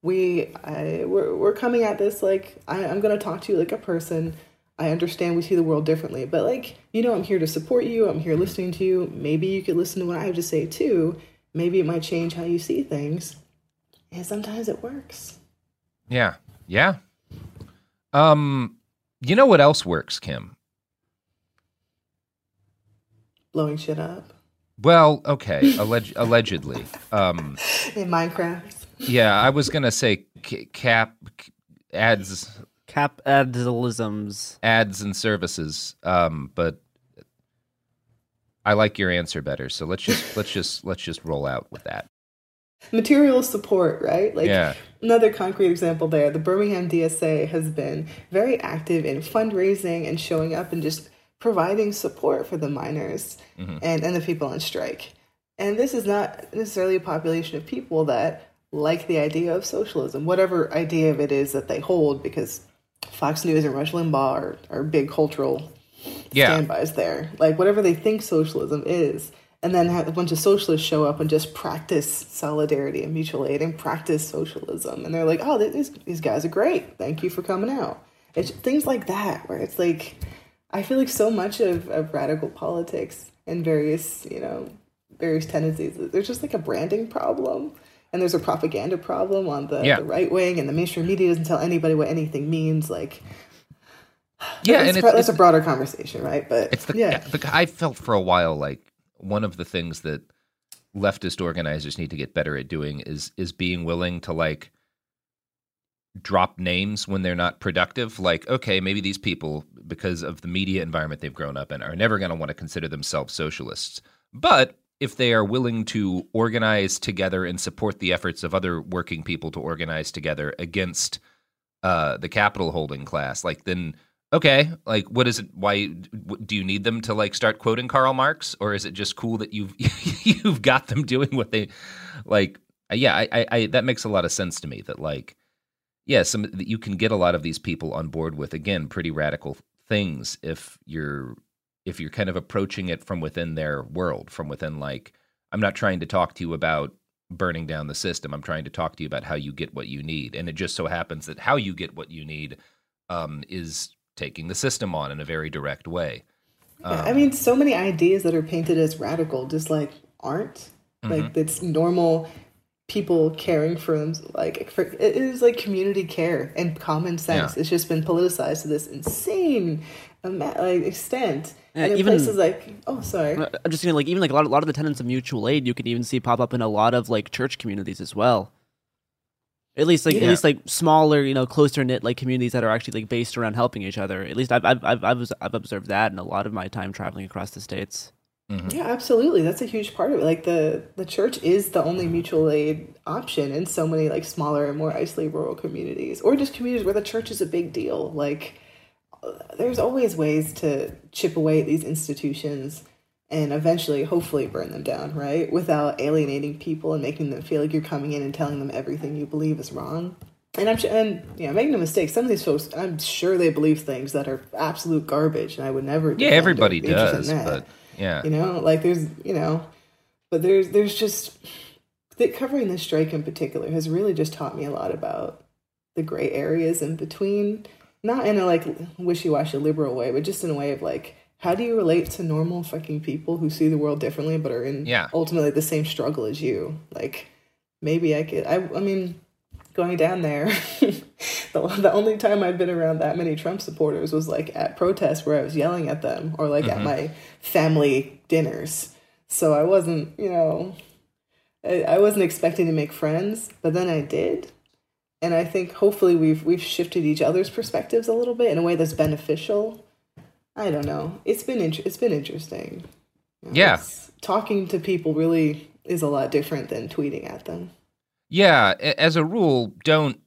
we I, we're we're coming at this like I, I'm going to talk to you like a person. I understand we see the world differently, but like you know, I'm here to support you. I'm here listening to you. Maybe you could listen to what I have to say too. Maybe it might change how you see things and sometimes it works. Yeah. Yeah. Um, you know what else works, Kim? Blowing shit up. Well, okay, alleg- allegedly. Um, In Minecraft. Yeah, I was gonna say c- cap ads, cap adsisms, ads and services. Um, but I like your answer better. So let's just let's just let's just roll out with that material support, right? Like yeah. another concrete example there, the Birmingham DSA has been very active in fundraising and showing up and just providing support for the miners mm-hmm. and, and the people on strike. And this is not necessarily a population of people that like the idea of socialism, whatever idea of it is that they hold, because Fox News and Rush Limbaugh are, are big cultural yeah. standbys there. Like whatever they think socialism is, and then have a bunch of socialists show up and just practice solidarity and mutual aid and practice socialism. And they're like, oh, these, these guys are great. Thank you for coming out. It's things like that where it's like, I feel like so much of, of radical politics and various, you know, various tendencies, there's just like a branding problem. And there's a propaganda problem on the, yeah. the right wing, and the mainstream media doesn't tell anybody what anything means. Like, yeah, and it's, it's, it's, a broader conversation, right? But it's the yeah, the, I felt for a while like one of the things that leftist organizers need to get better at doing is is being willing to like drop names when they're not productive like okay maybe these people because of the media environment they've grown up in are never going to want to consider themselves socialists but if they are willing to organize together and support the efforts of other working people to organize together against uh, the capital holding class like then okay like what is it why do you need them to like start quoting karl marx? Or is it just cool that you've you've got them doing what they like yeah I, I, I that makes a lot of sense to me that like yeah some you can get a lot of these people on board with again pretty radical things if you're if you're kind of approaching it from within their world from within like i'm not trying to talk to you about burning down the system i'm trying to talk to you about how you get what you need and it just so happens that how you get what you need um, is taking the system on in a very direct way. Yeah, um, I mean, so many ideas that are painted as radical just like aren't. Mm-hmm. Like it's normal people caring for them. Like for, it is like community care and common sense. Yeah. It's just been politicized to this insane like extent. and in even places like oh sorry, I'm just saying like even like a lot, of, a lot of the tenants of mutual aid you can even see pop up in a lot of like church communities as well. At least like yeah. at least like smaller, you know, closer knit like communities that are actually like based around helping each other. At least I've I've I've I've, I've observed that in a lot of my time traveling across the states. Mm-hmm. Yeah, absolutely. That's a huge part of it. Like the the church is the only mutual aid option in so many like smaller and more isolated rural communities, or just communities where the church is a big deal. Like there's always ways to chip away at these institutions and eventually hopefully burn them down right? Without alienating people and making them feel like you're coming in and telling them everything you believe is wrong. And i'm and yeah make no mistake some of these folks i'm sure they believe things that are absolute garbage and i would never yeah everybody does but yeah. You know like there's you know but there's there's just that covering the strike in particular has really just taught me a lot about the gray areas in between not in a like wishy-washy liberal way but just in a way of like how do you relate to normal fucking people who see the world differently but are in yeah. ultimately the same struggle as you? Like maybe I could I I mean going down there the, the only time I'd been around that many Trump supporters was like at protests where I was yelling at them or like mm-hmm. at my family dinners. So I wasn't, you know, I, I wasn't expecting to make friends, but then I did. And I think hopefully we've we've shifted each other's perspectives a little bit in a way that's beneficial. I don't know. It's been int- it's been interesting. You know, Yeah. talking to people really is a lot different than tweeting at them. Yeah, as a rule, don't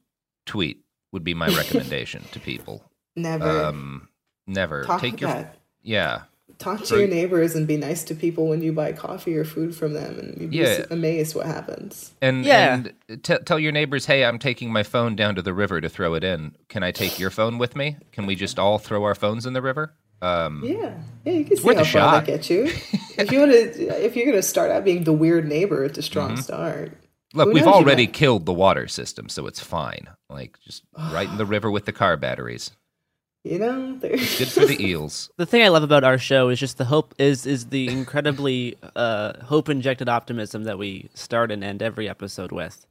tweet would be my recommendation to people. Never. Um, never Talk take your that. yeah. Talk to For- your neighbors and be nice to people when you buy coffee or food from them, and you'd be amazed what happens. And Yeah. and t- tell your neighbors, hey, I'm taking my phone down to the river to throw it in. Can I take your phone with me? Can we just all throw our phones in the river? Um, Yeah, yeah, you can It's see worth how a far shot. that gets you. if you want to, if you're gonna start out being the weird neighbor, it's a strong Mhm. start. Look, Who we've already killed the water system, so it's fine. Like just right in the river with the car batteries. You know, there's Good for the eels. The thing I love about our show is just the hope is is the incredibly uh, hope injected optimism that we start and end every episode with.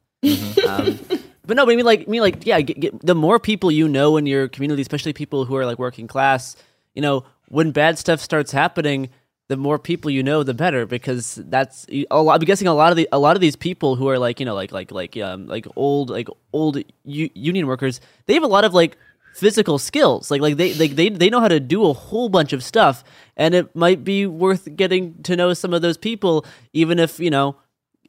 Um, but no, but I mean like I mean like yeah, get, get, the more people you know in your community, especially people who are like working class, you know, when bad stuff starts happening, the more people you know, the better because that's a lot. I'm guessing a lot of the a lot of these people who are like you know like like like um like old like old u- union workers, they have a lot of like physical skills. Like like they like they they know how to do a whole bunch of stuff, and it might be worth getting to know some of those people, even if you know,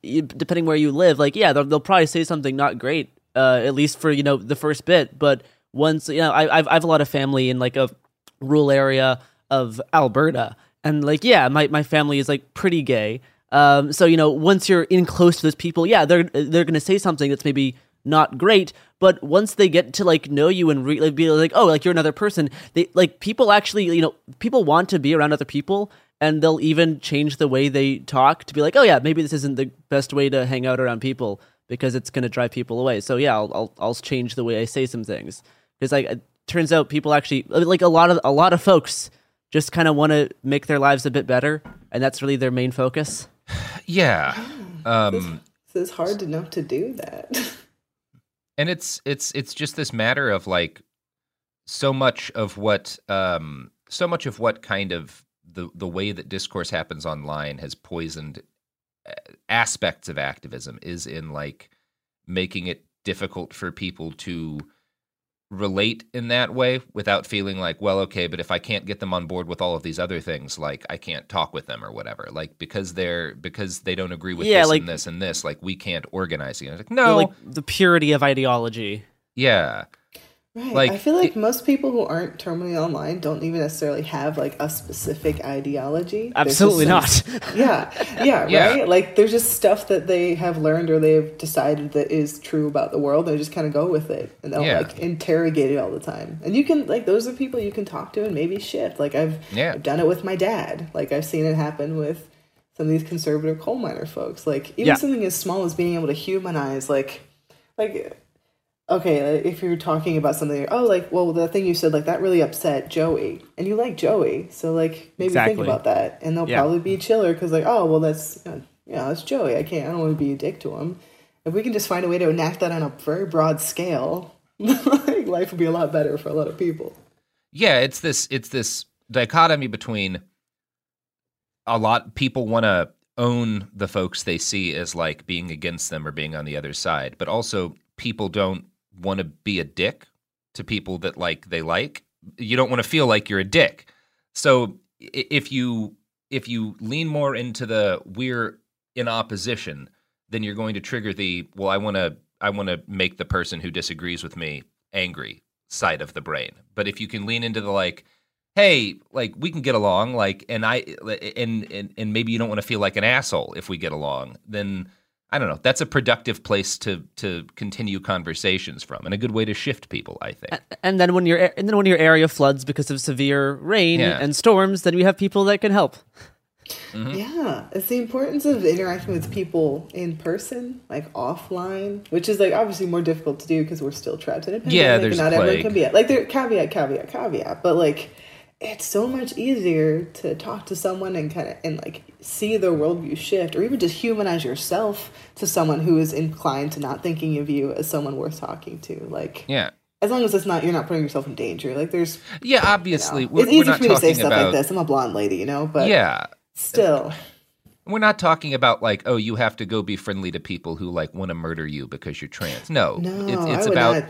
depending where you live. Like yeah, they'll, they'll probably say something not great, uh, at least for you know the first bit. But once you know, I I've, I have a lot of family in like a rural area of Alberta, and like yeah, my my family is like pretty gay. Um, so you know, once you're in close to those people, yeah, they're they're gonna say something that's maybe not great, but once they get to like know you and re- like, be like, oh, like you're another person, they like people actually, you know, people want to be around other people, and they'll even change the way they talk to be like, oh yeah, maybe this isn't the best way to hang out around people because it's gonna drive people away. So yeah, I'll I'll, I'll change the way I say some things because like it turns out people actually like a lot of a lot of folks just kind of want to make their lives a bit better, and that's really their main focus. Yeah. Um, So it's hard enough to do that. and it's it's it's just this matter of like so much of what um so much of what kind of the the way that discourse happens online has poisoned uh, aspects of activism is in like making it difficult for people to relate in that way without feeling like well okay but if i can't get them on board with all of these other things like i can't talk with them or whatever. Like because they're because they don't agree with Yeah, this like- and this and this like we can't organize it like no. like the purity of ideology. yeah Right. Like, I feel like most people who aren't terminally online don't even necessarily have like a specific ideology. Absolutely some- not. yeah, yeah, Yeah. right. Like there's just stuff that they have learned or they've decided that is true about the world. They just kind of go with it, and they'll Yeah. like interrogate it all the time. And you can like those are people you can talk to and maybe shift. Like I've Yeah. I've done it with my dad. Like I've seen it happen with some of these conservative coal miner folks. Like even something as small as being able to humanize like like okay uh, if you're talking about something oh like well the thing you said like that really upset joey. And you like joey so like maybe think about that. And they'll Yeah. probably be chiller because like oh well that's you know, yeah it's joey. I can't i don't want to be a dick to him. If we can just find a way to enact that on a very broad scale like life would be a lot better for a lot of people. Yeah it's this it's this dichotomy between a lot people want to own the folks they see as like being against them or being on the other side but also people don't want to be a dick to people that like they like you don't want to feel like you're a dick. So if you if you lean more into the we're in opposition then you're going to trigger the well i want to i want to make the person who disagrees with me angry side of the brain. But if you can lean into the like hey like we can get along like and i and and, and maybe you don't want to feel like an asshole if we get along then i don't know that's a productive place to to continue conversations from and a good way to shift people i think And then when your and then when your area floods because of severe rain Yeah. and storms, then we have people that can help. Mm-hmm. Yeah, it's the importance of interacting with people in person, like offline, which is like obviously more difficult to do because we're still trapped in a pandemic. Yeah, and there's not everyone can be at like there caveat, caveat, caveat, but like it's so much easier to talk to someone and kind of and like see their worldview shift, or even just humanize yourself to someone who is inclined to not thinking of you as someone worth talking to. Like, yeah as long as it's not you're not putting yourself in danger. Like, there's yeah obviously you know, we're, it's easy for me to say stuff about like this. I'm a blonde lady, you know, but yeah still. We're not talking about like, oh, you have to go be friendly to people who like want to murder you because you're trans. No, No, it's, it's about not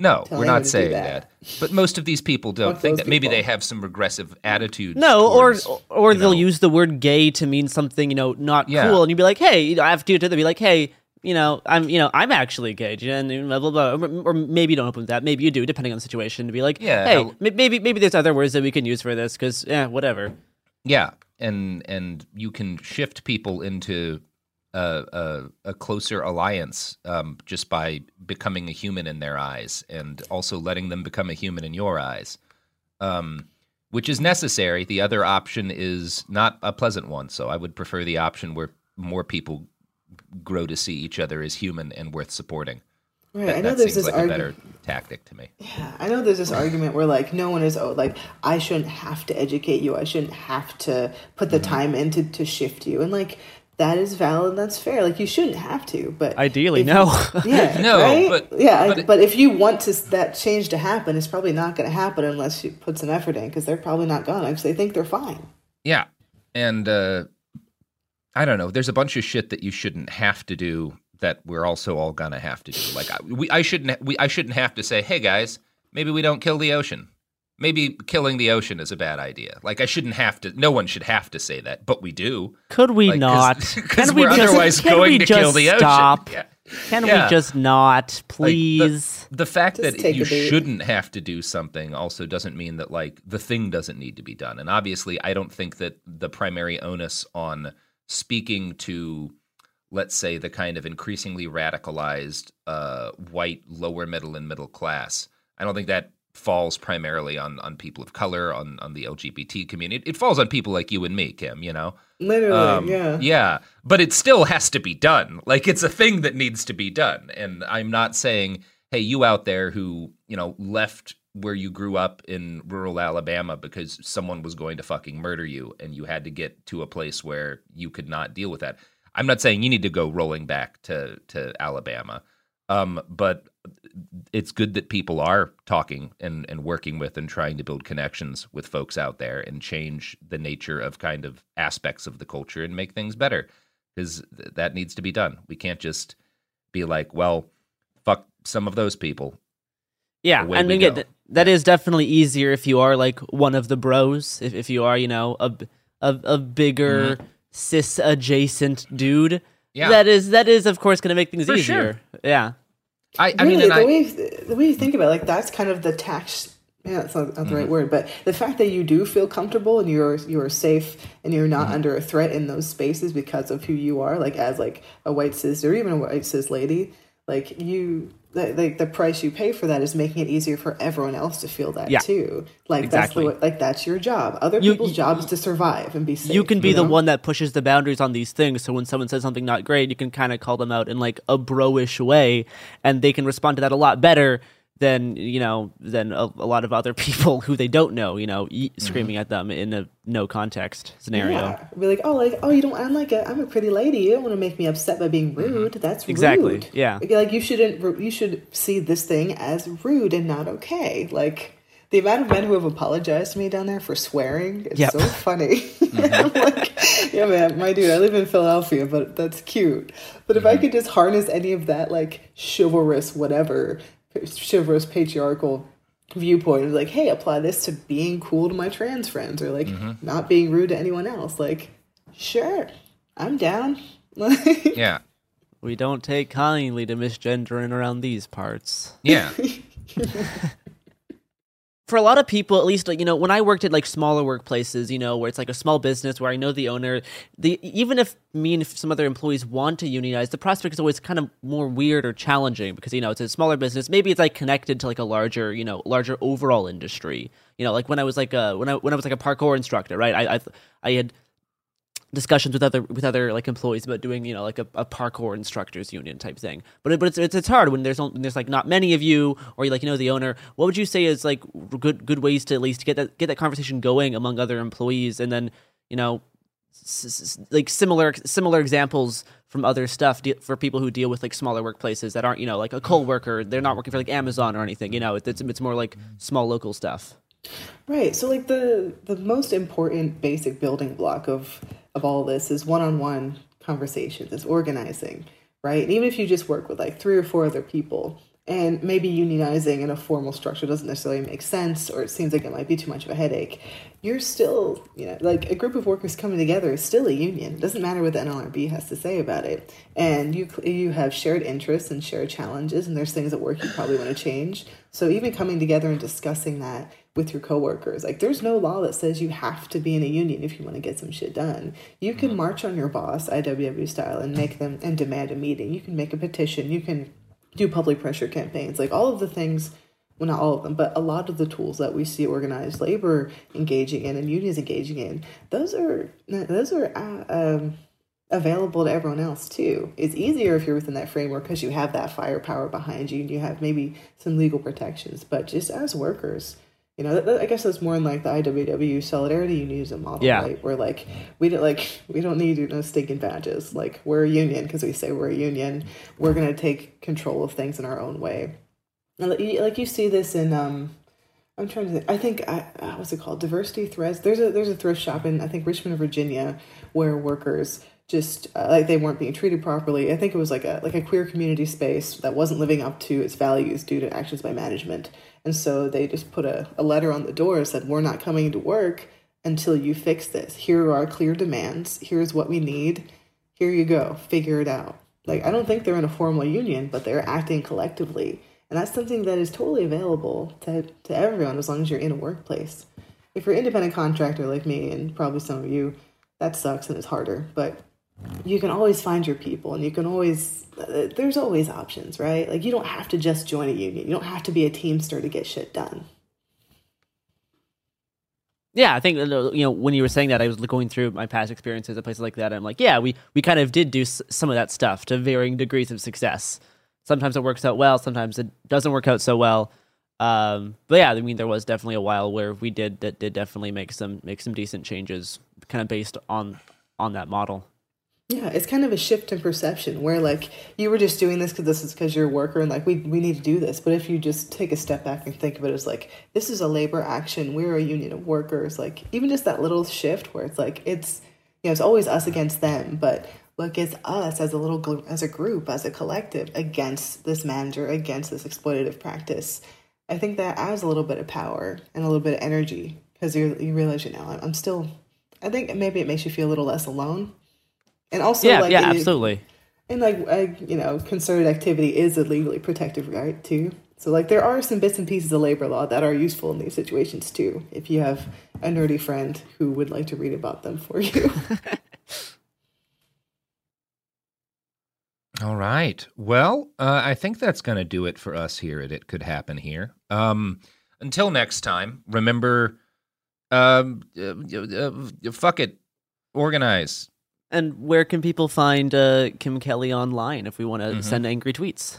no. tell We're not saying that. that. But most of these people don't Fuck think those that. Maybe they have some regressive attitudes. No, or towards, or you they'll know- use the word gay to mean something you know not Yeah. cool, and you'd be like, hey, you know, I have to they'd be like, hey, you know, I'm you know I'm actually gay, and blah blah blah, or, or maybe you don't open that, maybe you do, depending on the situation. To be like, Yeah, hey, hell- m- maybe maybe there's other words that we can use for this because yeah, whatever. Yeah, and and you can shift people into a a, a closer alliance um, just by becoming a human in their eyes, and also letting them become a human in your eyes, um, which is necessary. The other option is not a pleasant one, so I would prefer the option where more people grow to see each other as human and worth supporting. Right, That, I know there's this like a argu- better tactic to me. Yeah, I know there's this argument where like no one is oh like I shouldn't have to educate you. I shouldn't have to put the Mm-hmm. time in to, to shift you. And like that is valid and that's fair. Like you shouldn't have to, but Ideally, if- no. Yeah, No, right? but- yeah, but I- but, if you want to that change to happen, it's probably not going to happen unless you put some effort in because they're probably not gonna because they think they're fine. Yeah. And uh I don't know, there's a bunch of shit that you shouldn't have to do that we're also all going to have to do. Like I, we I shouldn't we I shouldn't have to say, "Hey guys, maybe we don't kill the ocean." Maybe killing the ocean is a bad idea. Like I shouldn't have to no one should have to say that, but we do. Could we Like, 'cause- not? 'cause Can we we're just, otherwise can going we to just kill the ocean. stop? Yeah. Can Yeah. we just not, Like, the- please? the, fact Just that you shouldn't have to do something also doesn't mean that like the thing doesn't need to be done. And obviously, I don't think that the primary onus on speaking to let's say the kind of increasingly radicalized uh, white lower middle and middle class i don't think that falls primarily on on people of color on on the lgbt community it, falls on people like you and me kim you know Literally, Um, yeah. yeah, but it still has to be done. Like it's a thing that needs to be done. And I'm not saying, hey, you out there who, you know, left where you grew up in rural Alabama because someone was going to fucking murder you and you had to get to a place where you could not deal with that. I'm not saying you need to go rolling back to to Alabama. Um, but it's good that people are talking and, and working with and trying to build connections with folks out there and change the nature of kind of aspects of the culture and make things better because th- that needs to be done. We can't just be like, well, fuck some of those people. Yeah, away and again, th- that is definitely easier if you are like one of the bros. If if you are, you know, a a bigger cis adjacent dude. Mm-hmm. Yeah. that is that is of course going to make things For easier. sure. Yeah, I, I really, mean, the I, way the way you think about it, like that's kind of the tax. Yeah, that's not, not the right Mm-hmm. word, but the fact that you do feel comfortable and you're you're safe and you're Mm-hmm. not under a threat in those spaces because of who you are, like as like a white cis or even a white cis lady, like you, the, like the price you pay for that is making it easier for everyone else to feel that Yeah. too. Like Exactly. that's the like that's your job. Other You- people's job is to survive and be safe. you can be the know? one that pushes the boundaries on these things. So when someone says something not great, you can kind of call them out in like a bro-ish way, and they can respond to that a lot better than you know than a, a lot of other people who they don't know. You know, y- screaming at them in a no context scenario. Yeah. Be like, oh, like, oh, you don't. I'm like a, I'm a pretty lady. You don't want to make me upset by being rude. That's Mm-hmm. Exactly, rude. yeah. Like, you shouldn't. You should see this thing as rude and not okay. Like the amount of men who have apologized to me down there for swearing is Yep. so funny. I'm like, yeah, man, my dude. I live in Philadelphia, but that's cute. But if I Mm-hmm. could just harness any of that, like chivalrous, whatever, chivalrous patriarchal viewpoint of like, hey, apply this to being cool to my trans friends or like Mm-hmm. not being rude to anyone else. Like, sure, I'm down. Yeah, We don't take kindly to misgendering around these parts. yeah, for a lot of people, at least, you know, when I worked at like smaller workplaces, you know, where it's like a small business where I know the owner, the even if me and some other employees want to unionize, the prospect is always kind of more weird or challenging because you know it's a smaller business. Maybe it's like connected to like a larger, you know, larger overall industry. You know, like when I was like a when I when I was like a parkour instructor, right? I I, I had discussions with other with other like employees about doing you know like a, a parkour instructors union type thing. But it, but it's, it's it's hard when there's when there's like not many of you or you like you know the owner. What would you say is like good good ways to at least get that get that conversation going among other employees and then you know s- s- like similar similar examples from other stuff de- for people who deal with like smaller workplaces that aren't you know like a co-worker. They're not working for like Amazon or anything you know? It's it's more like small local stuff. Right. So like the the most important basic building block of of all this is one-on-one conversations, is organizing, right? And even if you just work with like three or four other people, and maybe unionizing in a formal structure doesn't necessarily make sense or it seems like it might be too much of a headache you're still you know like a group of workers coming together is still a union. It doesn't matter what the nlrb has to say about it. And you you have shared interests and shared challenges and there's things at work you probably want to change. So even coming together and discussing that with your coworkers. Like there's no law that says you have to be in a union if you want to get some shit done. You can march on your boss iww style and make them and demand a meeting. You can make a petition. You can do public pressure campaigns, like all of the things, well, not all of them, but a lot of the tools that we see organized labor engaging in and unions engaging in, those are those are uh, um, available to everyone else too. It's easier if you're within that framework because you have that firepower behind you and you have maybe some legal protections. But just as workers, you know, I guess that's more in like the IWW solidarity unionism model, Yeah. right? Where like we don't like we don't need you know stinking badges. Like we're a union because we say we're a union. We're gonna take control of things in our own way. And like you, like you see this in um, I'm trying to think. I think I, uh, what's it called? Diversity threads. There's a there's a thrift shop in I think Richmond, Virginia, where workers just uh, like they weren't being treated properly. I think it was like a like a queer community space that wasn't living up to its values due to actions by management. And so they just put a, a letter on the door and said, "We're not coming to work until you fix this. Here are our clear demands. Here's what we need. Here you go. Figure it out." Like I don't think they're in a formal union, but they're acting collectively. And that's something that is totally available to, to everyone as long as you're in a workplace. If you're an independent contractor like me, and probably some of you, that sucks and it's harder. But you can always find your people and you can always, there's always options, right? Like you don't have to just join a union. You don't have to be a Teamster to get shit done. Yeah, I think uh, you know when you were saying that, I was going through my past experiences at places like that. I'm like, yeah, we we kind of did do some of that stuff to varying degrees of success. Sometimes it works out well, sometimes it doesn't work out so well. Um, but yeah, I mean, there was definitely a while where we did that did definitely make some make some decent changes, kind of based on on that model. Yeah, it's kind of a shift in perception where like you were just doing this because this is because you're a worker and like we we need to do this. But if you just take a step back and think of it as like this is a labor action, we're a union of workers. Like even just that little shift where it's like it's you know it's always us against them, but look, it's us as a little as a group, as a collective against this manager, against this exploitative practice. I think that adds a little bit of power and a little bit of energy because you you realize you know I'm still. I think maybe it makes you feel a little less alone. And also, yeah, like, yeah, it- absolutely. and like, I, you know, concerted activity is a legally protected right too. So like, there are some bits and pieces of labor law that are useful in these situations too. If you have a nerdy friend who would like to read about them for you. All right. Well, uh, I think that's going to do it for us here at It Could Happen Here. Um, until next time, remember, um, uh, uh, uh, fuck it, organize. And where can people find uh, Kim Kelly online if we want to Mhm. send angry tweets?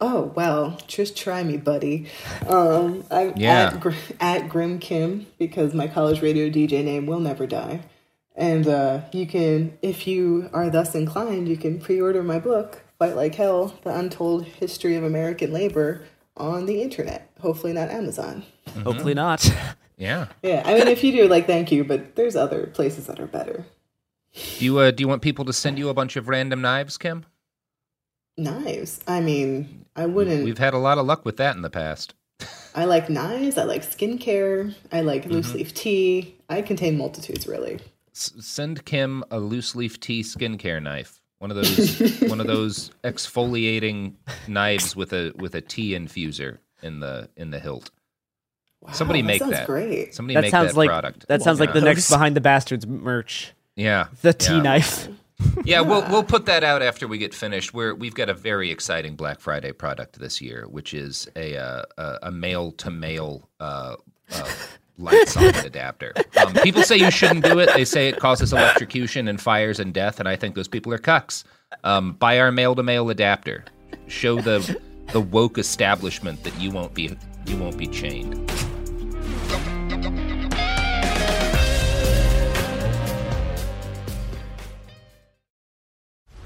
oh well, just try me, buddy. Um, I'm Yeah. at, Gr- at Grim Kim because my college radio DJ name will never die. And uh, you can, if you are thus inclined, you can pre-order my book, Fight Like Hell: The Untold History of American Labor, on the internet. Hopefully not Amazon. Hopefully not. Yeah. Yeah, I mean, if you do, like, thank you, but there's other places that are better. Do you uh, do you want people to send you a bunch of random knives, Kim? Knives. I mean, I wouldn't. We've had a lot of luck with that in the past. I like knives. I like skincare. I like Mm-hmm. loose leaf tea. I contain multitudes, really. S- send Kim a loose leaf tea skincare knife. One of those one of those exfoliating knives with a with a tea infuser in the in the hilt. Wow, Somebody that make sounds that. great. Somebody that make sounds that like product. that sounds like the next behind the bastards merch. Yeah. The tea yeah. knife. Yeah, we'll we'll put that out after we get finished. We're we've got a very exciting Black Friday product this year, which is a uh, a, male to male uh, uh, light socket adapter. Um, people say you shouldn't do it. They say it causes electrocution and fires and death, and I think those people are cucks. Um, buy our male to male adapter. Show the the woke establishment that you won't be you won't be chained.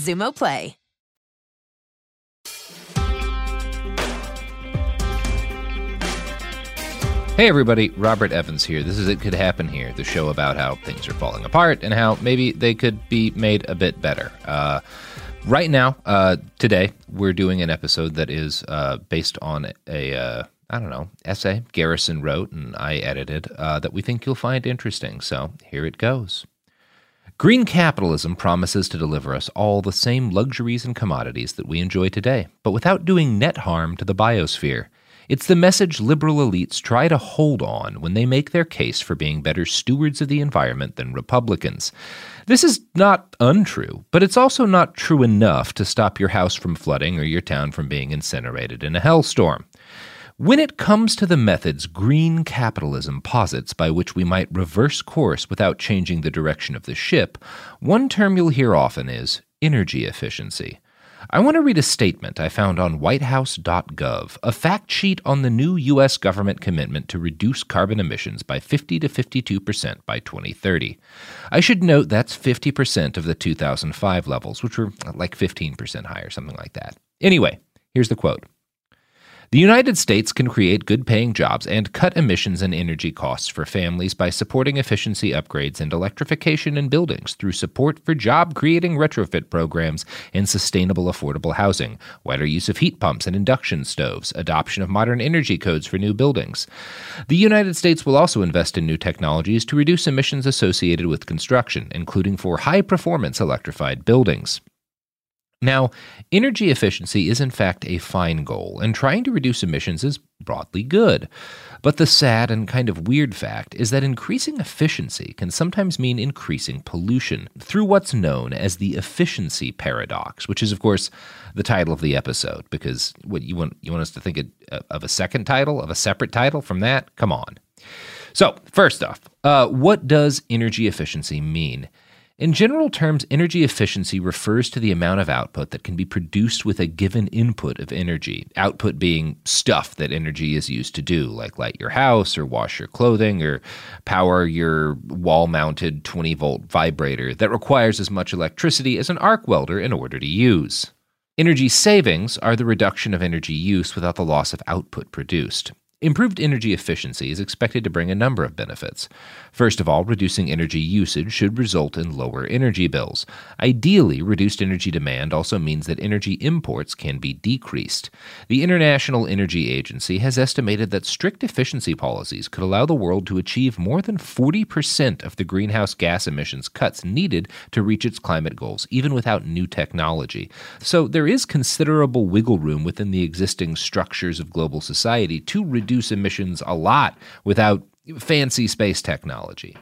Xumo Play. Hey everybody, Robert Evans here. This is It Could Happen Here, the show about how things are falling apart and how maybe they could be made a bit better. Uh, right now, uh, today, we're doing an episode that is uh, based on a, uh, I don't know, essay Garrison wrote and I edited uh, that we think you'll find interesting. So here it goes. Green capitalism promises to deliver us all the same luxuries and commodities that we enjoy today, but without doing net harm to the biosphere. It's the message liberal elites try to hold on when they make their case for being better stewards of the environment than Republicans. This is not untrue, but it's also not true enough to stop your house from flooding or your town from being incinerated in a hellstorm. When it comes to the methods green capitalism posits by which we might reverse course without changing the direction of the ship, one term you'll hear often is energy efficiency. I want to read a statement I found on whitehouse.gov, a fact sheet on the new U.S. government commitment to reduce carbon emissions by 50 to 52% by 2030. I should note that's 50% of the 2005 levels, which were like 15% higher, something like that. Anyway, here's the quote. The United States can create good paying jobs and cut emissions and energy costs for families by supporting efficiency upgrades and electrification in buildings through support for job creating retrofit programs and sustainable affordable housing, wider use of heat pumps and induction stoves, adoption of modern energy codes for new buildings. The United States will also invest in new technologies to reduce emissions associated with construction, including for high performance electrified buildings. Now, energy efficiency is in fact a fine goal, and trying to reduce emissions is broadly good. But the sad and kind of weird fact is that increasing efficiency can sometimes mean increasing pollution through what's known as the efficiency paradox, which is, of course, the title of the episode. Because what you want you want us to think of a second title, of a separate title from that? Come on. So, first off, uh, what does energy efficiency mean? In general terms, energy efficiency refers to the amount of output that can be produced with a given input of energy. Output being stuff that energy is used to do, like light your house or wash your clothing or power your wall mounted 20 volt vibrator that requires as much electricity as an arc welder in order to use. Energy savings are the reduction of energy use without the loss of output produced. Improved energy efficiency is expected to bring a number of benefits. First of all, reducing energy usage should result in lower energy bills. Ideally, reduced energy demand also means that energy imports can be decreased. The International Energy Agency has estimated that strict efficiency policies could allow the world to achieve more than 40% of the greenhouse gas emissions cuts needed to reach its climate goals, even without new technology. So there is considerable wiggle room within the existing structures of global society to reduce emissions a lot without fancy space technology.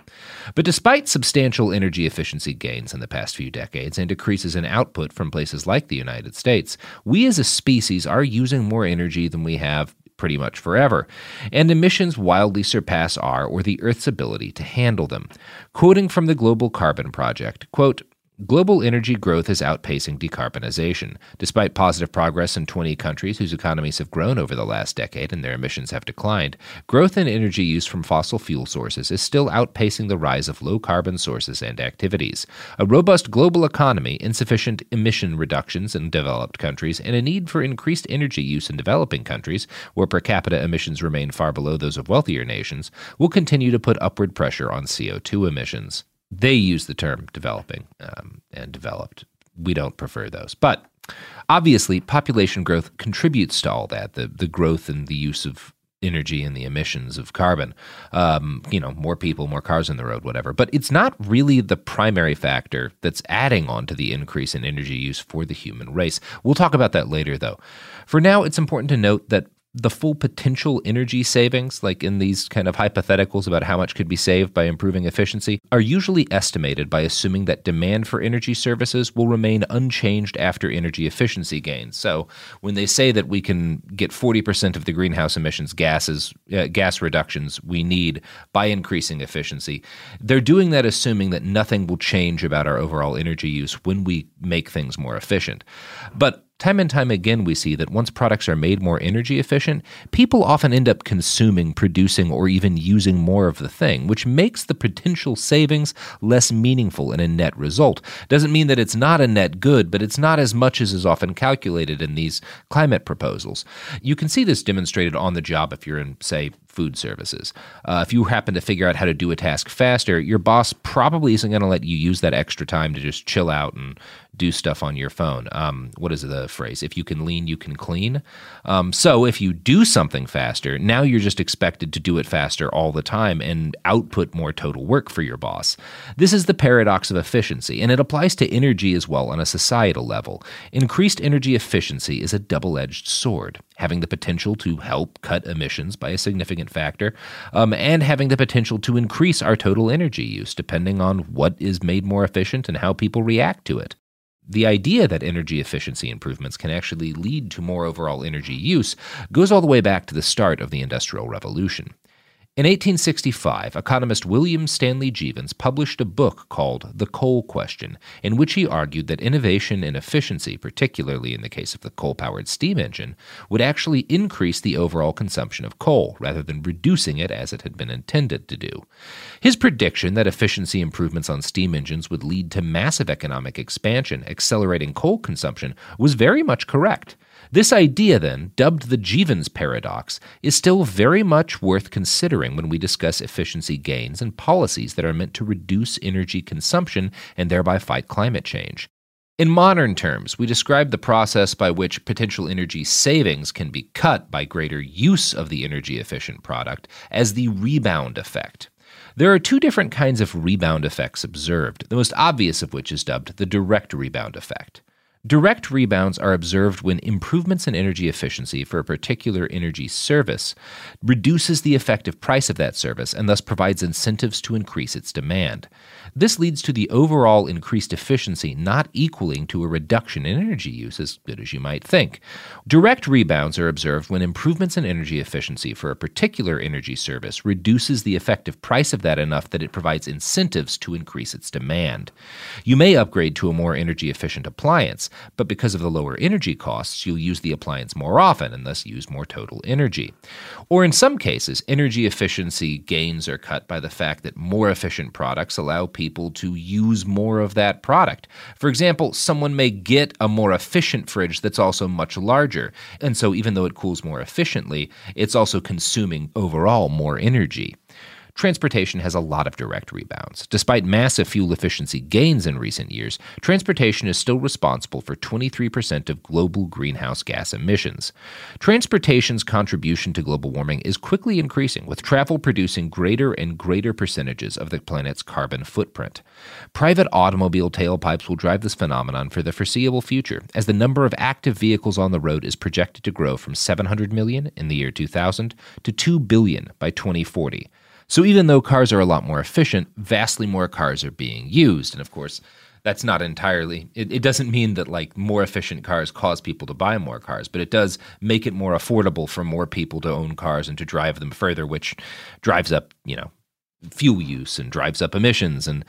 But despite substantial energy efficiency gains in the past few decades and decreases in output from places like the United States, we as a species are using more energy than we have pretty much forever, and emissions wildly surpass our or the Earth's ability to handle them. Quoting from the Global Carbon Project, quote, Global energy growth is outpacing decarbonization. Despite positive progress in 20 countries whose economies have grown over the last decade and their emissions have declined, growth in energy use from fossil fuel sources is still outpacing the rise of low carbon sources and activities. A robust global economy, insufficient emission reductions in developed countries, and a need for increased energy use in developing countries, where per capita emissions remain far below those of wealthier nations, will continue to put upward pressure on CO2 emissions. They use the term developing um, and developed. We don't prefer those. But obviously, population growth contributes to all that the, the growth and the use of energy and the emissions of carbon. Um, you know, more people, more cars on the road, whatever. But it's not really the primary factor that's adding on to the increase in energy use for the human race. We'll talk about that later, though. For now, it's important to note that the full potential energy savings, like in these kind of hypotheticals about how much could be saved by improving efficiency, are usually estimated by assuming that demand for energy services will remain unchanged after energy efficiency gains. So, when they say that we can get 40% of the greenhouse emissions gases uh, gas reductions we need by increasing efficiency, they're doing that assuming that nothing will change about our overall energy use when we make things more efficient. But Time and time again, we see that once products are made more energy efficient, people often end up consuming, producing, or even using more of the thing, which makes the potential savings less meaningful in a net result. Doesn't mean that it's not a net good, but it's not as much as is often calculated in these climate proposals. You can see this demonstrated on the job if you're in, say, food services. Uh, if you happen to figure out how to do a task faster, your boss probably isn't going to let you use that extra time to just chill out and do stuff on your phone. Um, what is the phrase? If you can lean, you can clean. Um, so if you do something faster, now you're just expected to do it faster all the time and output more total work for your boss. This is the paradox of efficiency, and it applies to energy as well on a societal level. Increased energy efficiency is a double edged sword, having the potential to help cut emissions by a significant factor, um, and having the potential to increase our total energy use, depending on what is made more efficient and how people react to it. The idea that energy efficiency improvements can actually lead to more overall energy use goes all the way back to the start of the Industrial Revolution. In 1865, economist William Stanley Jevons published a book called The Coal Question, in which he argued that innovation and efficiency, particularly in the case of the coal powered steam engine, would actually increase the overall consumption of coal rather than reducing it as it had been intended to do. His prediction that efficiency improvements on steam engines would lead to massive economic expansion, accelerating coal consumption, was very much correct. This idea, then, dubbed the Jevons paradox, is still very much worth considering when we discuss efficiency gains and policies that are meant to reduce energy consumption and thereby fight climate change. In modern terms, we describe the process by which potential energy savings can be cut by greater use of the energy efficient product as the rebound effect. There are two different kinds of rebound effects observed, the most obvious of which is dubbed the direct rebound effect. Direct rebounds are observed when improvements in energy efficiency for a particular energy service reduces the effective price of that service and thus provides incentives to increase its demand. This leads to the overall increased efficiency not equaling to a reduction in energy use as good as you might think. Direct rebounds are observed when improvements in energy efficiency for a particular energy service reduces the effective price of that enough that it provides incentives to increase its demand. You may upgrade to a more energy efficient appliance, but because of the lower energy costs, you'll use the appliance more often and thus use more total energy. Or in some cases, energy efficiency gains are cut by the fact that more efficient products allow people to use more of that product. For example, someone may get a more efficient fridge that's also much larger, and so even though it cools more efficiently, it's also consuming overall more energy transportation has a lot of direct rebounds. Despite massive fuel efficiency gains in recent years, transportation is still responsible for 23% of global greenhouse gas emissions. Transportation's contribution to global warming is quickly increasing, with travel producing greater and greater percentages of the planet's carbon footprint. Private automobile tailpipes will drive this phenomenon for the foreseeable future, as the number of active vehicles on the road is projected to grow from 700 million in the year 2000 to 2 billion by 2040. So even though cars are a lot more efficient, vastly more cars are being used. And of course, that's not entirely it, it, doesn't mean that like more efficient cars cause people to buy more cars but it does make it more affordable for more people to own cars and to drive them further which drives up you know fuel use and drives up emissions and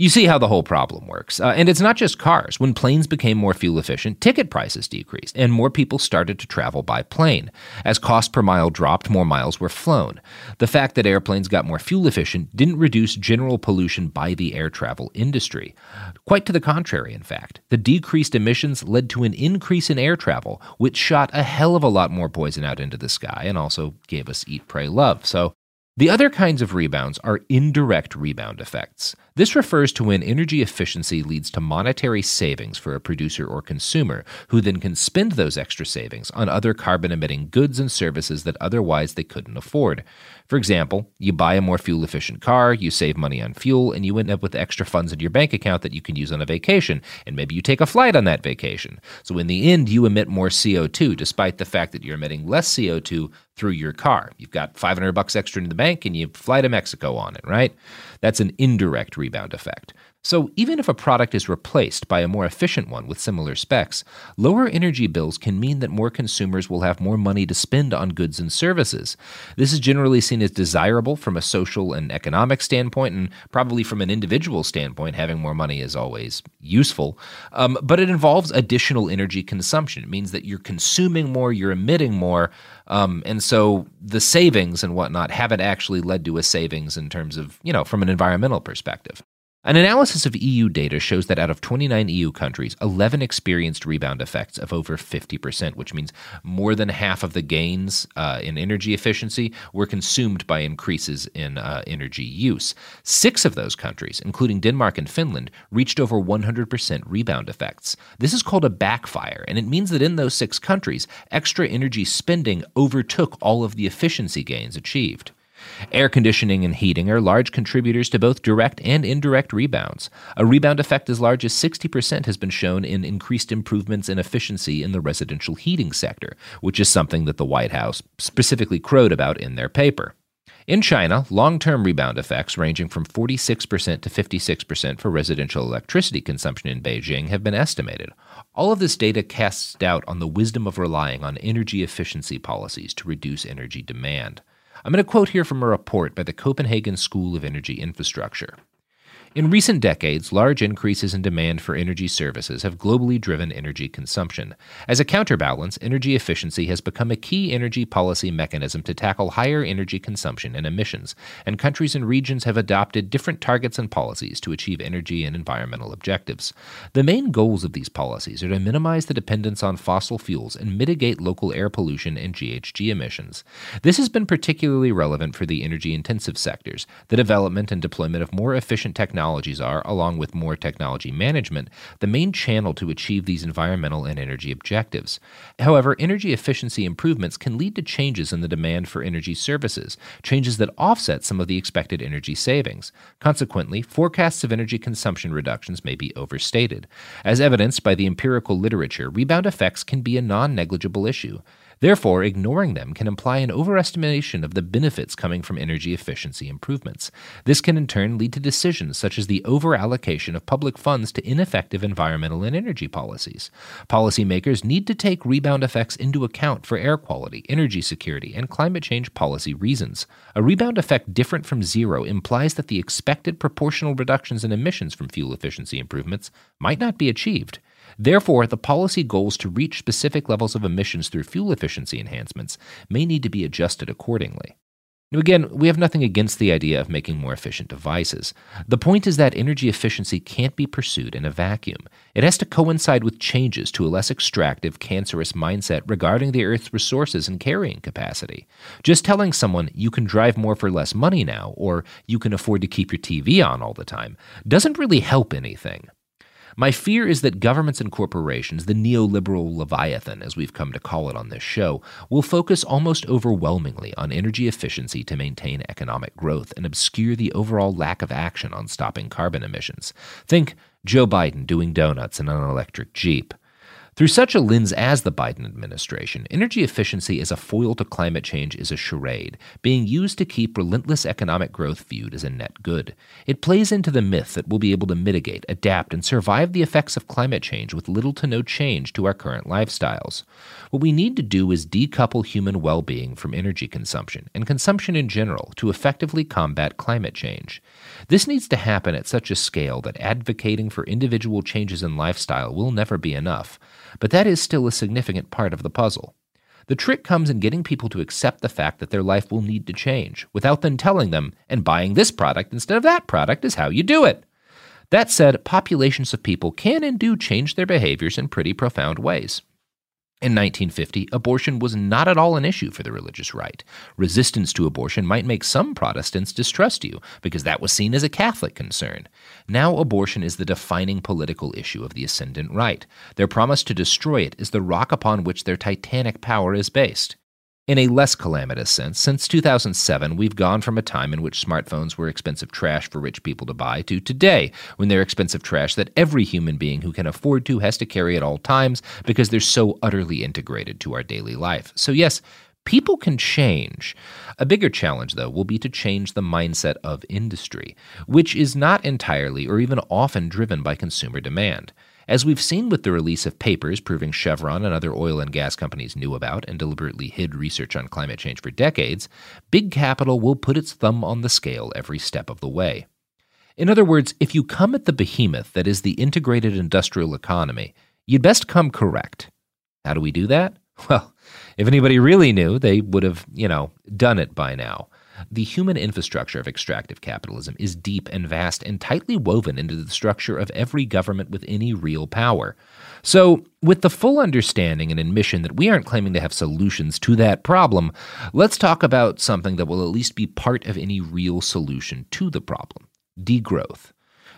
you see how the whole problem works. Uh, and it's not just cars. When planes became more fuel efficient, ticket prices decreased, and more people started to travel by plane. As cost per mile dropped, more miles were flown. The fact that airplanes got more fuel efficient didn't reduce general pollution by the air travel industry. Quite to the contrary, in fact. The decreased emissions led to an increase in air travel, which shot a hell of a lot more poison out into the sky and also gave us eat, pray, love. So, the other kinds of rebounds are indirect rebound effects. This refers to when energy efficiency leads to monetary savings for a producer or consumer, who then can spend those extra savings on other carbon emitting goods and services that otherwise they couldn't afford. For example, you buy a more fuel efficient car, you save money on fuel, and you end up with extra funds in your bank account that you can use on a vacation, and maybe you take a flight on that vacation. So in the end, you emit more CO2 despite the fact that you're emitting less CO2 through your car. You've got 500 bucks extra in the bank and you fly to Mexico on it, right? That's an indirect rebound effect. So, even if a product is replaced by a more efficient one with similar specs, lower energy bills can mean that more consumers will have more money to spend on goods and services. This is generally seen as desirable from a social and economic standpoint, and probably from an individual standpoint, having more money is always useful. Um, but it involves additional energy consumption. It means that you're consuming more, you're emitting more, um, and so the savings and whatnot haven't actually led to a savings in terms of, you know, from an environmental perspective. An analysis of EU data shows that out of 29 EU countries, 11 experienced rebound effects of over 50%, which means more than half of the gains uh, in energy efficiency were consumed by increases in uh, energy use. Six of those countries, including Denmark and Finland, reached over 100% rebound effects. This is called a backfire, and it means that in those six countries, extra energy spending overtook all of the efficiency gains achieved. Air conditioning and heating are large contributors to both direct and indirect rebounds. A rebound effect as large as 60% has been shown in increased improvements in efficiency in the residential heating sector, which is something that the White House specifically crowed about in their paper. In China, long term rebound effects ranging from 46% to 56% for residential electricity consumption in Beijing have been estimated. All of this data casts doubt on the wisdom of relying on energy efficiency policies to reduce energy demand. I'm going to quote here from a report by the Copenhagen School of Energy Infrastructure. In recent decades, large increases in demand for energy services have globally driven energy consumption. As a counterbalance, energy efficiency has become a key energy policy mechanism to tackle higher energy consumption and emissions, and countries and regions have adopted different targets and policies to achieve energy and environmental objectives. The main goals of these policies are to minimize the dependence on fossil fuels and mitigate local air pollution and GHG emissions. This has been particularly relevant for the energy intensive sectors. The development and deployment of more efficient technology technologies are, along with more technology management, the main channel to achieve these environmental and energy objectives. However, energy efficiency improvements can lead to changes in the demand for energy services, changes that offset some of the expected energy savings. Consequently, forecasts of energy consumption reductions may be overstated. As evidenced by the empirical literature, rebound effects can be a non negligible issue. Therefore, ignoring them can imply an overestimation of the benefits coming from energy efficiency improvements. This can in turn lead to decisions such as the overallocation of public funds to ineffective environmental and energy policies. Policymakers need to take rebound effects into account for air quality, energy security, and climate change policy reasons. A rebound effect different from zero implies that the expected proportional reductions in emissions from fuel efficiency improvements might not be achieved. Therefore, the policy goals to reach specific levels of emissions through fuel efficiency enhancements may need to be adjusted accordingly. Now, again, we have nothing against the idea of making more efficient devices. The point is that energy efficiency can't be pursued in a vacuum. It has to coincide with changes to a less extractive, cancerous mindset regarding the Earth's resources and carrying capacity. Just telling someone you can drive more for less money now, or you can afford to keep your TV on all the time, doesn't really help anything. My fear is that governments and corporations, the neoliberal leviathan, as we've come to call it on this show, will focus almost overwhelmingly on energy efficiency to maintain economic growth and obscure the overall lack of action on stopping carbon emissions. Think Joe Biden doing donuts in an electric Jeep. Through such a lens as the Biden administration, energy efficiency as a foil to climate change is a charade, being used to keep relentless economic growth viewed as a net good. It plays into the myth that we'll be able to mitigate, adapt, and survive the effects of climate change with little to no change to our current lifestyles. What we need to do is decouple human well being from energy consumption, and consumption in general, to effectively combat climate change. This needs to happen at such a scale that advocating for individual changes in lifestyle will never be enough. But that is still a significant part of the puzzle. The trick comes in getting people to accept the fact that their life will need to change, without then telling them, and buying this product instead of that product is how you do it. That said, populations of people can and do change their behaviors in pretty profound ways. In 1950, abortion was not at all an issue for the religious right. Resistance to abortion might make some Protestants distrust you, because that was seen as a Catholic concern. Now, abortion is the defining political issue of the ascendant right. Their promise to destroy it is the rock upon which their titanic power is based. In a less calamitous sense, since 2007, we've gone from a time in which smartphones were expensive trash for rich people to buy to today, when they're expensive trash that every human being who can afford to has to carry at all times because they're so utterly integrated to our daily life. So, yes, People can change. A bigger challenge, though, will be to change the mindset of industry, which is not entirely or even often driven by consumer demand. As we've seen with the release of papers proving Chevron and other oil and gas companies knew about and deliberately hid research on climate change for decades, big capital will put its thumb on the scale every step of the way. In other words, if you come at the behemoth that is the integrated industrial economy, you'd best come correct. How do we do that? Well, if anybody really knew, they would have, you know, done it by now. The human infrastructure of extractive capitalism is deep and vast and tightly woven into the structure of every government with any real power. So, with the full understanding and admission that we aren't claiming to have solutions to that problem, let's talk about something that will at least be part of any real solution to the problem degrowth.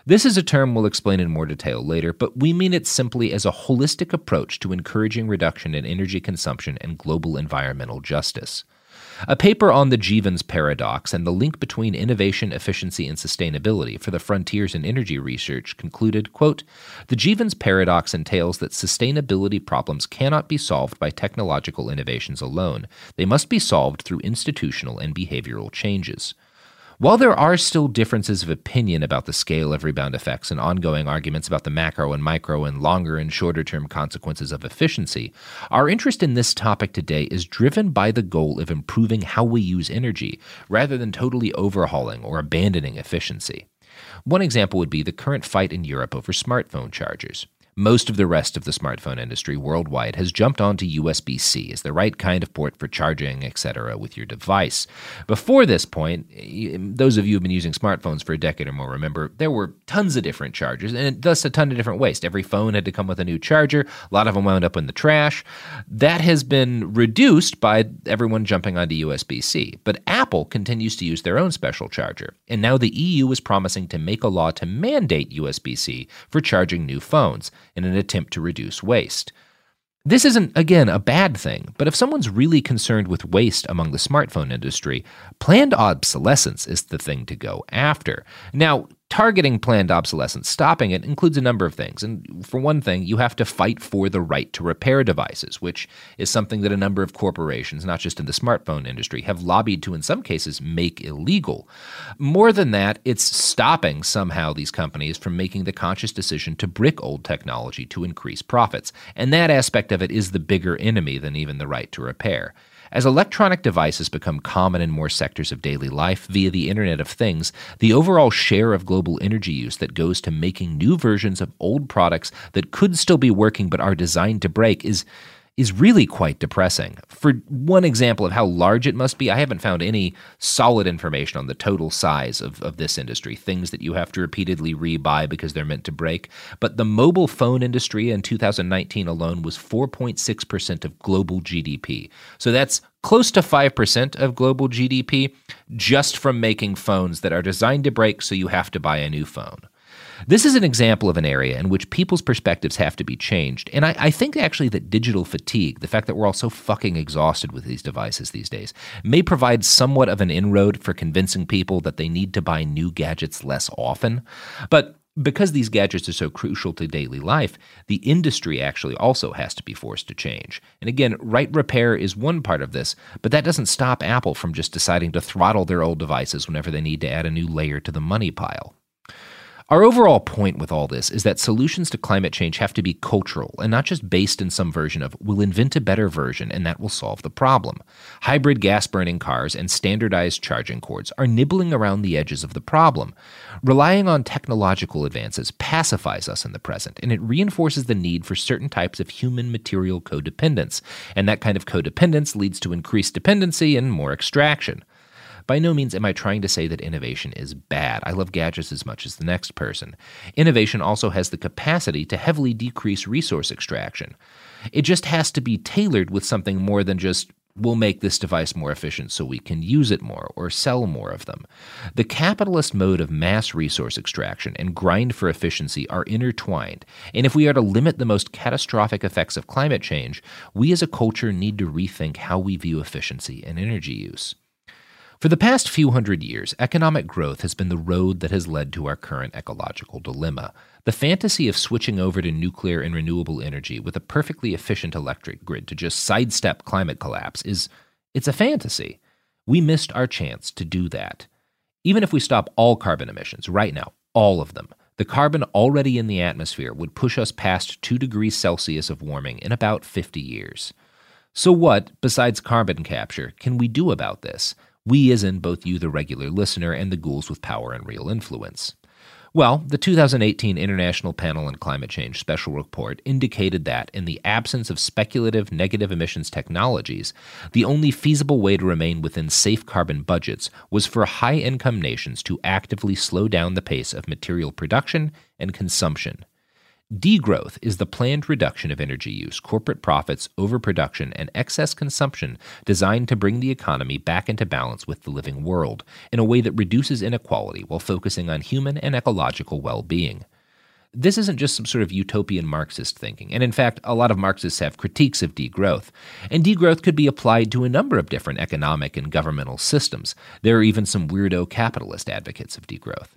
This is a term we'll explain in more detail later, but we mean it simply as a holistic approach to encouraging reduction in energy consumption and global environmental justice. A paper on the Jevons paradox and the link between innovation, efficiency, and sustainability for the frontiers in energy research concluded, quote, "The Jevons paradox entails that sustainability problems cannot be solved by technological innovations alone. They must be solved through institutional and behavioral changes." While there are still differences of opinion about the scale of rebound effects and ongoing arguments about the macro and micro and longer and shorter term consequences of efficiency, our interest in this topic today is driven by the goal of improving how we use energy rather than totally overhauling or abandoning efficiency. One example would be the current fight in Europe over smartphone chargers. Most of the rest of the smartphone industry worldwide has jumped onto USB C as the right kind of port for charging, etc., with your device. Before this point, those of you who've been using smartphones for a decade or more remember there were tons of different chargers and thus a ton of different waste. Every phone had to come with a new charger, a lot of them wound up in the trash. That has been reduced by everyone jumping onto USB C. But Apple continues to use their own special charger, and now the EU is promising to make a law to mandate USB C for charging new phones in an attempt to reduce waste. This isn't, again, a bad thing, but if someone's really concerned with waste among the smartphone industry, planned obsolescence is the thing to go after. Now, Targeting planned obsolescence, stopping it, includes a number of things. And for one thing, you have to fight for the right to repair devices, which is something that a number of corporations, not just in the smartphone industry, have lobbied to, in some cases, make illegal. More than that, it's stopping somehow these companies from making the conscious decision to brick old technology to increase profits. And that aspect of it is the bigger enemy than even the right to repair. As electronic devices become common in more sectors of daily life via the Internet of Things, the overall share of global energy use that goes to making new versions of old products that could still be working but are designed to break is is really quite depressing. For one example of how large it must be, I haven't found any solid information on the total size of, of this industry, things that you have to repeatedly rebuy because they're meant to break. But the mobile phone industry in 2019 alone was 4.6% of global GDP. So that's close to 5% of global GDP just from making phones that are designed to break so you have to buy a new phone. This is an example of an area in which people's perspectives have to be changed. And I, I, think actually that digital fatigue, the fact that we're all so fucking exhausted with these devices these days, may provide somewhat of an inroad for convincing people that they need to buy new gadgets less often. But because these gadgets are so crucial to daily life, the industry actually also has to be forced to change. And again, right repair is one part of this, but that doesn't stop Apple from just deciding to throttle their old devices whenever they need to add a new layer to the money pile. Our overall point with all this is that solutions to climate change have to be cultural and not just based in some version of we'll invent a better version and that will solve the problem. Hybrid gas burning cars and standardized charging cords are nibbling around the edges of the problem. Relying on technological advances pacifies us in the present and it reinforces the need for certain types of human material codependence. And that kind of codependence leads to increased dependency and more extraction. By no means am I trying to say that innovation is bad. I love gadgets as much as the next person. Innovation also has the capacity to heavily decrease resource extraction. It just has to be tailored with something more than just we'll make this device more efficient so we can use it more or sell more of them. The capitalist mode of mass resource extraction and grind for efficiency are intertwined, and if we are to limit the most catastrophic effects of climate change, we as a culture need to rethink how we view efficiency and energy use. For the past few hundred years, economic growth has been the road that has led to our current ecological dilemma. The fantasy of switching over to nuclear and renewable energy with a perfectly efficient electric grid to just sidestep climate collapse is it's a fantasy. We missed our chance to do that. Even if we stop all carbon emissions right now, all of them, the carbon already in the atmosphere would push us past 2 degrees Celsius of warming in about 50 years. So, what, besides carbon capture, can we do about this? We, as in both you, the regular listener, and the ghouls with power and real influence. Well, the 2018 International Panel on Climate Change Special Report indicated that, in the absence of speculative negative emissions technologies, the only feasible way to remain within safe carbon budgets was for high income nations to actively slow down the pace of material production and consumption. Degrowth is the planned reduction of energy use, corporate profits, overproduction, and excess consumption designed to bring the economy back into balance with the living world in a way that reduces inequality while focusing on human and ecological well being. This isn't just some sort of utopian Marxist thinking, and in fact, a lot of Marxists have critiques of degrowth. And degrowth could be applied to a number of different economic and governmental systems. There are even some weirdo capitalist advocates of degrowth.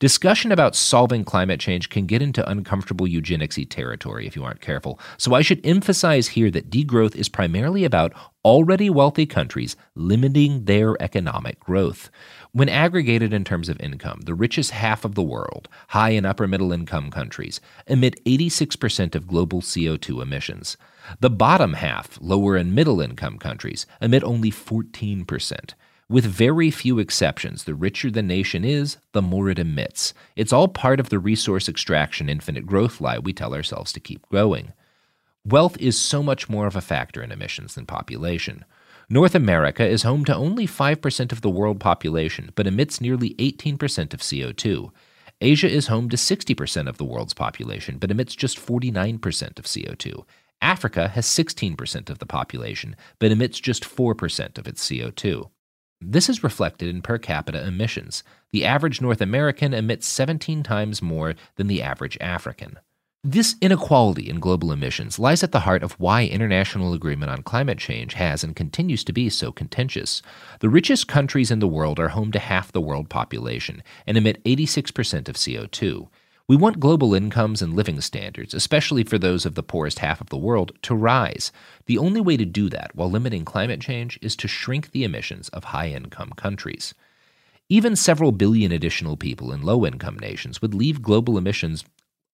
Discussion about solving climate change can get into uncomfortable eugenicsy territory if you aren't careful. So I should emphasize here that degrowth is primarily about already wealthy countries limiting their economic growth. When aggregated in terms of income, the richest half of the world, high and upper middle income countries, emit 86% of global CO2 emissions. The bottom half, lower and middle income countries, emit only 14%. With very few exceptions, the richer the nation is, the more it emits. It's all part of the resource extraction infinite growth lie we tell ourselves to keep growing. Wealth is so much more of a factor in emissions than population. North America is home to only 5% of the world population, but emits nearly 18% of CO2. Asia is home to 60% of the world's population, but emits just 49% of CO2. Africa has 16% of the population, but emits just 4% of its CO2. This is reflected in per capita emissions. The average North American emits 17 times more than the average African. This inequality in global emissions lies at the heart of why international agreement on climate change has and continues to be so contentious. The richest countries in the world are home to half the world population and emit 86% of CO2. We want global incomes and living standards, especially for those of the poorest half of the world, to rise. The only way to do that while limiting climate change is to shrink the emissions of high income countries. Even several billion additional people in low income nations would leave global emissions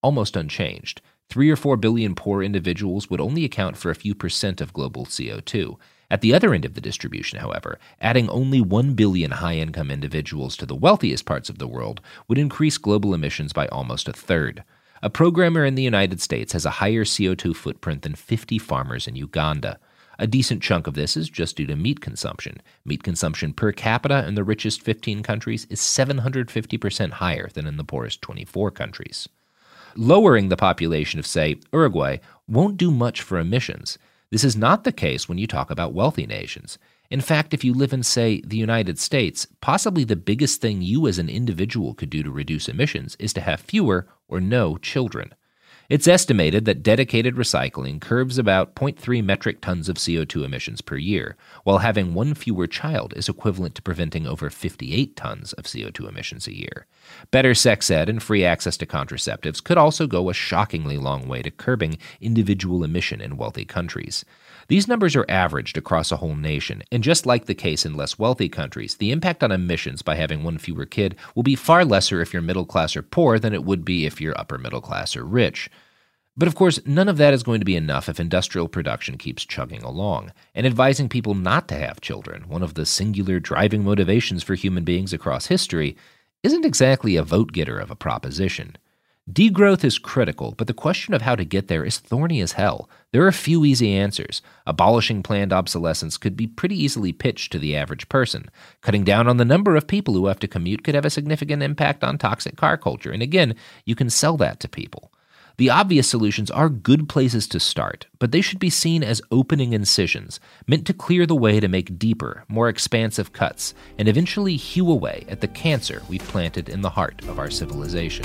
almost unchanged. Three or four billion poor individuals would only account for a few percent of global CO2. At the other end of the distribution, however, adding only 1 billion high income individuals to the wealthiest parts of the world would increase global emissions by almost a third. A programmer in the United States has a higher CO2 footprint than 50 farmers in Uganda. A decent chunk of this is just due to meat consumption. Meat consumption per capita in the richest 15 countries is 750% higher than in the poorest 24 countries. Lowering the population of, say, Uruguay won't do much for emissions. This is not the case when you talk about wealthy nations. In fact, if you live in, say, the United States, possibly the biggest thing you as an individual could do to reduce emissions is to have fewer or no children. It's estimated that dedicated recycling curbs about 0.3 metric tons of CO2 emissions per year, while having one fewer child is equivalent to preventing over 58 tons of CO2 emissions a year. Better sex ed and free access to contraceptives could also go a shockingly long way to curbing individual emission in wealthy countries. These numbers are averaged across a whole nation, and just like the case in less wealthy countries, the impact on emissions by having one fewer kid will be far lesser if you're middle class or poor than it would be if you're upper middle class or rich. But of course, none of that is going to be enough if industrial production keeps chugging along. And advising people not to have children, one of the singular driving motivations for human beings across history, isn't exactly a vote getter of a proposition. Degrowth is critical, but the question of how to get there is thorny as hell. There are few easy answers. Abolishing planned obsolescence could be pretty easily pitched to the average person. Cutting down on the number of people who have to commute could have a significant impact on toxic car culture, and again, you can sell that to people. The obvious solutions are good places to start, but they should be seen as opening incisions, meant to clear the way to make deeper, more expansive cuts, and eventually hew away at the cancer we've planted in the heart of our civilization.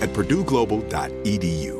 at purdueglobal.edu.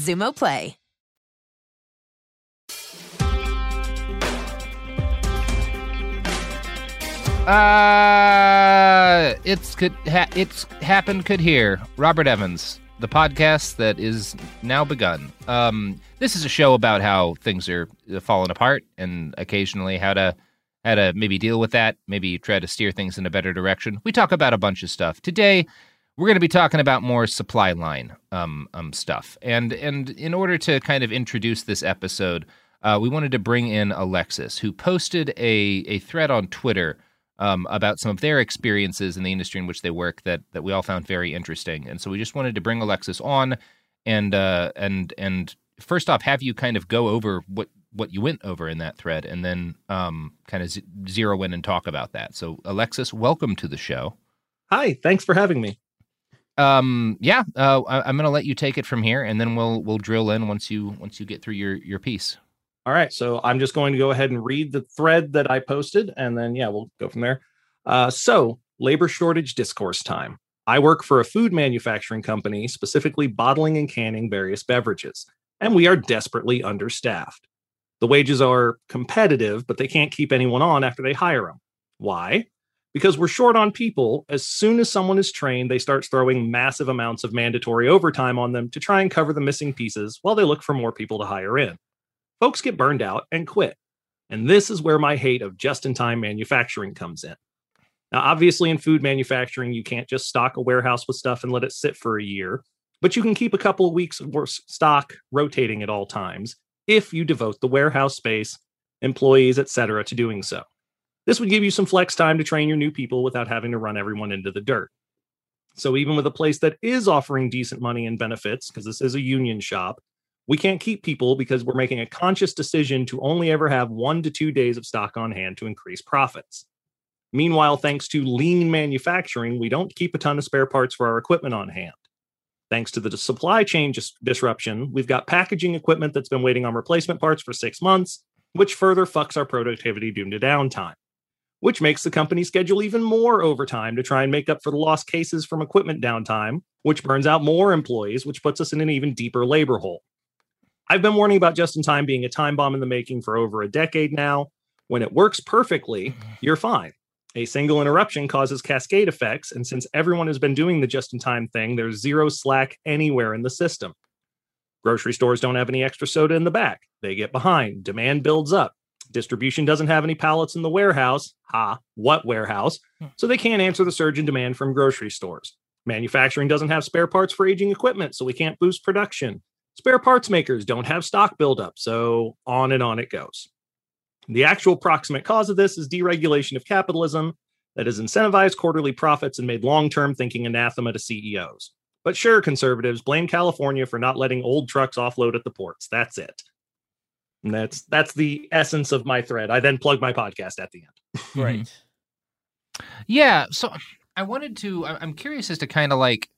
Xumo Play. Uh, it's could ha- it's happened could hear Robert Evans, the podcast that is now begun. Um, this is a show about how things are falling apart and occasionally how to how to maybe deal with that, maybe try to steer things in a better direction. We talk about a bunch of stuff today. We're going to be talking about more supply line um, um, stuff, and and in order to kind of introduce this episode, uh, we wanted to bring in Alexis, who posted a a thread on Twitter um, about some of their experiences in the industry in which they work that that we all found very interesting, and so we just wanted to bring Alexis on and uh, and and first off, have you kind of go over what what you went over in that thread, and then um, kind of z- zero in and talk about that. So, Alexis, welcome to the show. Hi, thanks for having me. Um, yeah, uh, I, I'm going to let you take it from here, and then we'll we'll drill in once you once you get through your your piece. All right, so I'm just going to go ahead and read the thread that I posted, and then yeah, we'll go from there. Uh, so, labor shortage discourse time. I work for a food manufacturing company, specifically bottling and canning various beverages, and we are desperately understaffed. The wages are competitive, but they can't keep anyone on after they hire them. Why? Because we're short on people. As soon as someone is trained, they start throwing massive amounts of mandatory overtime on them to try and cover the missing pieces while they look for more people to hire in. Folks get burned out and quit. And this is where my hate of just in time manufacturing comes in. Now, obviously, in food manufacturing, you can't just stock a warehouse with stuff and let it sit for a year, but you can keep a couple of weeks of stock rotating at all times if you devote the warehouse space, employees, etc., to doing so. This would give you some flex time to train your new people without having to run everyone into the dirt. So, even with a place that is offering decent money and benefits, because this is a union shop, we can't keep people because we're making a conscious decision to only ever have one to two days of stock on hand to increase profits. Meanwhile, thanks to lean manufacturing, we don't keep a ton of spare parts for our equipment on hand. Thanks to the supply chain dis- disruption, we've got packaging equipment that's been waiting on replacement parts for six months, which further fucks our productivity due to downtime, which makes the company schedule even more overtime to try and make up for the lost cases from equipment downtime, which burns out more employees, which puts us in an even deeper labor hole. I've been warning about just in time being a time bomb in the making for over a decade now. When it works perfectly, mm-hmm. you're fine. A single interruption causes cascade effects, and since everyone has been doing the just in time thing, there's zero slack anywhere in the system. Grocery stores don't have any extra soda in the back. They get behind. Demand builds up. Distribution doesn't have any pallets in the warehouse. Ha, what warehouse? Hmm. So they can't answer the surge in demand from grocery stores. Manufacturing doesn't have spare parts for aging equipment, so we can't boost production. Spare parts makers don't have stock buildup, so on and on it goes. The actual proximate cause of this is deregulation of capitalism that has incentivized quarterly profits and made long term thinking anathema to CEOs. But sure, conservatives blame California for not letting old trucks offload at the ports. That's it. And that's that's the essence of my thread. I then plug my podcast at the end. Right. Yeah. So I wanted to. I'm curious as to kind of like,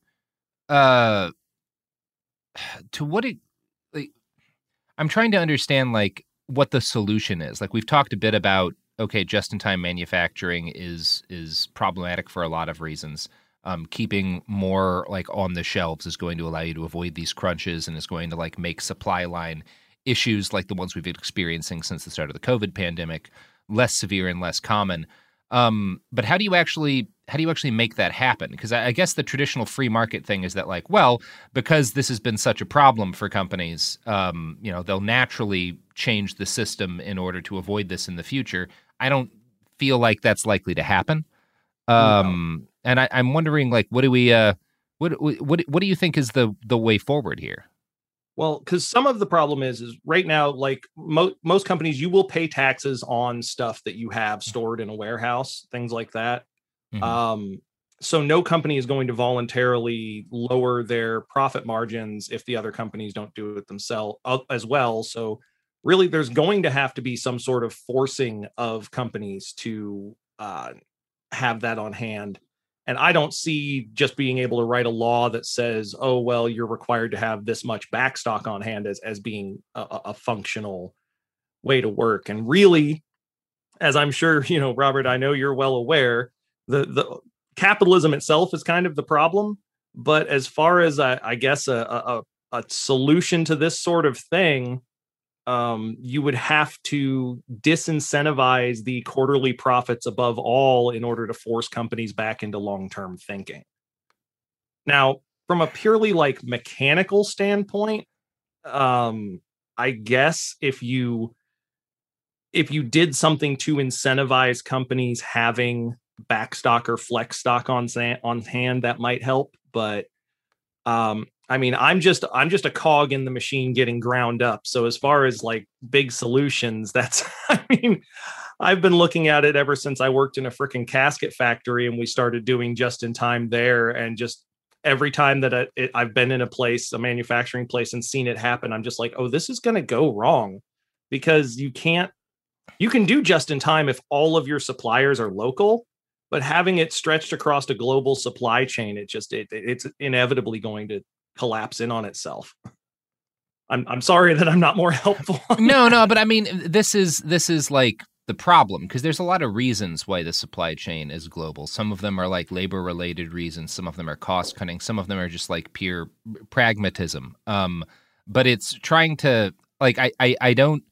uh, to what it like. I'm trying to understand like what the solution is. Like we've talked a bit about okay, just in time manufacturing is is problematic for a lot of reasons. Um, keeping more like on the shelves is going to allow you to avoid these crunches and is going to like make supply line issues like the ones we've been experiencing since the start of the COVID pandemic less severe and less common. Um, but how do you actually how do you actually make that happen? Because I, I, guess the traditional free market thing is that like, well, because this has been such a problem for companies, um, you know, they'll naturally change the system in order to avoid this in the future. I don't feel like that's likely to happen. Um, no. and I, am wondering, like, what do we, uh, what, what, what do you think is the the way forward here? Well, because some of the problem is, is right now, like mo- most companies, you will pay taxes on stuff that you have stored in a warehouse, things like that. Mm-hmm. Um, so no company is going to voluntarily lower their profit margins if the other companies don't do it themselves uh, as well. So really, there's going to have to be some sort of forcing of companies to uh, have that on hand and I don't see just being able to write a law that says, "Oh, well, you're required to have this much backstock on hand" as as being a, a functional way to work. And really, as I'm sure you know, Robert, I know you're well aware, the the capitalism itself is kind of the problem. But as far as I, I guess a, a a solution to this sort of thing, um, you would have to disincentivize the quarterly profits above all in order to force companies back into long-term thinking. Now, from a purely like mechanical standpoint, um, I guess if you if you did something to incentivize companies having backstock or flex stock on on hand, that might help. But um, I mean, I'm just I'm just a cog in the machine getting ground up. So as far as like big solutions, that's I mean, I've been looking at it ever since I worked in a freaking casket factory and we started doing just in time there and just every time that I, it, I've been in a place, a manufacturing place and seen it happen, I'm just like, "Oh, this is going to go wrong." Because you can't you can do just in time if all of your suppliers are local, but having it stretched across a global supply chain, it just it, it's inevitably going to collapse in on itself. I'm I'm sorry that I'm not more helpful. no, no, but I mean this is this is like the problem because there's a lot of reasons why the supply chain is global. Some of them are like labor related reasons, some of them are cost cutting, some of them are just like pure pragmatism. Um but it's trying to like I I, I don't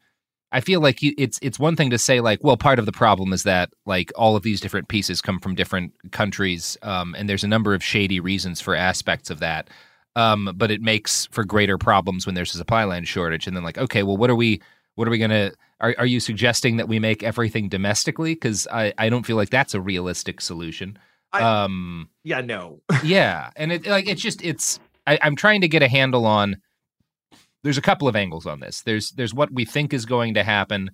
I feel like you, it's it's one thing to say like, well, part of the problem is that like all of these different pieces come from different countries, um, and there's a number of shady reasons for aspects of that. Um, but it makes for greater problems when there's a supply line shortage. And then like, okay, well, what are we what are we gonna? Are are you suggesting that we make everything domestically? Because I I don't feel like that's a realistic solution. I, um, yeah, no, yeah, and it like it's just it's I, I'm trying to get a handle on. There's a couple of angles on this. There's there's what we think is going to happen.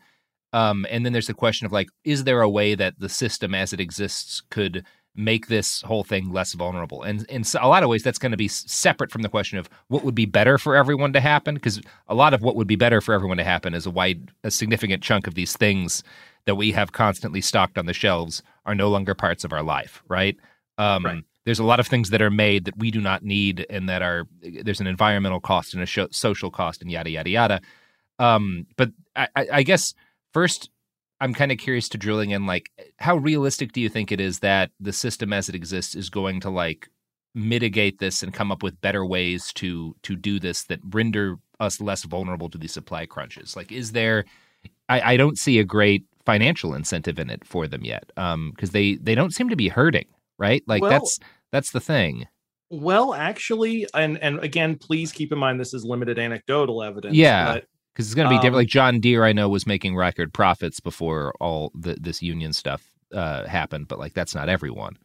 Um, and then there's the question of like, is there a way that the system as it exists could make this whole thing less vulnerable. And in a lot of ways, that's going to be separate from the question of what would be better for everyone to happen, because a lot of what would be better for everyone to happen is a wide, a significant chunk of these things that we have constantly stocked on the shelves are no longer parts of our life, right? Um, right. There's a lot of things that are made that we do not need, and that are there's an environmental cost and a social cost, and yada yada yada. Um, but I, I guess first I'm kind of curious to drilling in like how realistic do you think it is that the system as it exists is going to like mitigate this and come up with better ways to to do this that render us less vulnerable to these supply crunches? Like is there I, I don't see a great financial incentive in it for them yet. Um because they they don't seem to be hurting, right? Like well, that's that's the thing. Well, actually, and and again, please keep in mind this is limited anecdotal evidence. Yeah. But because it's going to be um, different. Like John Deere, I know was making record profits before all the, this union stuff uh, happened, but like that's not everyone,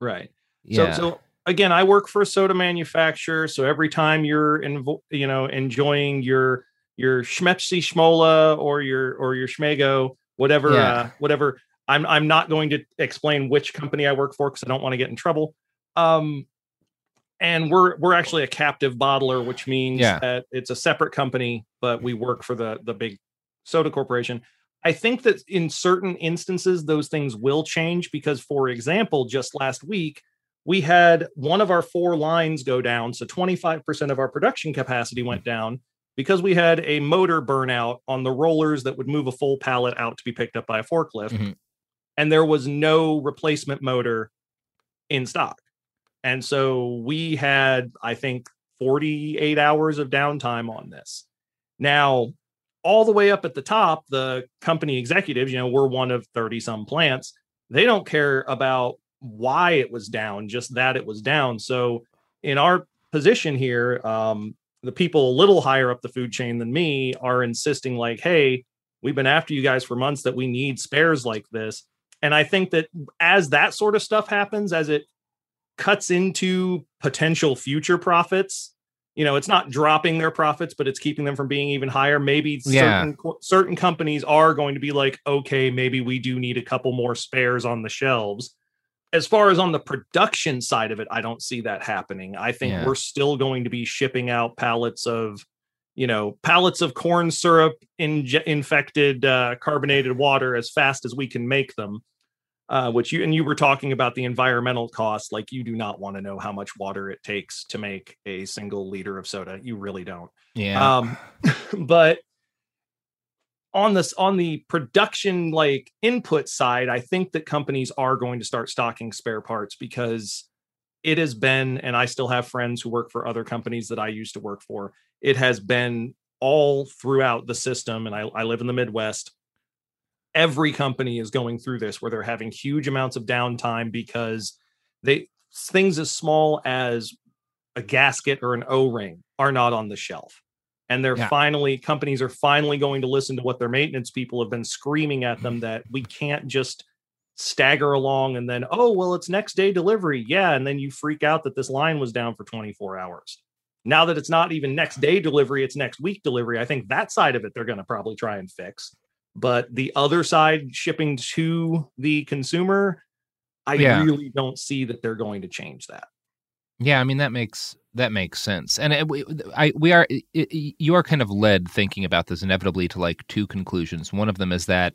right? Yeah. So, so again, I work for a soda manufacturer, so every time you're in, you know, enjoying your your Schmepsi Schmola or your or your Schmego, whatever, yeah. uh, whatever. I'm I'm not going to explain which company I work for because I don't want to get in trouble. Um, and we're we're actually a captive bottler, which means yeah. that it's a separate company, but we work for the the big soda corporation. I think that in certain instances those things will change because, for example, just last week we had one of our four lines go down, so 25% of our production capacity went down because we had a motor burnout on the rollers that would move a full pallet out to be picked up by a forklift, mm-hmm. and there was no replacement motor in stock. And so we had, I think, 48 hours of downtime on this. Now, all the way up at the top, the company executives, you know, we're one of 30 some plants. They don't care about why it was down, just that it was down. So in our position here, um, the people a little higher up the food chain than me are insisting, like, hey, we've been after you guys for months that we need spares like this. And I think that as that sort of stuff happens, as it cuts into potential future profits, you know, it's not dropping their profits, but it's keeping them from being even higher. Maybe Yeah. certain certain companies are going to be like, okay, maybe we do need a couple more spares on the shelves. As far as on the production side of it, I don't see that happening. I think Yeah. we're still going to be shipping out pallets of, you know, pallets of corn syrup inje- infected uh, carbonated water as fast as we can make them uh, which you and you were talking about the environmental cost. Like you do not want to know how much water it takes to make a single liter of soda. You really don't. Yeah. Um, but on this on the production like input side, I think that companies are going to start stocking spare parts because it has been, and I still have friends who work for other companies that I used to work for. It has been all throughout the system, and I, I live in the Midwest every company is going through this where they're having huge amounts of downtime because they things as small as a gasket or an o-ring are not on the shelf. And they're Yeah. finally companies are finally going to listen to what their maintenance people have been screaming at them mm-hmm. that we can't just stagger along and then oh well it's next day delivery. Yeah and then you freak out that this line was down for 24 hours. Now that it's not even next day delivery it's next week delivery i think that side of it they're going to probably try and fix but the other side shipping to the consumer i Yeah. really don't see that they're going to change that Yeah, I mean that makes that makes sense, and it, we, I we are i i you are kind of led thinking about this inevitably to like two conclusions. One of them is that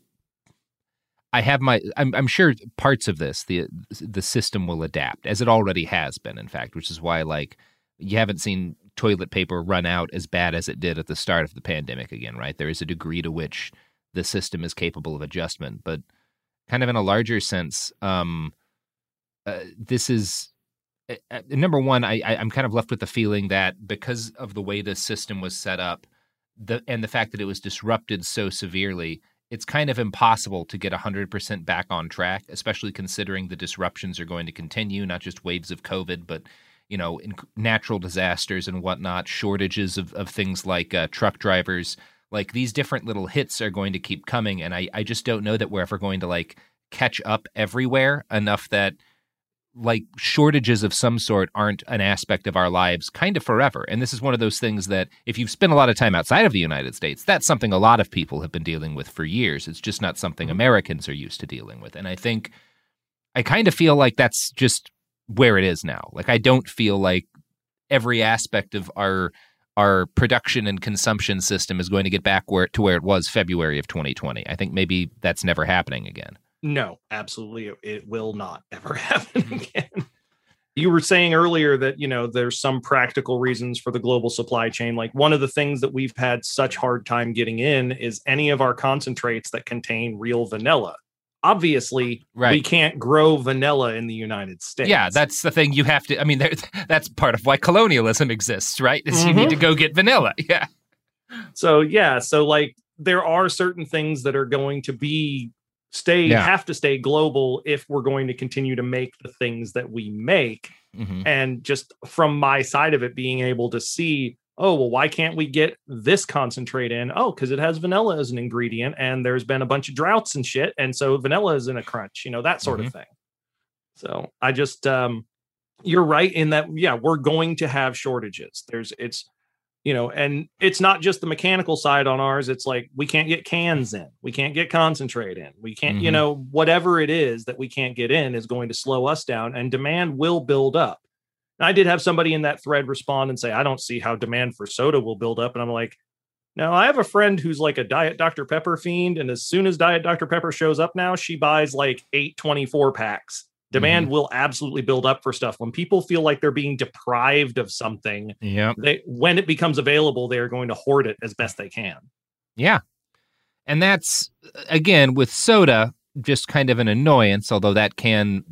I have my I'm, I'm sure parts of this the the system will adapt as it already has been, in fact, which is why like you haven't seen toilet paper run out as bad as it did at the start of the pandemic again, right? There is a degree to which the system is capable of adjustment, but kind of in a larger sense, um, uh, this is uh, uh, number one. I, I I'm kind of left with the feeling that because of the way the system was set up, the and the fact that it was disrupted so severely, it's kind of impossible to get 100% back on track, especially considering the disruptions are going to continue, not just waves of COVID, but you know, natural disasters and whatnot, shortages of, of things like uh, truck drivers. Like these different little hits are going to keep coming, and I, I just don't know that we're ever going to like catch up everywhere enough that like shortages of some sort aren't an aspect of our lives kind of forever. And this is one of those things that if you've spent a lot of time outside of the United States, that's something a lot of people have been dealing with for years. It's just not something mm-hmm. Americans are used to dealing with. And I think I kind of feel like that's just where it is now. Like I don't feel like every aspect of our our production and consumption system is going to get back where to where it was February of 2020. I think maybe that's never happening again. No, absolutely. it- It will not ever happen mm-hmm. again. You were saying earlier that, you know, there's some practical reasons for the global supply chain. Like one of the things that we've had such hard time getting in is any of our concentrates that contain real vanilla. Obviously, we can't grow vanilla in the United States. Yeah, that's the thing you have to. I mean, there, that's part of why colonialism exists, right? Is you need to go get vanilla. Yeah. So yeah, so like there are certain things that are going to be stay Yeah. have to stay global if we're going to continue to make the things that we make. Mhm. And just from my side of it being able to see, oh, well, why can't we get this concentrate in? Oh, because it has vanilla as an ingredient and there's been a bunch of droughts and shit. And so vanilla is in a crunch, you know, that sort of thing. So I just um you're right in that yeah, we're going to have shortages. There's it's you know, and it's not just the mechanical side on ours. It's like we can't get cans in, we can't get concentrate in, we can't, you Mhm. know, whatever it is that we can't get in is going to slow us down, and demand will build up. And I did have somebody in that thread respond and say, I don't see how demand for soda will build up. And I'm like, no, I have a friend who's like a Diet Dr. Pepper fiend. And as soon as Diet Dr. Pepper shows up now, she buys like eight 24 packs. Demand mm-hmm. will absolutely build up for stuff. When people feel like they're being deprived of something, Yep. they when it becomes available, they are going to hoard it as best they can. Yeah. And that's again with soda, just kind of an annoyance, although that can,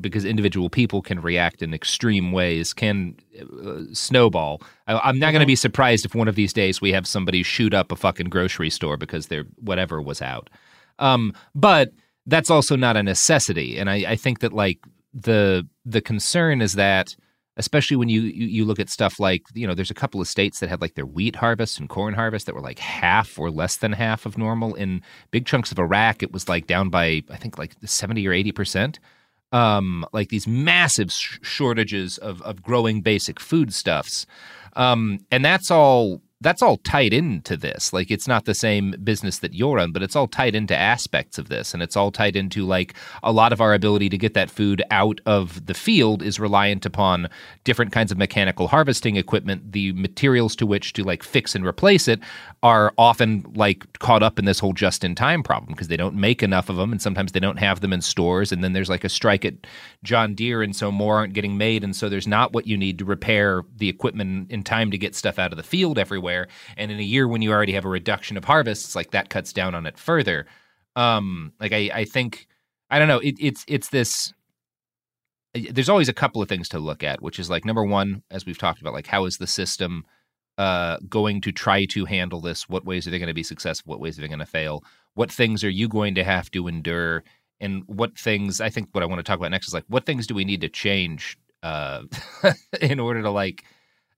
because individual people can react in extreme ways, can uh, snowball. I, I'm not going to be surprised if one of these days we have somebody shoot up a fucking grocery store because their whatever was out. Um, but that's also not a necessity, and I, I think that like the the concern is that especially when you, you you look at stuff like you know there's a couple of states that had like their wheat harvest and corn harvest that were like half or less than half of normal. In big chunks of iraq it was like down by i think like 70 or 80 percent. Um like these massive sh- shortages of of growing basic foodstuffs um and that's all that's all tied into this. Like it's not the same business that you're on, but it's all tied into aspects of this. And it's all tied into like a lot of our ability to get that food out of the field is reliant upon different kinds of mechanical harvesting equipment. The materials to which to like fix and replace it are often like caught up in this whole just in time problem because they don't make enough of them and sometimes they don't have them in stores. And then there's like a strike at John Deere and so more aren't getting made. And so there's not what you need to repair the equipment in time to get stuff out of the field everywhere. And in a year when you already have a reduction of harvests, like that cuts down on it further. Um, like I, I think I don't know. It, it's it's this. There's always a couple of things to look at, which is like number one, as we've talked about, like how is the system uh, going to try to handle this? What ways are they going to be successful? What ways are they going to fail? What things are you going to have to endure? And what things? I think what I want to talk about next is like what things do we need to change uh, in order to like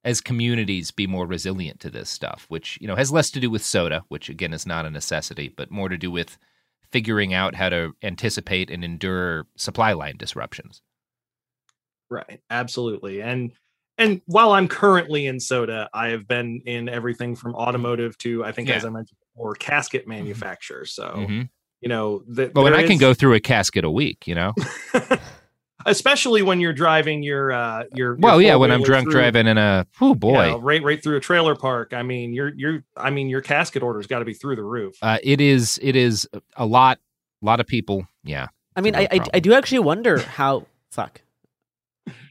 as communities be more resilient to this stuff, which you know has less to do with soda, which again is not a necessity, but more to do with figuring out how to anticipate and endure supply line disruptions. Right. Absolutely. And and while I'm currently in soda, I have been in everything from automotive to I think Yeah. as I mentioned before, casket manufacturer. So Mhm. you know that Well, and I can go through a casket a week, you know. especially when you're driving your uh your, your well, yeah, when I'm drunk through, driving in a oh you boy, know, right right through a trailer park. I mean, you're you're I mean your casket order's got to be through the roof. uh, it is it is a lot, a lot of people. Yeah, I mean, I, I I do actually wonder how fuck.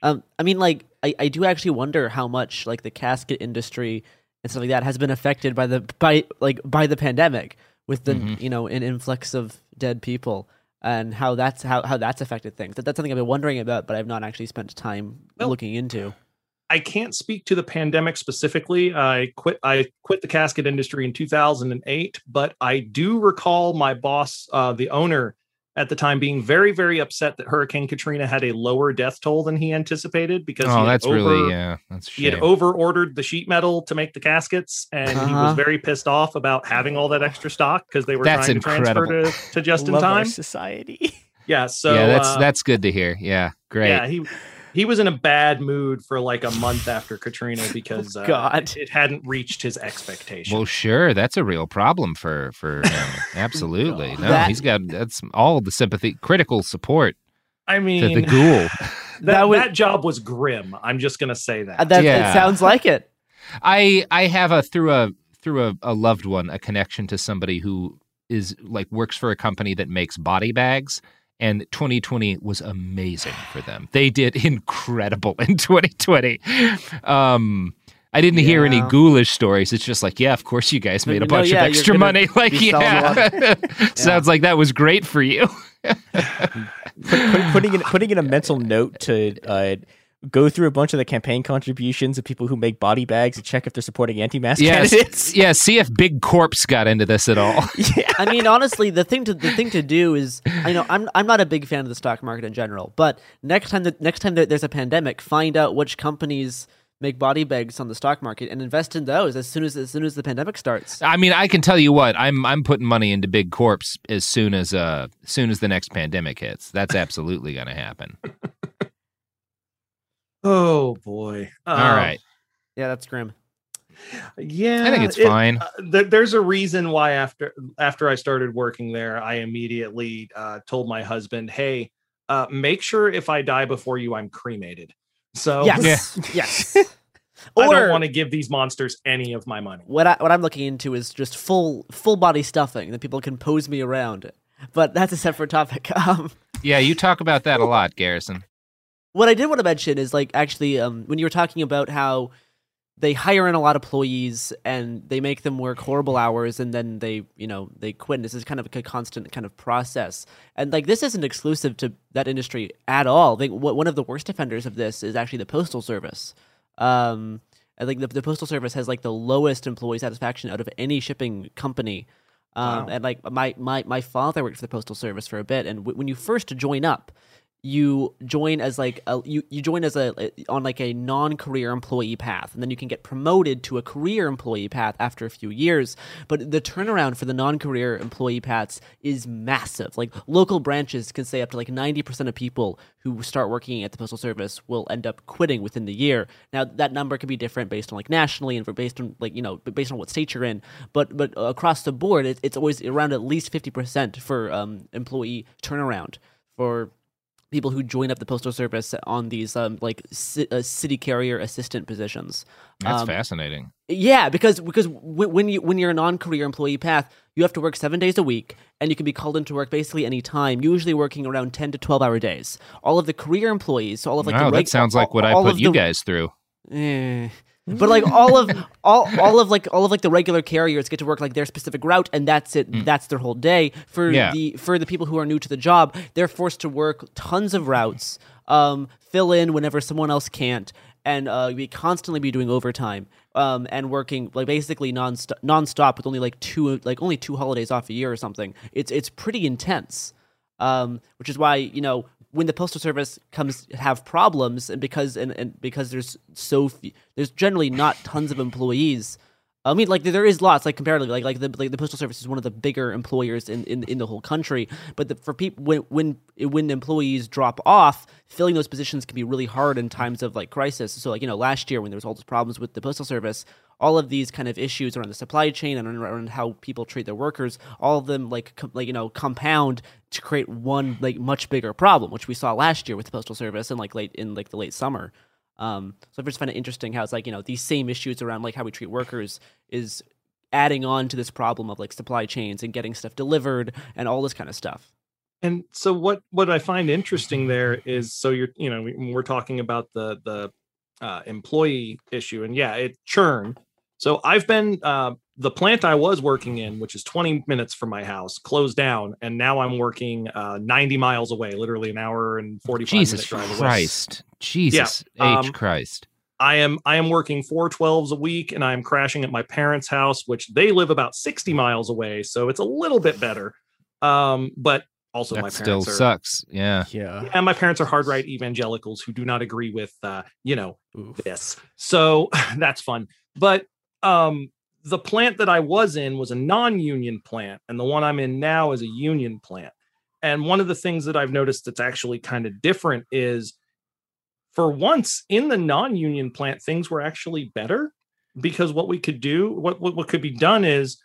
Um, I mean, like, I, I do actually wonder how much like the casket industry and stuff like that has been affected by the by like by the pandemic with the Mhm. you know an influx of dead people and how that's how, how that's affected things. That, that's something I've been wondering about, but I've not actually spent time looking into. I can't speak to the pandemic specifically. I quit. I quit the casket industry in 2008, but I do recall my boss, uh, the owner at the time, being very, very upset that Hurricane Katrina had a lower death toll than he anticipated because he oh, had that's over, really yeah, that's a he had over ordered the sheet metal to make the caskets, and he Uh-huh. was very pissed off about having all that extra stock because they were That's trying to transfer incredible. to, to just in Love our time. society. Yeah, so yeah, that's uh, that's good to hear. Yeah, great. yeah, he he was in a bad mood for like a month after Katrina because uh, God. it hadn't reached his expectation. Well, sure, that's a real problem for for him. Absolutely, no, That- he's got that's all the sympathy, critical support I to mean, the ghoul. that, That would- that job was grim. I'm just gonna say that. Uh, that Yeah. it sounds like it. I I have a through a through a, a loved one a connection to somebody who is like works for a company that makes body bags. And 2020 was amazing for them. They did incredible in 2020. Um, I didn't hear any ghoulish stories. It's just like, yeah, of course you guys made a bunch yeah, of extra money. Like, be selling a lot. yeah, sounds like that was great for you. Put, put, putting in putting in a mental note to uh, go through a bunch of the campaign contributions of people who make body bags and check if they're supporting anti-mask Yes, candidates. yeah. See if Big Corpse got into this at all. yeah. I mean, honestly, the thing to the thing to do is, I know I'm I'm not a big fan of the stock market in general, but next time that next time there's a pandemic, find out which companies make body bags on the stock market and invest in those as soon as as soon as the pandemic starts. I mean, I can tell you what I'm I'm putting money into Big Corpse as soon as uh as soon as the next pandemic hits. That's absolutely going to happen. oh boy. All Uh, right. Yeah, that's grim. Yeah, I think it's it- fine. uh, th- there's a reason why after after I started working there, I immediately uh, told my husband, "Hey, uh, make sure if I die before you, I'm cremated." So Yes, yes. I Or- don't want to give these monsters any of my money. What I what I'm looking into is just full full body stuffing that people can pose me around. But that's a separate topic. Um, Yeah, you talk about that a lot, Garrison. What I did want to mention is like actually um, when you were talking about how they hire in a lot of employees and they make them work horrible hours and then they you know they quit and this is kind of a constant kind of process. And like this isn't exclusive to that industry at all. I think one of the worst offenders of this is actually the postal service. Um i think the, the postal service has like the lowest employee satisfaction out of any shipping company. Um, Wow. and like my, my my father worked for the postal service for a bit and w- when you first join up you join as like a, you you join as a on like a non-career employee path and then you can get promoted to a career employee path after a few years. But the turnaround for the non-career employee paths is massive. Like local branches can say up to like 90% of people who start working at the postal service will end up quitting within the year. Now that number could be different based on like nationally and based on like you know based on what state you're in. But but across the board it, it's always around at least 50% for um employee turnaround for people who join up the postal service on these um like ci- uh, city carrier assistant positions. That's Um, fascinating. Yeah, because because w- when you when you're a non-career employee path, you have to work seven days a week, and you can be called into work basically any time. Usually working around ten to twelve hour days. All of the career employees, so all of like wow, the reg- that sounds like what I put you the- guys through. Eh. But like all of all all of like all of like the regular carriers get to work like their specific route and that's it that's their whole day. For Yeah. the for the people who are new to the job, they're forced to work tons of routes, um, fill in whenever someone else can't, and uh, be constantly be doing overtime. Um, and working like basically non nonstop with only like two like only two holidays off a year or something. It's it's pretty intense um, which is why you know when the postal service comes have problems and because and, and because there's so few, there's generally not tons of employees I mean, like there is lots, like comparatively, like like the like the postal service is one of the bigger employers in, in, in the whole country. But the, for people when when when employees drop off, filling those positions can be really hard in times of like crisis. So like you know last year when there was all those problems with the postal service, all of these kind of issues around the supply chain and around how people treat their workers, all of them like com- like you know compound to create one like much bigger problem, which we saw last year with the postal service and like late in like the late summer. Um, so I just find it interesting how it's like you know these same issues around like how we treat workers is adding on to this problem of like supply chains and getting stuff delivered and all this kind of stuff. And so what what I find interesting there is so you're you know we- we're talking about the the uh, employee issue and yeah it churn. So I've been uh, the plant I was working in, which is 20 minutes from my house, closed down, and now I'm working uh, 90 miles away, literally an hour and 45 Jesus minute drive away. Jesus Christ. Jesus Yeah, H um, Christ. I am I am working four twelves a week, and I am crashing at my parents' house, which they live about 60 miles away, so it's a little bit better. Um, but also my That still are, sucks. Yeah. Yeah. and my parents are hard right evangelicals who do not agree with uh, you know, this. So that's fun. But um the plant that I was in was a non-union plant, and the one I'm in now is a union plant. And one of the things that I've noticed that's actually kind of different is for once in the non-union plant, things were actually better because what we could do, what, what what could be done is,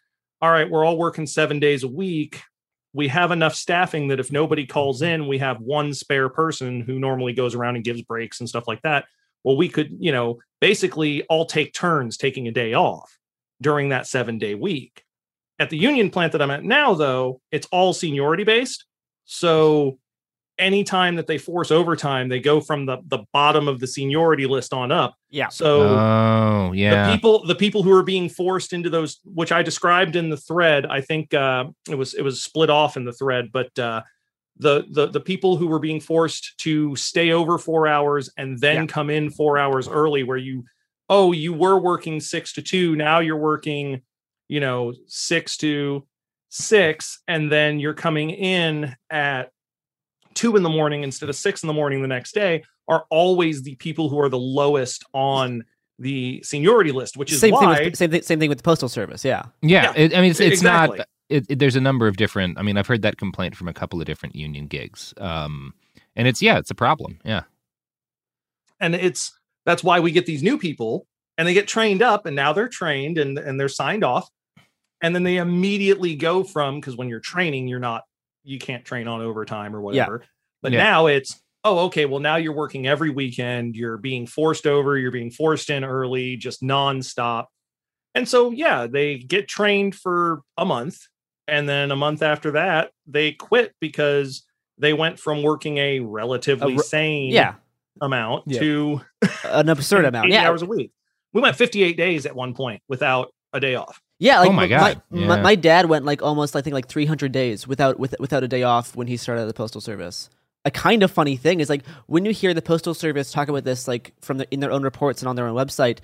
all right, we're all working seven days a week. We have enough staffing that if nobody calls mm-hmm. in, we have one spare person who normally goes around and gives breaks and stuff like that. Well, we could, you know, basically all take turns taking a day off during that seven day week. At the union plant that I'm at now, though, it's all seniority based. So anytime that they force overtime, they go from the, the bottom of the seniority list on up. Yeah. So Oh, yeah. the people the people who are being forced into those which i described in the thread i think uh it was it was split off in the thread but uh the the the people who were being forced to stay over four hours and then come in four hours early where you oh you were working six to two now you're working you know six to six and then you're coming in at two in the morning instead of six in the morning the next day are always the people who are the lowest on the seniority list, which is same why thing with same thing, same thing with the postal service. Yeah. Yeah, Yeah, it, I mean, it's, it's exactly. not. It, it- there's a number of different. I mean, I've heard that complaint from a couple of different union gigs, um, and it's yeah, it's a problem. Yeah, and it's that's why we get these new people and they get trained up and now they're trained and and they're signed off and then they immediately go from because when you're training you're not you can't train on overtime or whatever but Yeah. now it's oh okay well now you're working every weekend you're being forced over you're being forced in early just nonstop and so yeah they get trained for a month and then a month after that they quit because they went from working a relatively A re- sane yeah. Amount Yeah. to An absurd amount. 80 Yeah. hours a week we went 58 days at one point without a day off. Yeah, like Oh my my, God, My, yeah. my dad went like almost I think like 300 days without with, without a day off when he started the postal service. A kind of funny thing is like when you hear the postal service talk about this like from the, in their own reports and on their own website,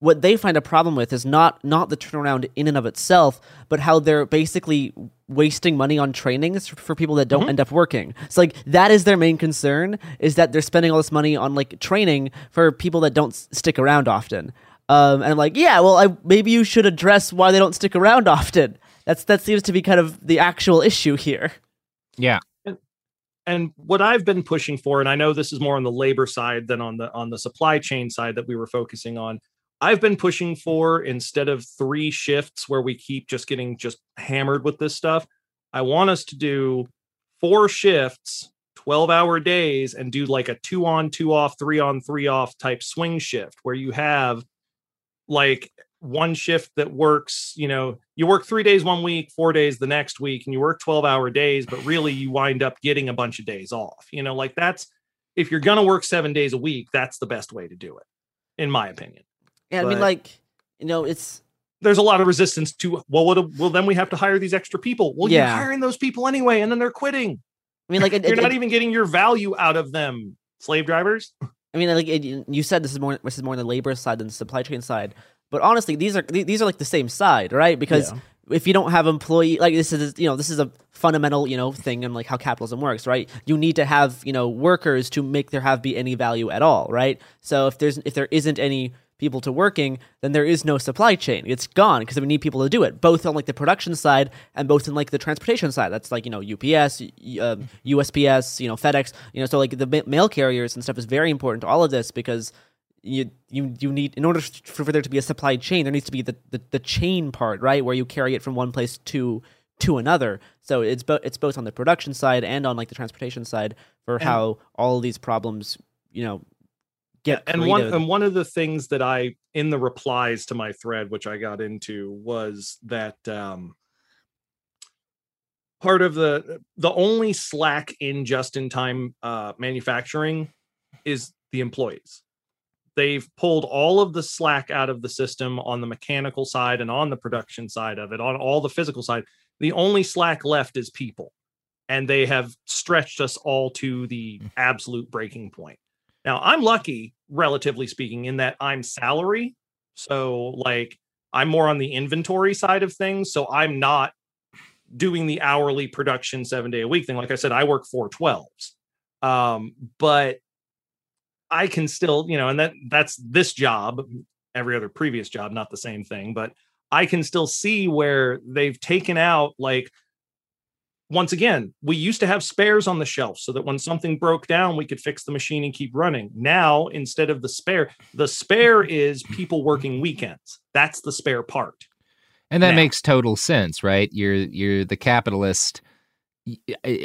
what they find a problem with is not not the turnaround in and of itself, but how they're basically wasting money on trainings for, for people that don't end up working. So like that is their main concern is that they're spending all this money on like training for people that don't s- stick around often. Um, and I'm like, yeah, well, I, maybe you should address why they don't stick around often. That's that seems to be kind of the actual issue here. Yeah. and what I've been pushing for, and I know this is more on the labor side than on the on the supply chain side that we were focusing on. I've been pushing for instead of three shifts where we keep just getting just hammered with this stuff. I want us to do four shifts, 12 hour days, and do like a two on, two off, three on, three off type swing shift where you have like one shift that works, you know, you work three days one week, four days the next week, and you work 12 hour days, but really you wind up getting a bunch of days off. You know, like that's if you're going to work seven days a week, that's the best way to do it, in my opinion. Yeah, I mean, like, you know, it's There's a lot of resistance to, well, what, well, then we have to hire these extra people. Well, Yeah. you're hiring those people anyway, and then they're quitting. I mean, like, it, you're it- not it- even getting your value out of them, slave drivers. I mean, like it, you said, this is more this is more on the labor side than the supply chain side. But honestly, these are these are like the same side, right? Because Yeah. if you don't have employee, like this is you know this is a fundamental you know thing in like how capitalism works, right? You need to have you know workers to make there have be any value at all, right? So if there's if there isn't any people to working, then there is no supply chain. It's gone because we need people to do it, both on like the production side and both in like the transportation side. That's like you know UPS, um, USPS, you know FedEx, you know so like the ma- mail carriers and stuff is very important to all of this because you you you need in order for, there to be a supply chain, there needs to be the, the, the chain part, right, where you carry it from one place to to another. So it's both it's both on the production side and on like the transportation side for And- how all of these problems, you know, get and one and one of the things that I in the replies to my thread, which I got into, was that um part of the the only slack in just in time uh manufacturing is the employees. They've pulled all of the slack out of the system on the mechanical side and on the production side of it, on all the physical side. The only slack left is people. And they have stretched us all to the absolute breaking point. Now, I'm lucky, relatively speaking, in that I'm salary. So, like, I'm more on the inventory side of things. So, I'm not doing the hourly production seven day a week thing. Like I said, I work four 12s. Um, but I can still, you know, and that that's this job, every other previous job, not the same thing, but I can still see where they've taken out like once again, we used to have spares on the shelf so that when something broke down, we could fix the machine and keep running. Now, instead of the spare, the spare is people working weekends. That's the spare part. And that Now- makes total sense, right? You're you're the capitalist.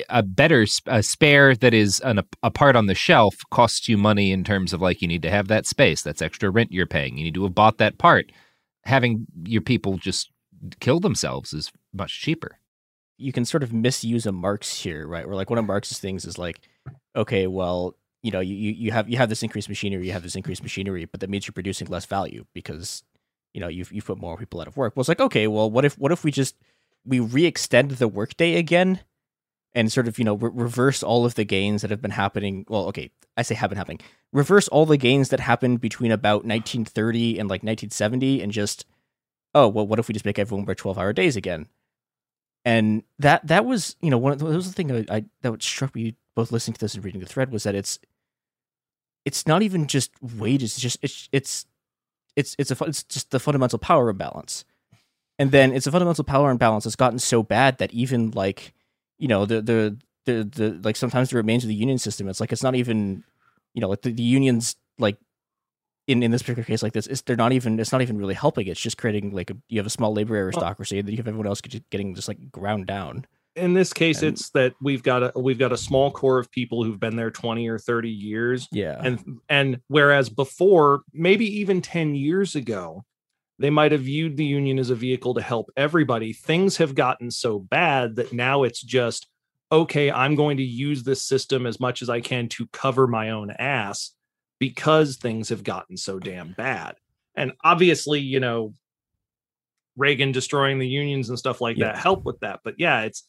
a better a spare that is an, a part on the shelf costs you money in terms of like you need to have that space. That's extra rent you're paying. You need to have bought that part. Having your people just kill themselves is much cheaper. You can sort of misuse a Marx here, right? Where like one of Marx's things is like, okay, well, you know, you, you have you have this increased machinery, you have this increased machinery, but that means you're producing less value because you know you've you've put more people out of work. Well, it's like, okay, well, what if what if we just we re-extend the workday again and sort of you know re- reverse all of the gains that have been happening? Well, okay, I say have been happening. Reverse all the gains that happened between about 1930 and like 1970, and just oh well, what if we just make everyone work 12 hour days again? And that that was you know one of the, that was the thing that I that struck me both listening to this and reading the thread was that it's it's not even just wages it's just it's it's it's it's a it's just the fundamental power imbalance. And then it's a fundamental power imbalance that's gotten so bad that even like you know the the the, the like sometimes the remains of the union system it's like it's not even you know like the, the unions like in, in this particular case like this it's, they're not even it's not even really helping it's just creating like a, you have a small labor aristocracy and then you have everyone else getting just like ground down In this case, And- it's that we've got a we've got a small core of people who've been there 20 or 30 years. Yeah. And and whereas before, maybe even 10 years ago, they might have viewed the union as a vehicle to help everybody. Things have gotten so bad that now it's just okay, I'm going to use this system as much as I can to cover my own ass because things have gotten so damn bad. and obviously, you know, Reagan destroying the unions and stuff like Yeah. that help with that. But yeah, it's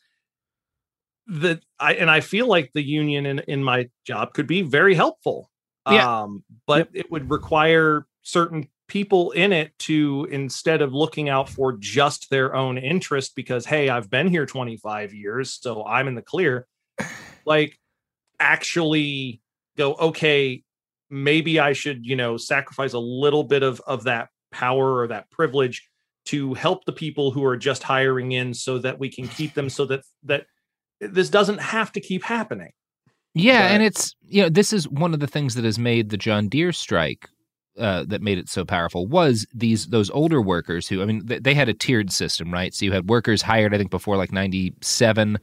the I and I feel like the union in in my job could be very helpful. Yeah. Um, but it would require certain people in it to instead of looking out for just their own interest because hey, I've been here 25 years, so I'm in the clear. Like actually go, okay, maybe I should, you know, sacrifice a little bit of of that power or that privilege to help the people who are just hiring in so that we can keep them so that that this doesn't have to keep happening. Yeah, But- and it's you know this is one of the things that has made the John Deere strike uh, that made it so powerful was these those older workers who I mean they, they had a tiered system, right? So you had workers hired I think before like ninety seven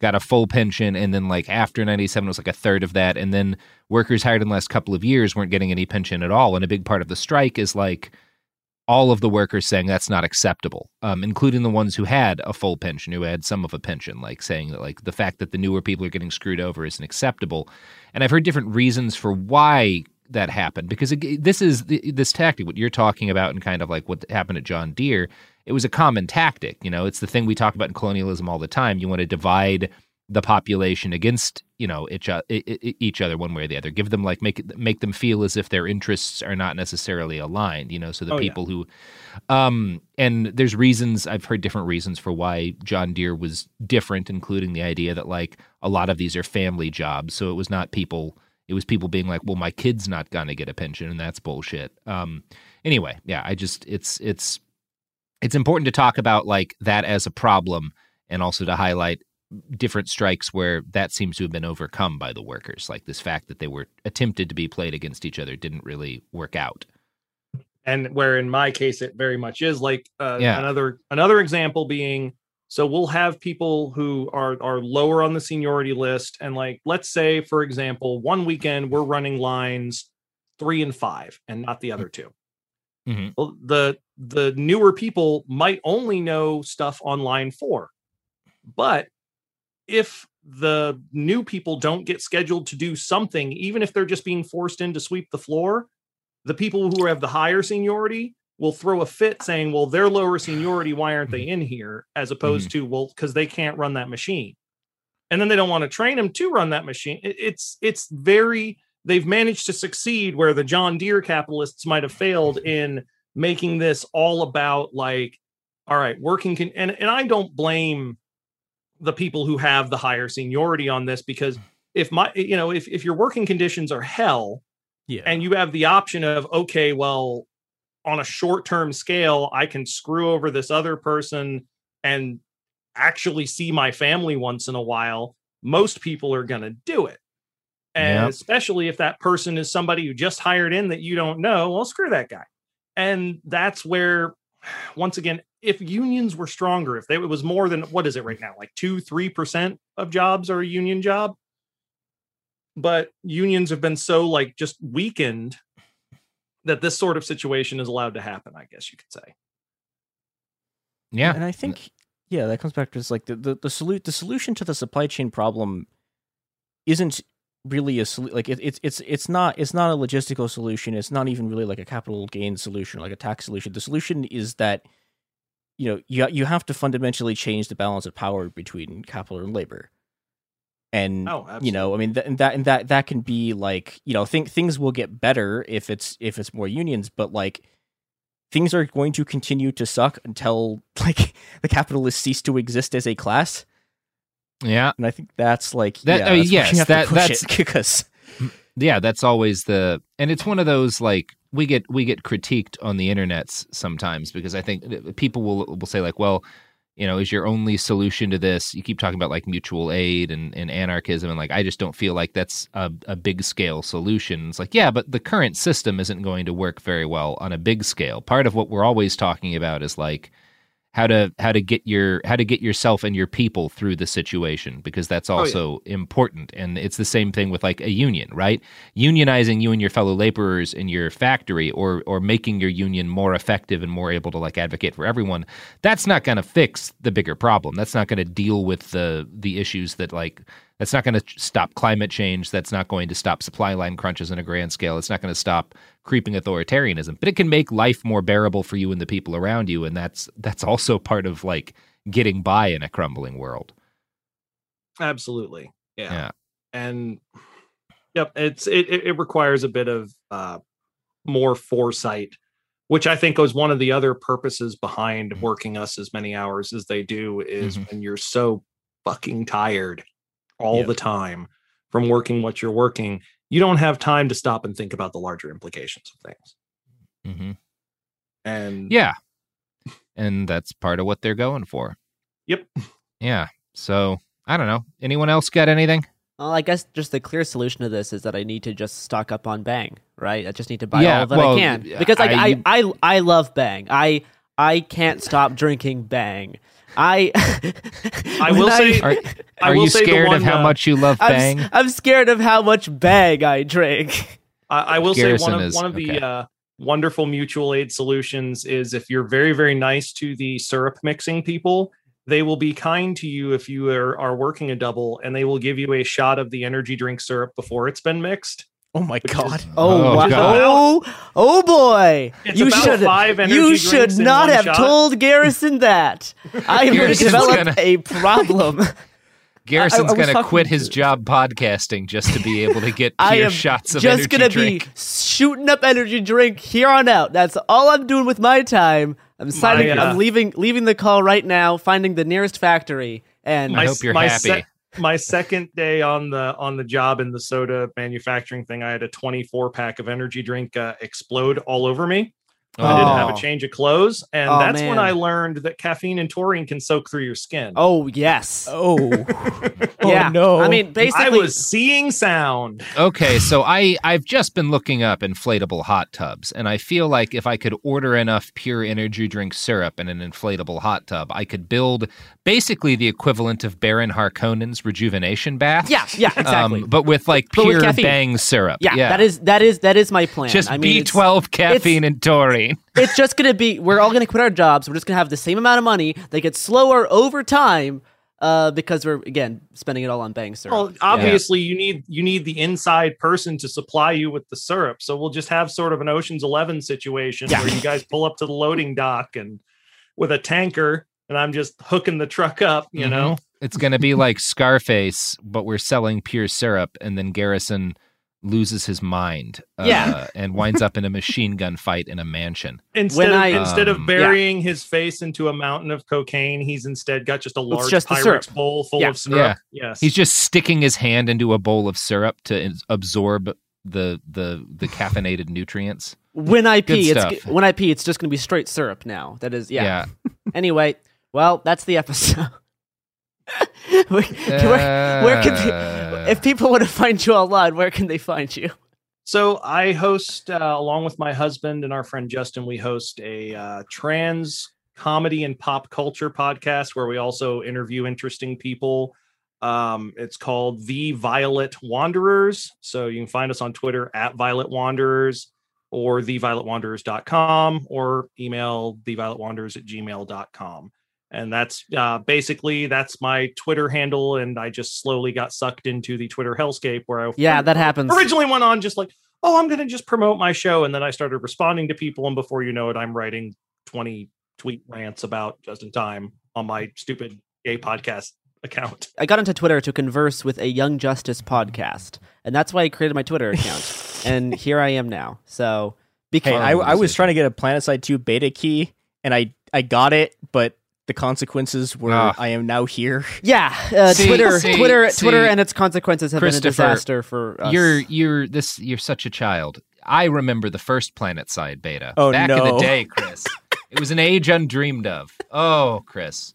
got a full pension and then like after 97 was like a third of that and then workers hired in the last couple of years weren't getting any pension at all and a big part of the strike is like all of the workers saying that's not acceptable, um, including the ones who had a full pension, who had some of a pension, like saying that like the fact that the newer people are getting screwed over isn't acceptable. And I've heard different reasons for why that happened because it, this is the, this tactic what you're talking about and kind of like what happened at John Deere. It was a common tactic, you know. It's the thing we talk about in colonialism all the time. You want to divide the population against you know each, each other one way or the other give them like make make them feel as if their interests are not necessarily aligned you know so the Oh, yeah. people who um and there's reasons i've heard different reasons for why john deere was different including the idea that like a lot of these are family jobs so it was not people it was people being like well my kid's not going to get a pension and that's bullshit um anyway yeah i just it's it's it's important to talk about like that as a problem and also to highlight different strikes where that seems to have been overcome by the workers. Like this fact that they were attempted to be played against each other didn't really work out. And where in my case it very much is like uh, Yeah. another another example being so we'll have people who are are lower on the seniority list and like let's say for example one weekend we're running lines 3 and 5 and not the other two mm-hmm. well, the the newer people might only know stuff on line 4 but if the new people don't get scheduled to do something even if they're just being forced in to sweep the floor the people who have the higher seniority will throw a fit saying, well, they're lower seniority. Why aren't they in here? As opposed to, well, because they can't run that machine. And then they don't want to train them to run that machine. It- It's it's very they've managed to succeed where the John Deere capitalists might have failed in making this all about like, all right, working can and, and I don't blame the people who have the higher seniority on this because if my you know if, if your working conditions are hell yeah. and you have the option of okay well on a short term scale i can screw over this other person and actually see my family once in a while most people are going to do it Yep. especially if that person is somebody who just hired in that you don't know well screw that guy. And that's where once again if unions were stronger if they, it was more than what is it right now like 2 3% of jobs are a union job? But unions have been so like just weakened that this sort of situation is allowed to happen i guess you could say. Yeah. And i think yeah that comes back to just like the the, the, solu- the solution to the supply chain problem isn't really a like it, it's it's it's not it's not a logistical solution. It's not even really like a capital gain solution like a tax solution. The solution is that you know you you have to fundamentally change the balance of power between capital and labor. And Oh, you know i mean th- and that and that that can be like you know think things will get better if it's if it's more unions but like things are going to continue to suck until like the capitalists cease to exist as a class yeah. And i think that's like That- yeah, I mean, that's yes, you have to that- that's- because yeah that's always the and it's one of those like we get we get critiqued on the internets sometimes because i think people will will say like well you know is your only solution to this you keep talking about like mutual aid and, and anarchism and like i just don't feel like that's a, a big scale solution. It's like yeah but the current system isn't going to work very well on a big scale. Part of what we're always talking about is like how to how to get your how to get yourself and your people through the situation because that's oh, yeah. also important. And it's the same thing with like a union right? Unionizing you and your fellow laborers in your factory or or making your union more effective and more able to like advocate for everyone that's not going to fix the bigger problem. That's not going to deal with the the issues that like That's not going to stop climate change. That's not going to stop supply line crunches on a grand scale. It's not going to stop creeping authoritarianism. But it can make life more bearable for you and the people around you, and that's that's also part of like getting by in a crumbling world. Absolutely. Yeah. Yeah. And yep, it's it it requires a bit of uh more foresight, which I think was one of the other purposes behind working us as many hours as they do is Mhm. when you're so fucking tired all Yep. the time from working what you're working, you don't have time to stop and think about the larger implications of things. hmm And Yeah. And that's part of what they're going for. Yep. Yeah. So I don't know. Anyone else got anything? Well, I guess just the clear solution to this is that I need to just stock up on Bang, right? I just need to buy Yeah, all that well, I can because like I- I, I, I love Bang. I I can't stop drinking Bang. I I when will say Are, I are will you say scared one, of how uh, much you love I'm, Bang? s- I'm scared of how much Bang I drink. I, I will say one of is- one of the okay. uh, wonderful mutual aid solutions is if you're very very nice to the syrup mixing people, they will be kind to you if you are, are working a double, and they will give you a shot of the energy drink syrup before it's been mixed. Oh my god. Oh, Oh, wow. God. oh, oh boy! It's you about should five energy you should in not one have shot. told Garrison that. I have Garrison's developed gonna- a problem. Garrison's going to quit his job podcasting just to be able to get I pure am shots of just energy gonna drink. be shooting up energy drink here on out. That's all I'm doing with my time. I'm signing. uh, I'm leaving leaving the call right now. Finding the nearest factory and I hope you're my happy. My second day on the on the job in the soda manufacturing thing, I had a 24 pack of energy drink uh, explode all over me. I didn't have Oh. a change of clothes, and Oh, that's when. I learned that caffeine and taurine can soak through your skin. oh yes, Oh. oh yeah. no. I mean, basically, I was seeing sound. Okay, so I I've just been looking up inflatable hot tubs, and I feel like if I could order enough pure energy drink syrup in an inflatable hot tub, I could build basically the equivalent of Baron Harkonnen's rejuvenation bath. yeah, yeah, exactly. Um, but with like But with pure caffeine. bang syrup. yeah, that is that is that is my plan. just I mean, B12 caffeine and taurine. it's just gonna be we're all gonna quit our jobs we're just gonna have the same amount of money they get slower over time uh because we're again spending it all on bang syrup Well, obviously you need you need the inside person to supply you with the syrup. So we'll just have sort of an Ocean's Eleven situation Yeah. where you guys pull up to the loading dock and with a tanker, and I'm just hooking the truck up. You Mhm. know, It's going to be like Scarface, but we're selling pure syrup, and then Garrison loses his mind, uh, Yeah. and winds up in a machine gun fight in a mansion. instead When of, I- instead Um, of burying his face into a mountain of cocaine, he's instead got just a large just the Pyrex syrup. bowl full Yeah. of syrup. Yes, He's just sticking his hand into a bowl of syrup to ins- absorb the the the caffeinated nutrients. when i pee it's stuff. when i pee it's just gonna be straight syrup now that is yeah, Yeah. anyway well that's the episode where, where, where can they, if people want to find you online where can they find you So I host, uh, along with my husband and our friend Justin, we host a uh, trans comedy and pop culture podcast where we also interview interesting people. Um, it's called The Violet Wanderers. So you can find us on Twitter at Violet Wanderers or thevioletwanderers.com or email thevioletwanderers at gmail.com. And that's uh, basically that's my Twitter handle, and I just slowly got sucked into the Twitter hellscape where I yeah that happens originally went on just like, oh, I'm going to just promote my show. And then I started responding to people. And before you know it, I'm writing 20 tweet rants about just in time on my stupid gay podcast account. I got into Twitter to converse with a Young Justice podcast, and that's why I created my Twitter account. and here I am now. So be Hey. I, I was trying to get a PlanetSide 2 beta key, and I I got it, but the consequences were Ah. I am now here. yeah, uh, See- Twitter, see- Twitter, see, Twitter, and its consequences have been a disaster for us. You're you're this you're such a child. I remember the first PlanetSide beta Oh, back in the day, Chris. it was an age undreamed of. Oh, Chris.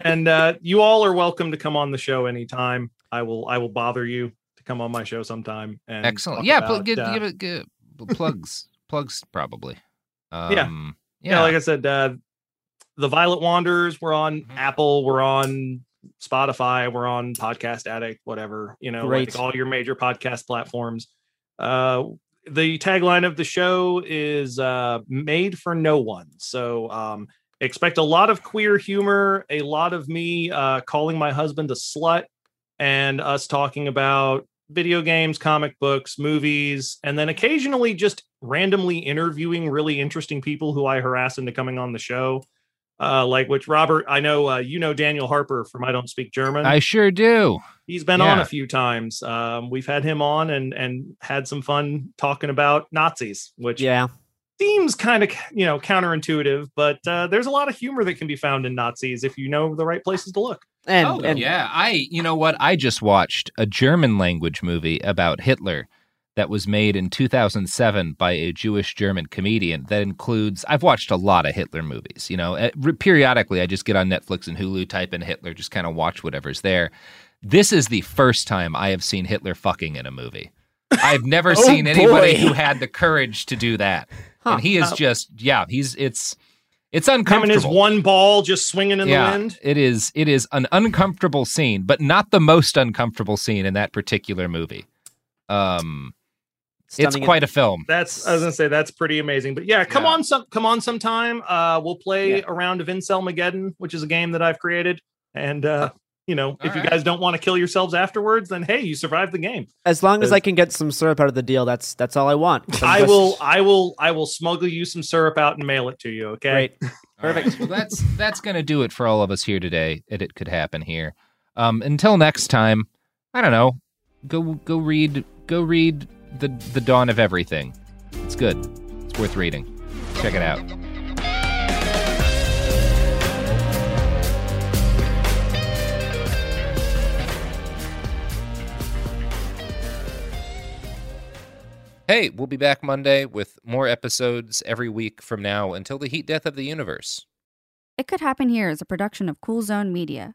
And uh, you all are welcome to come on the show anytime. I will I will bother you to come on my show sometime. And Excellent. talk Yeah, pl- give, uh, give it give, plugs plugs probably. Um, Yeah. yeah. like I said, uh, the Violet Wanderers. We're on Mm-hmm. Apple. We're on Spotify. We're on Podcast Addict. Whatever you know, Great. like all your major podcast platforms. Uh, the tagline of the show is uh, "Made for No One." So um, expect a lot of queer humor, a lot of me uh, calling my husband a slut, and us talking about video games, comic books, movies, and then occasionally just randomly interviewing really interesting people who I harass into coming on the show. Uh, like which Robert, I know uh, you know Daniel Harper from I Don't Speak German. I sure do. He's been on a few times. Um, we've had him on and and had some fun talking about Nazis, which yeah seems kind of you know counterintuitive, but uh, there's a lot of humor that can be found in Nazis if you know the right places to look. And, oh, yeah, I you know what? I just watched a German language movie about Hitler that was made in 2007 by a Jewish German comedian that includes I've watched a lot of Hitler movies, you know. eh, Periodically I just get on Netflix and Hulu type in Hitler just kind of watch whatever's there. This is the first time I have seen Hitler fucking in a movie. I've never Oh, seen anybody boy. who had the courage to do that. And he is Uh, just yeah, he's it's it's Him and uncomfortable. his one ball just swinging in yeah, the wind. It is it is an uncomfortable scene, but not the most uncomfortable scene in that particular movie. Um it's quite a film. That's I was gonna say that's pretty amazing. But yeah, come on some come on sometime. Uh we'll play a round of Incel Mageddon, which is a game that I've created. And uh, you know, if you guys don't want to kill yourselves afterwards, then hey, you survived the game. As long as I can get some syrup out of the deal, that's that's all I want. I that's- will I will I will smuggle you some syrup out and mail it to you, okay? Great. Perfect. well, that's that's going to do it for all of us here today. It, it could happen here. Um, until next time, I don't know. Go go read go read the the Dawn of Everything. It's good. It's worth reading. Check it out. Hey, we'll be back Monday with more episodes every week from now until the heat death of the universe. It Could Happen Here is a production of Cool Zone Media.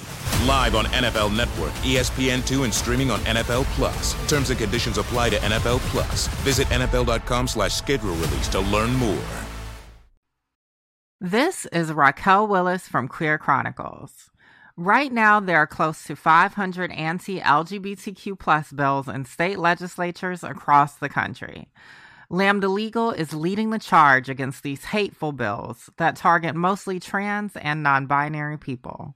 Live on NFL Network, E ESPN2, and streaming on NFL Plus. Terms and conditions apply to NFL Plus. Visit NFL.com slash schedule release to learn more. This is Raquel Willis from Queer Chronicles. Right now, there are close to 500 anti LGBTQ plus bills in state legislatures across the country. Lambda Legal is leading the charge against these hateful bills that target mostly trans and non binary people.